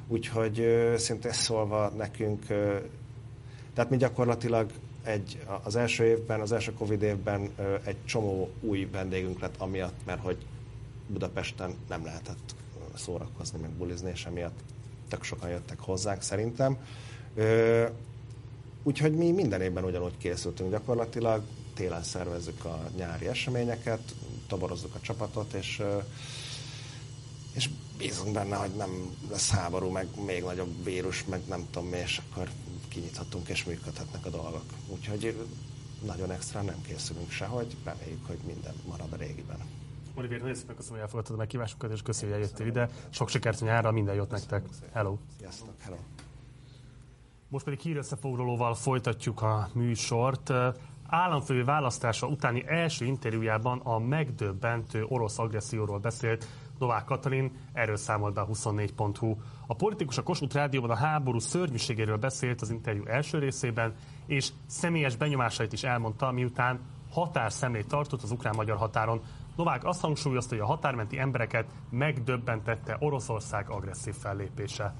[SPEAKER 10] Úgyhogy szintén szólva nekünk, tehát mi gyakorlatilag egy, az első évben, az első Covid évben egy csomó új vendégünk lett amiatt, mert hogy Budapesten nem lehetett szórakozni, meg bulizni, és emiatt tök sokan jöttek hozzánk szerintem. Úgyhogy mi minden évben ugyanúgy készültünk gyakorlatilag, télen szervezzük a nyári eseményeket, toborozzuk a csapatot, és, és bízunk benne, hogy nem lesz háború, meg még nagyobb vírus, meg nem tudom mi, és akkor kinyithatunk és működhetnek a dolgok. Úgyhogy nagyon extra nem készülünk sehogy, reméljük, hogy minden marad a régiben.
[SPEAKER 1] Olivier, nagyon szépen köszönöm, hogy elfogadtad a meghívásunkat, és köszönjük, hogy eljöttél ide. Sok sikert a nyárra, minden jót nektek. Hello!
[SPEAKER 10] Sziasztok, hello!
[SPEAKER 1] Most pedig hírösszefoglalóval folytatjuk a műsort. Államfői választása utáni első interjújában a megdöbbentő orosz agresszióról beszélt Novák Katalin, erről számolt be a 24.hu. A politikus a Kossuth Rádióban a háború szörnyűségéről beszélt az interjú első részében, és személyes benyomásait is elmondta, miután határszemlét tartott az ukrán-magyar határon. Novák azt hangsúlyozta, hogy a határmenti embereket megdöbbentette Oroszország agresszív fellépése.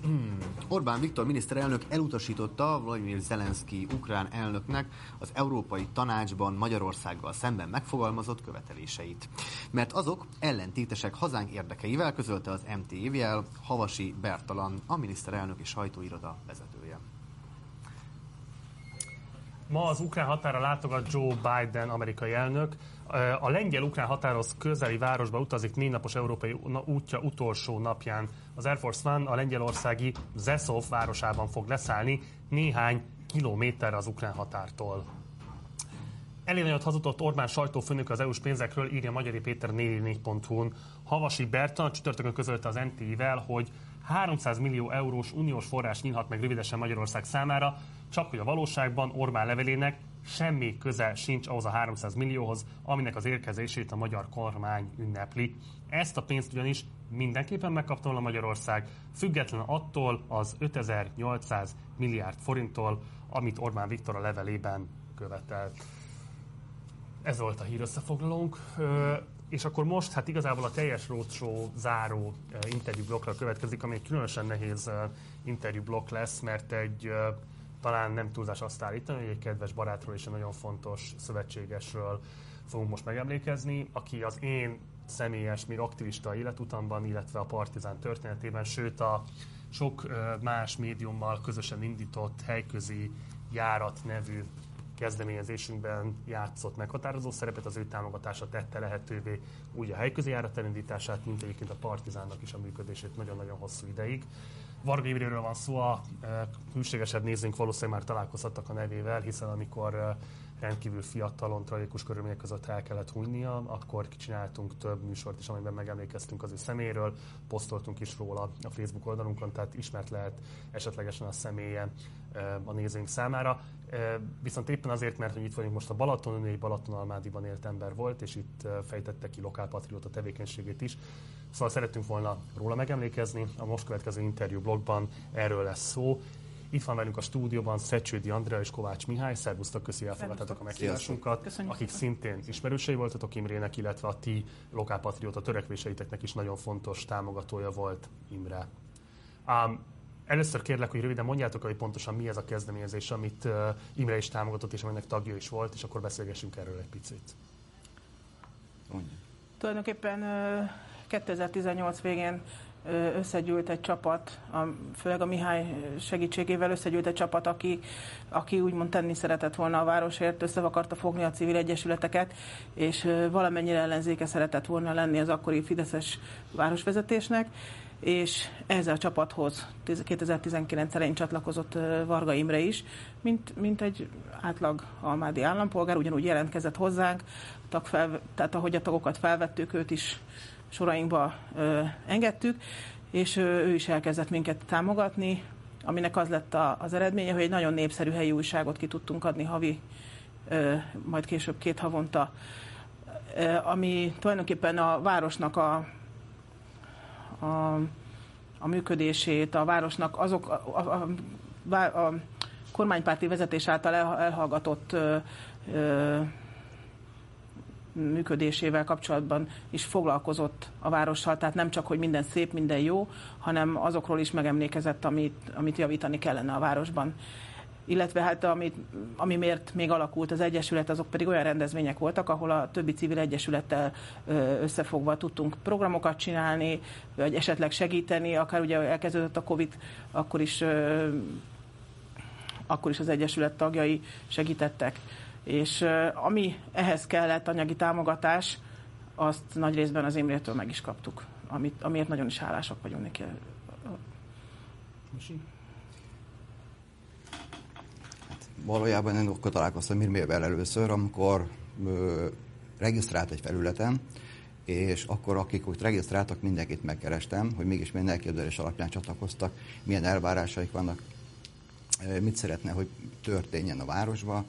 [SPEAKER 2] Orbán Viktor miniszterelnök elutasította Vladimir Zelenszky ukrán elnöknek az Európai Tanácsban Magyarországgal szemben megfogalmazott követeléseit. Mert azok ellentétesek hazánk érdekeivel, közölte az MTV-jel Havasi Bertalan, a miniszterelnök és sajtóiroda vezetője.
[SPEAKER 1] Ma az ukrán határa látogat Joe Biden, amerikai elnök. A lengyel-ukrán határhoz közeli városba utazik négy napos európai útja utolsó napján. Az Air Force One a lengyelországi Zeszov városában fog leszállni, néhány kilométerre az ukrán határtól. Elég nagyot hazudott Orbán sajtófőnök az EU-s pénzekről, írja Magyari Péter 44.hu-n. Havasi Bertan csütörtökön közölte az NTI-vel, hogy 300 millió eurós uniós forrás nyílhat meg rövidesen Magyarország számára, csak hogy a valóságban Orbán levelének semmi köze sincs ahhoz a 300 millióhoz, aminek az érkezését a magyar kormány ünnepli. Ezt a pénzt ugyanis mindenképpen megkapta volna Magyarország, független attól az 5800 milliárd forinttól, amit Orbán Viktor a levelében követelt. Ez volt a hír összefoglalónk. És akkor most, hát igazából a teljes roadshow záró interjú blokkra következik, ami egy különösen nehéz interjú blokk lesz, mert egy talán nem túlzás azt állítani, hogy egy kedves barátról és egy nagyon fontos szövetségesről fogunk most megemlékezni, aki az én személyes, még aktivista életutamban, illetve a Partizán történetében, sőt a sok más médiummal közösen indított helyközi járat nevű kezdeményezésünkben játszott meghatározó szerepet, az ő támogatása tette lehetővé úgy a helyközi járat elindítását, mint egyébként a Partizánnak is a működését nagyon-nagyon hosszú ideig. Varga Imréről van szó, a e, hűségesebb nézőink valószínűleg már találkozhattak a nevével, hiszen amikor e, rendkívül fiatalon, tragikus körülmények között el kellett hunynia, akkor csináltunk több műsort is, amiben megemlékeztünk az ő szeméről, posztoltunk is róla a Facebook oldalunkon, tehát ismert lehet esetlegesen a személye a nézőink számára. Viszont éppen azért, mert hogy itt vagyunk most a Balatonon, egy Balatonalmádiban élt ember volt, és itt fejtette ki lokálpatrióta tevékenységét is, Szóval szerettünk volna róla megemlékezni. A most következő interjú blogban erről lesz szó. Itt van velünk a stúdióban Szecsődi Andrea és Kovács Mihály. Szervusztok, köszi elfogadtatok a meghívásunkat, akik szintén ismerősei voltatok Imrének, illetve a ti lokálpatrióta törekvéseiteknek is nagyon fontos támogatója volt Imre. Um, először kérlek, hogy röviden mondjátok, hogy pontosan mi ez a kezdeményezés, amit uh, Imre is támogatott, és aminek tagja is volt, és akkor beszélgessünk erről egy picit.
[SPEAKER 11] Mondja. Tulajdonképpen uh 2018 végén összegyűlt egy csapat, a, főleg a Mihály segítségével összegyűlt egy csapat, aki, aki úgymond tenni szeretett volna a városért, össze akarta fogni a civil egyesületeket, és valamennyire ellenzéke szeretett volna lenni az akkori Fideszes városvezetésnek, és ehhez a csapathoz 2019 elején csatlakozott Varga Imre is, mint, mint egy átlag almádi állampolgár, ugyanúgy jelentkezett hozzánk, tag fel, tehát ahogy a tagokat felvettük, őt is sorainkba ö, engedtük, és ö, ő is elkezdett minket támogatni, aminek az lett a, az eredménye, hogy egy nagyon népszerű helyi újságot ki tudtunk adni havi, ö, majd később két havonta, ö, ami tulajdonképpen a városnak a, a, a működését, a városnak azok a, a, a, a kormánypárti vezetés által elhallgatott ö, ö, működésével kapcsolatban is foglalkozott a várossal, tehát nem csak, hogy minden szép, minden jó, hanem azokról is megemlékezett, amit, amit javítani kellene a városban. Illetve hát amit, ami miért még alakult az Egyesület, azok pedig olyan rendezvények voltak, ahol a többi civil egyesülettel összefogva tudtunk programokat csinálni, vagy esetleg segíteni, akár ugye elkezdődött a Covid, akkor is, akkor is az Egyesület tagjai segítettek. És ami ehhez kellett anyagi támogatás, azt nagy részben az Imrétől meg is kaptuk, amit, amiért nagyon is hálásak vagyunk neki.
[SPEAKER 12] Valójában én akkor találkoztam Mirmével először, amikor ö, regisztrált egy felületen, és akkor akik úgy regisztráltak, mindenkit megkerestem, hogy mégis milyen elképzelés alapján csatlakoztak, milyen elvárásaik vannak, mit szeretne, hogy történjen a városba,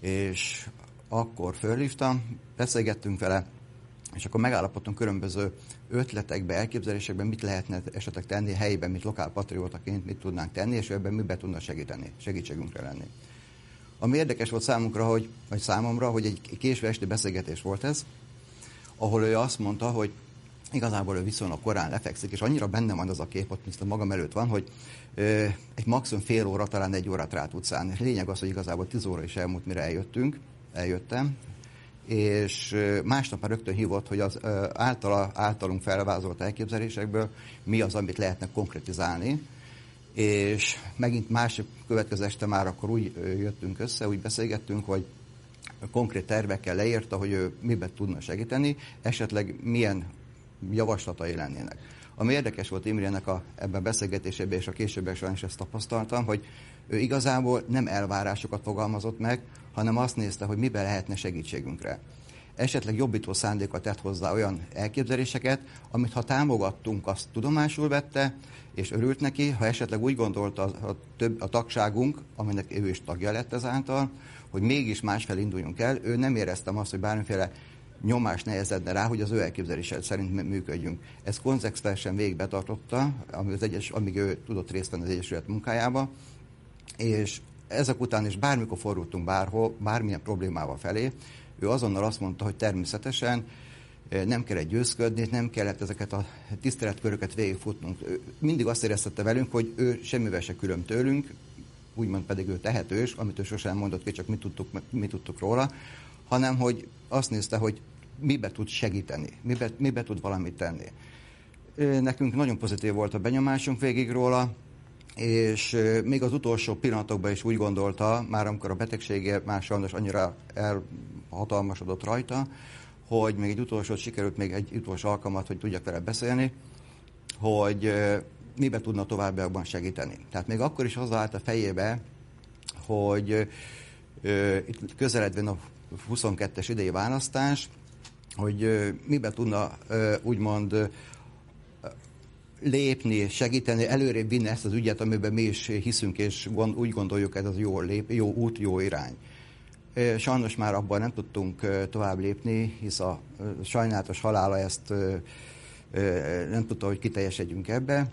[SPEAKER 12] és akkor fölhívtam, beszélgettünk vele, és akkor megállapodtunk különböző ötletekbe, elképzelésekben, mit lehetne esetleg tenni helyben, mint lokál patriótaként, mit tudnánk tenni, és ebben miben tudna segíteni, segítségünkre lenni. Ami érdekes volt számunkra, hogy, vagy számomra, hogy egy késő esti beszélgetés volt ez, ahol ő azt mondta, hogy igazából ő viszonylag korán lefekszik, és annyira benne van az a kép, ott mint magam előtt van, hogy ö, egy maximum fél óra, talán egy órát rá tudsz állni. Lényeg az, hogy igazából tíz óra is elmúlt, mire eljöttünk, eljöttem, és másnap már rögtön hívott, hogy az általa, általunk felvázolt elképzelésekből mi az, amit lehetne konkretizálni, és megint másik következő este már akkor úgy jöttünk össze, úgy beszélgettünk, hogy konkrét tervekkel leírta, hogy ő miben tudna segíteni, esetleg milyen javaslatai lennének. Ami érdekes volt Imrének a, ebben a beszélgetésében, és a későbbiekben is ezt tapasztaltam, hogy ő igazából nem elvárásokat fogalmazott meg, hanem azt nézte, hogy miben lehetne segítségünkre. Esetleg jobbító szándékat tett hozzá olyan elképzeléseket, amit ha támogattunk, azt tudomásul vette, és örült neki, ha esetleg úgy gondolta a, a, több, a tagságunk, aminek ő is tagja lett ezáltal, hogy mégis másfel induljunk el, ő nem éreztem azt, hogy bármiféle nyomás nehezedne rá, hogy az ő elképzelésed szerint működjünk. Ez konzekvensen végbetartotta, amíg, egyes, amíg ő tudott részt venni az Egyesület munkájába, és ezek után is bármikor fordultunk bárhol, bármilyen problémával felé, ő azonnal azt mondta, hogy természetesen eh, nem kellett győzködni, nem kellett ezeket a tiszteletköröket végigfutnunk. Ő mindig azt éreztette velünk, hogy ő semmivel se külön tőlünk, úgymond pedig ő tehetős, amit ő sosem mondott ki, csak mi tudtuk, mi tudtuk róla, hanem hogy azt nézte, hogy mibe tud segíteni, mibe, mibe tud valamit tenni. Nekünk nagyon pozitív volt a benyomásunk végig róla, és még az utolsó pillanatokban is úgy gondolta, már amikor a betegsége már sajnos annyira elhatalmasodott rajta, hogy még egy utolsó sikerült még egy utolsó alkalmat, hogy tudjak vele beszélni, hogy mibe tudna továbbiakban segíteni. Tehát még akkor is hozzáállt a fejébe, hogy itt közeledve a 22-es idei választás, hogy mibe tudna úgymond lépni, segíteni, előrébb vinni ezt az ügyet, amiben mi is hiszünk, és gond, úgy gondoljuk, ez az jó, lép, jó út, jó irány. Sajnos már abban nem tudtunk tovább lépni, hisz a sajnálatos halála ezt nem tudta, hogy kiteljesedjünk ebbe.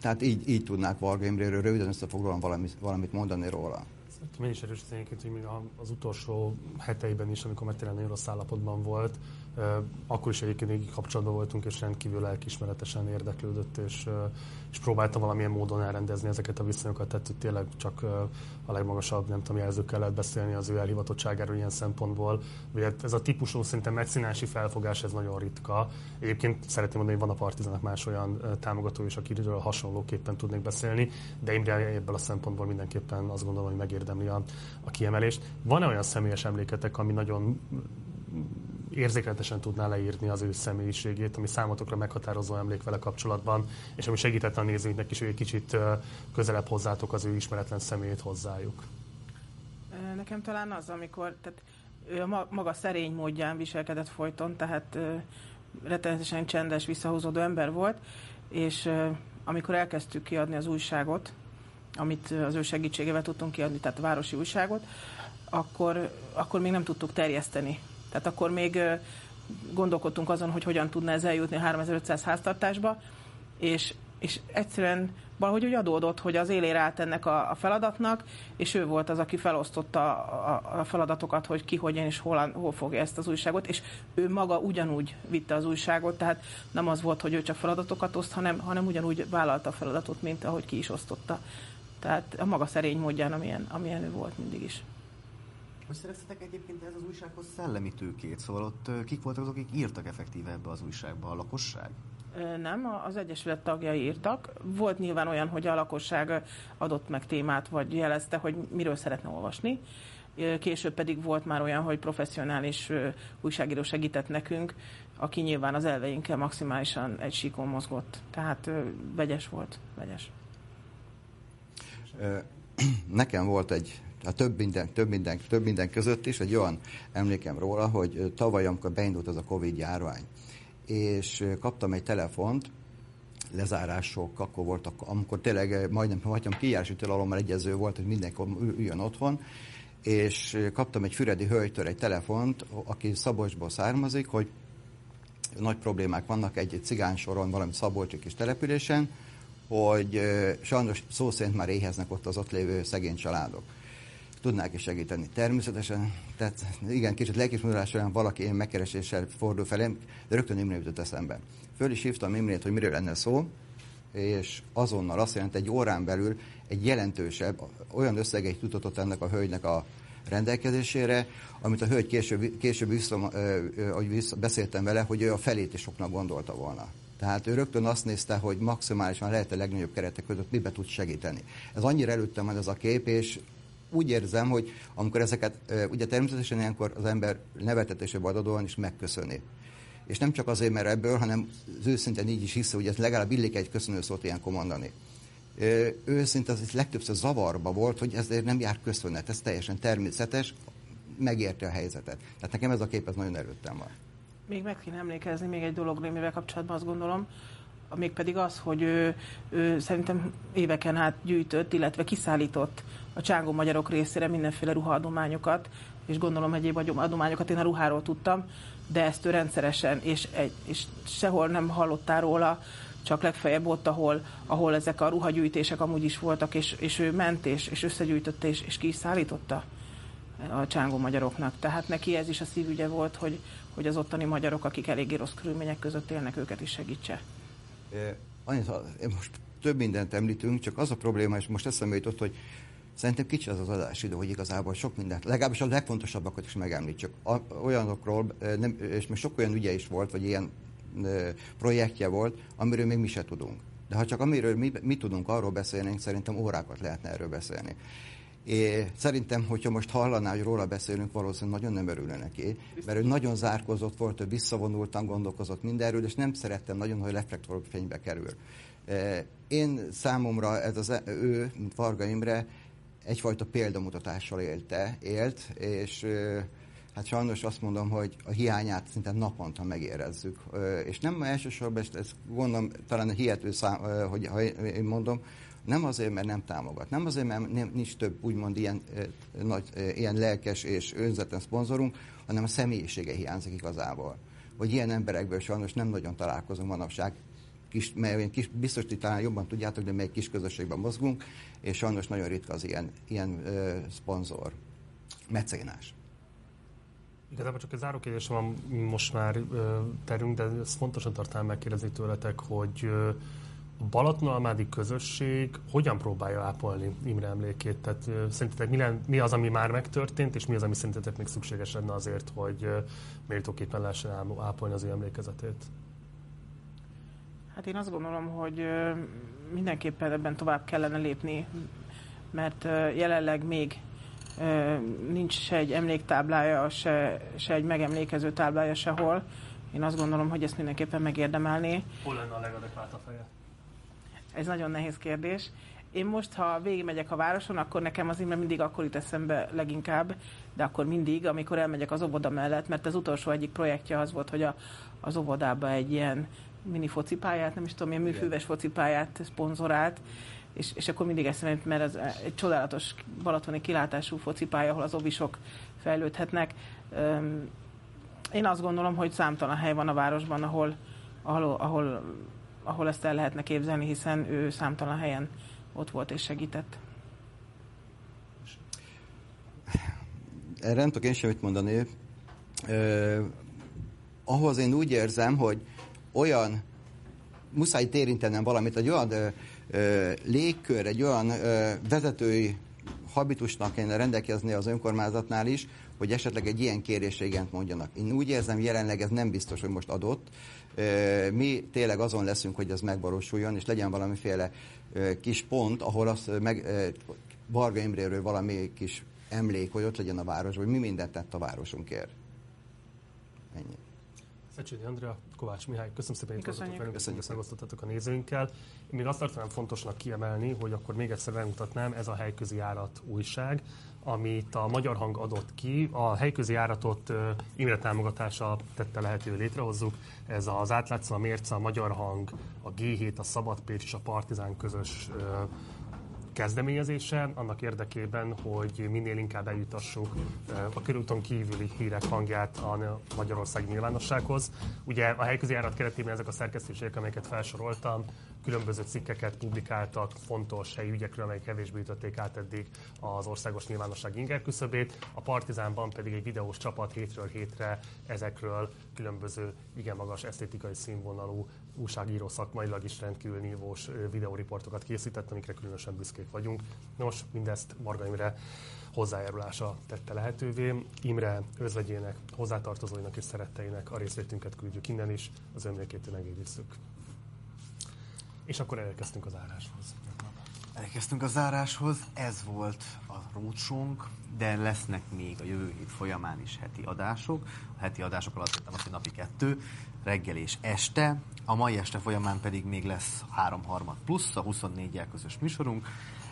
[SPEAKER 12] Tehát így, így tudnák Varga Imréről röviden összefoglalóan valamit, valamit mondani róla.
[SPEAKER 1] Szerintem én is erősítenék, hogy még az utolsó heteiben is, amikor már tényleg nagyon rossz állapotban volt, akkor is egyébként végig kapcsolatban voltunk, és rendkívül lelkismeretesen érdeklődött, és, és próbálta valamilyen módon elrendezni ezeket a viszonyokat, tehát hogy tényleg csak a legmagasabb, nem tudom, jelzőkkel lehet beszélni az ő elhivatottságáról ilyen szempontból. Ugye ez a típusú szerintem meccinási felfogás, ez nagyon ritka. Egyébként szeretném mondani, hogy van a Partizának más olyan támogató is, akiről hasonlóképpen tudnék beszélni, de Imre ebből a szempontból mindenképpen azt gondolom, hogy megérdemli a, a kiemelést. Van-e olyan személyes emléketek, ami nagyon érzékletesen tudná leírni az ő személyiségét, ami számotokra meghatározó emlék vele kapcsolatban, és ami segítette a nézőinknek is, hogy egy kicsit közelebb hozzátok az ő ismeretlen személyét hozzájuk.
[SPEAKER 11] Nekem talán az, amikor tehát ő a maga szerény módján viselkedett folyton, tehát rettenetesen csendes, visszahúzódó ember volt, és amikor elkezdtük kiadni az újságot, amit az ő segítségével tudtunk kiadni, tehát a városi újságot, akkor, akkor még nem tudtuk terjeszteni tehát akkor még gondolkodtunk azon, hogy hogyan tudna ez eljutni a 3500 háztartásba, és, és egyszerűen valahogy úgy adódott, hogy az élére állt ennek a, a feladatnak, és ő volt az, aki felosztotta a, a feladatokat, hogy ki, hogyan és hol, hol fogja ezt az újságot, és ő maga ugyanúgy vitte az újságot, tehát nem az volt, hogy ő csak feladatokat oszt, hanem, hanem ugyanúgy vállalta a feladatot, mint ahogy ki is osztotta. Tehát a maga szerény módján, amilyen, amilyen ő volt mindig is.
[SPEAKER 2] Hogy szereztetek egyébként ez az újsághoz szellemi tőkét? Szóval ott kik voltak azok, akik írtak effektíve ebbe az újságba? A lakosság?
[SPEAKER 11] Nem, az Egyesület tagjai írtak. Volt nyilván olyan, hogy a lakosság adott meg témát, vagy jelezte, hogy miről szeretne olvasni. Később pedig volt már olyan, hogy professzionális újságíró segített nekünk, aki nyilván az elveinkkel maximálisan egy síkon mozgott. Tehát vegyes volt, vegyes.
[SPEAKER 12] Nekem volt egy a több minden, több, minden, több minden között is egy olyan emlékem róla, hogy tavaly, amikor beindult az a Covid járvány, és kaptam egy telefont, lezárások, akkor voltak, amikor tényleg majdnem, majdnem kijárási tilalommal egyező volt, hogy mindenki üljön otthon, és kaptam egy füredi hölgytől egy telefont, aki Szabolcsból származik, hogy nagy problémák vannak egy, egy cigány soron, valami Szabolcsi kis településen, hogy sajnos szó szerint már éheznek ott az ott lévő szegény családok tudnák is segíteni. Természetesen, tehát igen, kicsit lelkismondulás olyan valaki én megkereséssel fordul felém, de rögtön Imre jutott eszembe. Föl is hívtam Imrét, hogy miről lenne szó, és azonnal azt jelenti, egy órán belül egy jelentősebb, olyan összegeit tudott ennek a hölgynek a rendelkezésére, amit a hölgy később, később vissza, hogy vissza, beszéltem vele, hogy ő a felét is soknak gondolta volna. Tehát ő rögtön azt nézte, hogy maximálisan lehet a legnagyobb keretek között mibe tud segíteni. Ez annyira előttem van ez a kép, és úgy érzem, hogy amikor ezeket, ugye természetesen ilyenkor az ember nevetetésebb adóan is megköszöni. És nem csak azért, mert ebből, hanem az őszintén így is hisz, hogy ez legalább illik egy köszönő szót ilyenkor mondani. Őszinte az legtöbbször zavarba volt, hogy ezért nem jár köszönet, ez teljesen természetes, megérti a helyzetet. Tehát nekem ez a kép ez nagyon erőttem van.
[SPEAKER 11] Még meg kéne emlékezni még egy dologra, mivel kapcsolatban azt gondolom, mégpedig az, hogy ő, ő szerintem éveken át gyűjtött, illetve kiszállított a csángó magyarok részére mindenféle ruhaadományokat, és gondolom egyéb adományokat én a ruháról tudtam, de ezt ő rendszeresen, és, és sehol nem hallottál róla, csak legfeljebb ott, ahol, ahol ezek a ruhagyűjtések amúgy is voltak, és, és ő ment, és, és összegyűjtötte, és, és ki is szállította a csángó magyaroknak. Tehát neki ez is a szívügye volt, hogy, hogy az ottani magyarok, akik eléggé rossz körülmények között élnek, őket is segítse.
[SPEAKER 12] Annyit, most több mindent említünk, csak az a probléma, és most eszembe jutott, hogy Szerintem kicsi az az adásidő, hogy igazából sok mindent, legalábbis a legfontosabbakat is megemlítsük. Olyanokról, nem, és még sok olyan ügye is volt, vagy ilyen projektje volt, amiről még mi se tudunk. De ha csak amiről mi, mi tudunk arról beszélni, szerintem órákat lehetne erről beszélni. É, szerintem, hogyha most hallaná, hogy róla beszélünk, valószínűleg nagyon nem örülne neki, mert ő nagyon zárkozott volt, ő visszavonultan gondolkozott mindenről, és nem szerettem nagyon, hogy reflektorfénybe kerül. Én számomra ez az, ő, mint Varga Imre, egyfajta példamutatással élte, élt, és hát sajnos azt mondom, hogy a hiányát szinte naponta megérezzük. És nem elsősorban, és ezt gondolom talán hihető szám, hogy ha én mondom, nem azért, mert nem támogat, nem azért, mert nincs több úgymond ilyen, nagy, ilyen lelkes és önzetlen szponzorunk, hanem a személyisége hiányzik igazából. Hogy ilyen emberekből sajnos nem nagyon találkozunk manapság, kis, mert kis, biztos, hogy talán jobban tudjátok, de még kis közösségben mozgunk, és sajnos nagyon ritka az ilyen, ilyen ö, szponzor, mecénás.
[SPEAKER 1] Igazából csak egy zárókérdés van most már ö, terünk, de ez fontosan tartalán megkérdezni tőletek, hogy ö, a Balatonalmádi közösség hogyan próbálja ápolni Imre emlékét? Tehát szerintetek mi, az, ami már megtörtént, és mi az, ami szerintetek még szükséges lenne azért, hogy méltóképpen lehessen ápolni az ő emlékezetét?
[SPEAKER 11] Hát én azt gondolom, hogy mindenképpen ebben tovább kellene lépni, mert jelenleg még nincs se egy emléktáblája, se, se egy megemlékező táblája sehol. Én azt gondolom, hogy ezt mindenképpen megérdemelné.
[SPEAKER 1] Hol lenne a legadekvátabb feje?
[SPEAKER 11] Ez nagyon nehéz kérdés. Én most, ha végigmegyek a városon, akkor nekem az Imre mindig akkor jut eszembe leginkább, de akkor mindig, amikor elmegyek az óvoda mellett, mert az utolsó egyik projektje az volt, hogy a, az óvodába egy ilyen mini focipályát, nem is tudom, milyen műfűves focipályát szponzorált, és, és akkor mindig eszembe mert ez egy csodálatos balatoni kilátású focipálya, ahol az ovisok fejlődhetnek. Én azt gondolom, hogy számtalan hely van a városban, ahol, ahol, ahol, ahol ezt el lehetne képzelni, hiszen ő számtalan helyen ott volt és segített.
[SPEAKER 12] Erre nem tudok én sem mit mondani. Eh, ahhoz én úgy érzem, hogy olyan, muszáj érintenem valamit, egy olyan ö, légkör, egy olyan vezetői habitusnak kéne rendelkezni az önkormányzatnál is, hogy esetleg egy ilyen kérésre igent mondjanak. Én úgy érzem, jelenleg ez nem biztos, hogy most adott. Mi tényleg azon leszünk, hogy ez megvalósuljon, és legyen valamiféle kis pont, ahol az meg, Varga Imréről valami kis emlék, hogy ott legyen a város, hogy mi mindent tett a városunkért. Ennyi.
[SPEAKER 1] Szecsényi Andrea, Kovács Mihály, köszönöm szépen, hogy itt voltatok velünk, köszönjük, megosztottatok a nézőinkkel. Én még azt tartanám fontosnak kiemelni, hogy akkor még egyszer bemutatnám, ez a helyközi járat újság, amit a Magyar Hang adott ki. A helyközi járatot Imre támogatása tette lehető létrehozzuk. Ez az átlátszó, a mérce, a Magyar Hang, a G7, a Szabad Pécs és a Partizán közös kezdeményezése annak érdekében, hogy minél inkább eljutassuk a körúton kívüli hírek hangját a Magyarország nyilvánossághoz. Ugye a helyközi járat keretében ezek a szerkesztőségek, amelyeket felsoroltam, különböző cikkeket publikáltak fontos helyi ügyekről, amelyek kevésbé ütötték át eddig az országos nyilvánosság inger küszöbét. A Partizánban pedig egy videós csapat hétről hétre ezekről különböző igen magas esztétikai színvonalú újságíró szakmailag is rendkívül nívós videóriportokat készített, amikre különösen büszkék vagyunk. Nos, mindezt Marga Imre hozzájárulása tette lehetővé. Imre özvegyének, hozzátartozóinak és szeretteinek a részvétünket küldjük innen is, az önmérkétől megjegyezzük. És akkor elkezdtünk az áráshoz.
[SPEAKER 2] Elkezdtünk a záráshoz, ez volt a rócsónk, de lesznek még a jövő hét folyamán is heti adások. A heti adások alatt értem azt, hogy napi kettő, reggel és este. A mai este folyamán pedig még lesz 3 harmad plusz, a 24 jel közös műsorunk.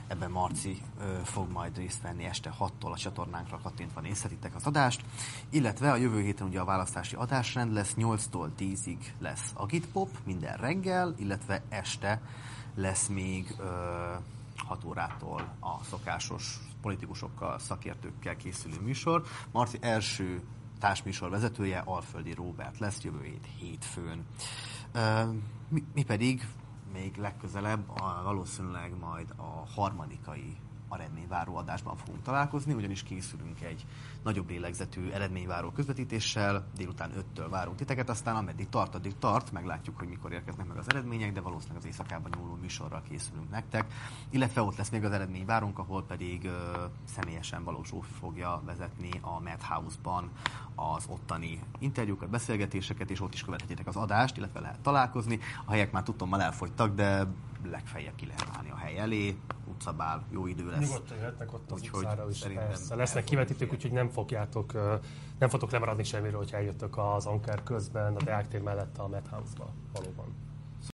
[SPEAKER 2] Ebben Marci ö, fog majd részt venni este 6-tól a csatornánkra kattintva nézhetitek az adást. Illetve a jövő héten ugye a választási adásrend lesz, 8-tól 10-ig lesz Agitpop minden reggel, illetve este lesz még ö, 6 órától a szokásos politikusokkal, szakértőkkel készülő műsor. Marci első társműsor vezetője Alföldi Róbert lesz jövő hét hétfőn. Mi, mi pedig még legközelebb a, valószínűleg majd a harmadikai eredményváró adásban fogunk találkozni, ugyanis készülünk egy nagyobb lélegzetű eredményváró közvetítéssel, délután 5-től várunk titeket, aztán ameddig tart, addig tart, meglátjuk, hogy mikor érkeznek meg az eredmények, de valószínűleg az éjszakában nyúló műsorral készülünk nektek, illetve ott lesz még az eredményvárunk, ahol pedig ö, személyesen Valós Zsófi fogja vezetni a Madhouse-ban az ottani interjúkat, beszélgetéseket, és ott is követhetitek az adást, illetve lehet találkozni. A helyek már tudtommal elfogytak, de legfeljebb ki lehet állni a hely elé, utcabál, jó idő lesz.
[SPEAKER 1] Nyugodtan jöhetnek ott az úgyhogy utcára is, persze. Lesznek kivetítők, úgyhogy nem fogjátok, nem fogtok lemaradni semmiről, hogyha eljöttök az Anker közben, a Deák tér mellett a Madhouse-ba valóban.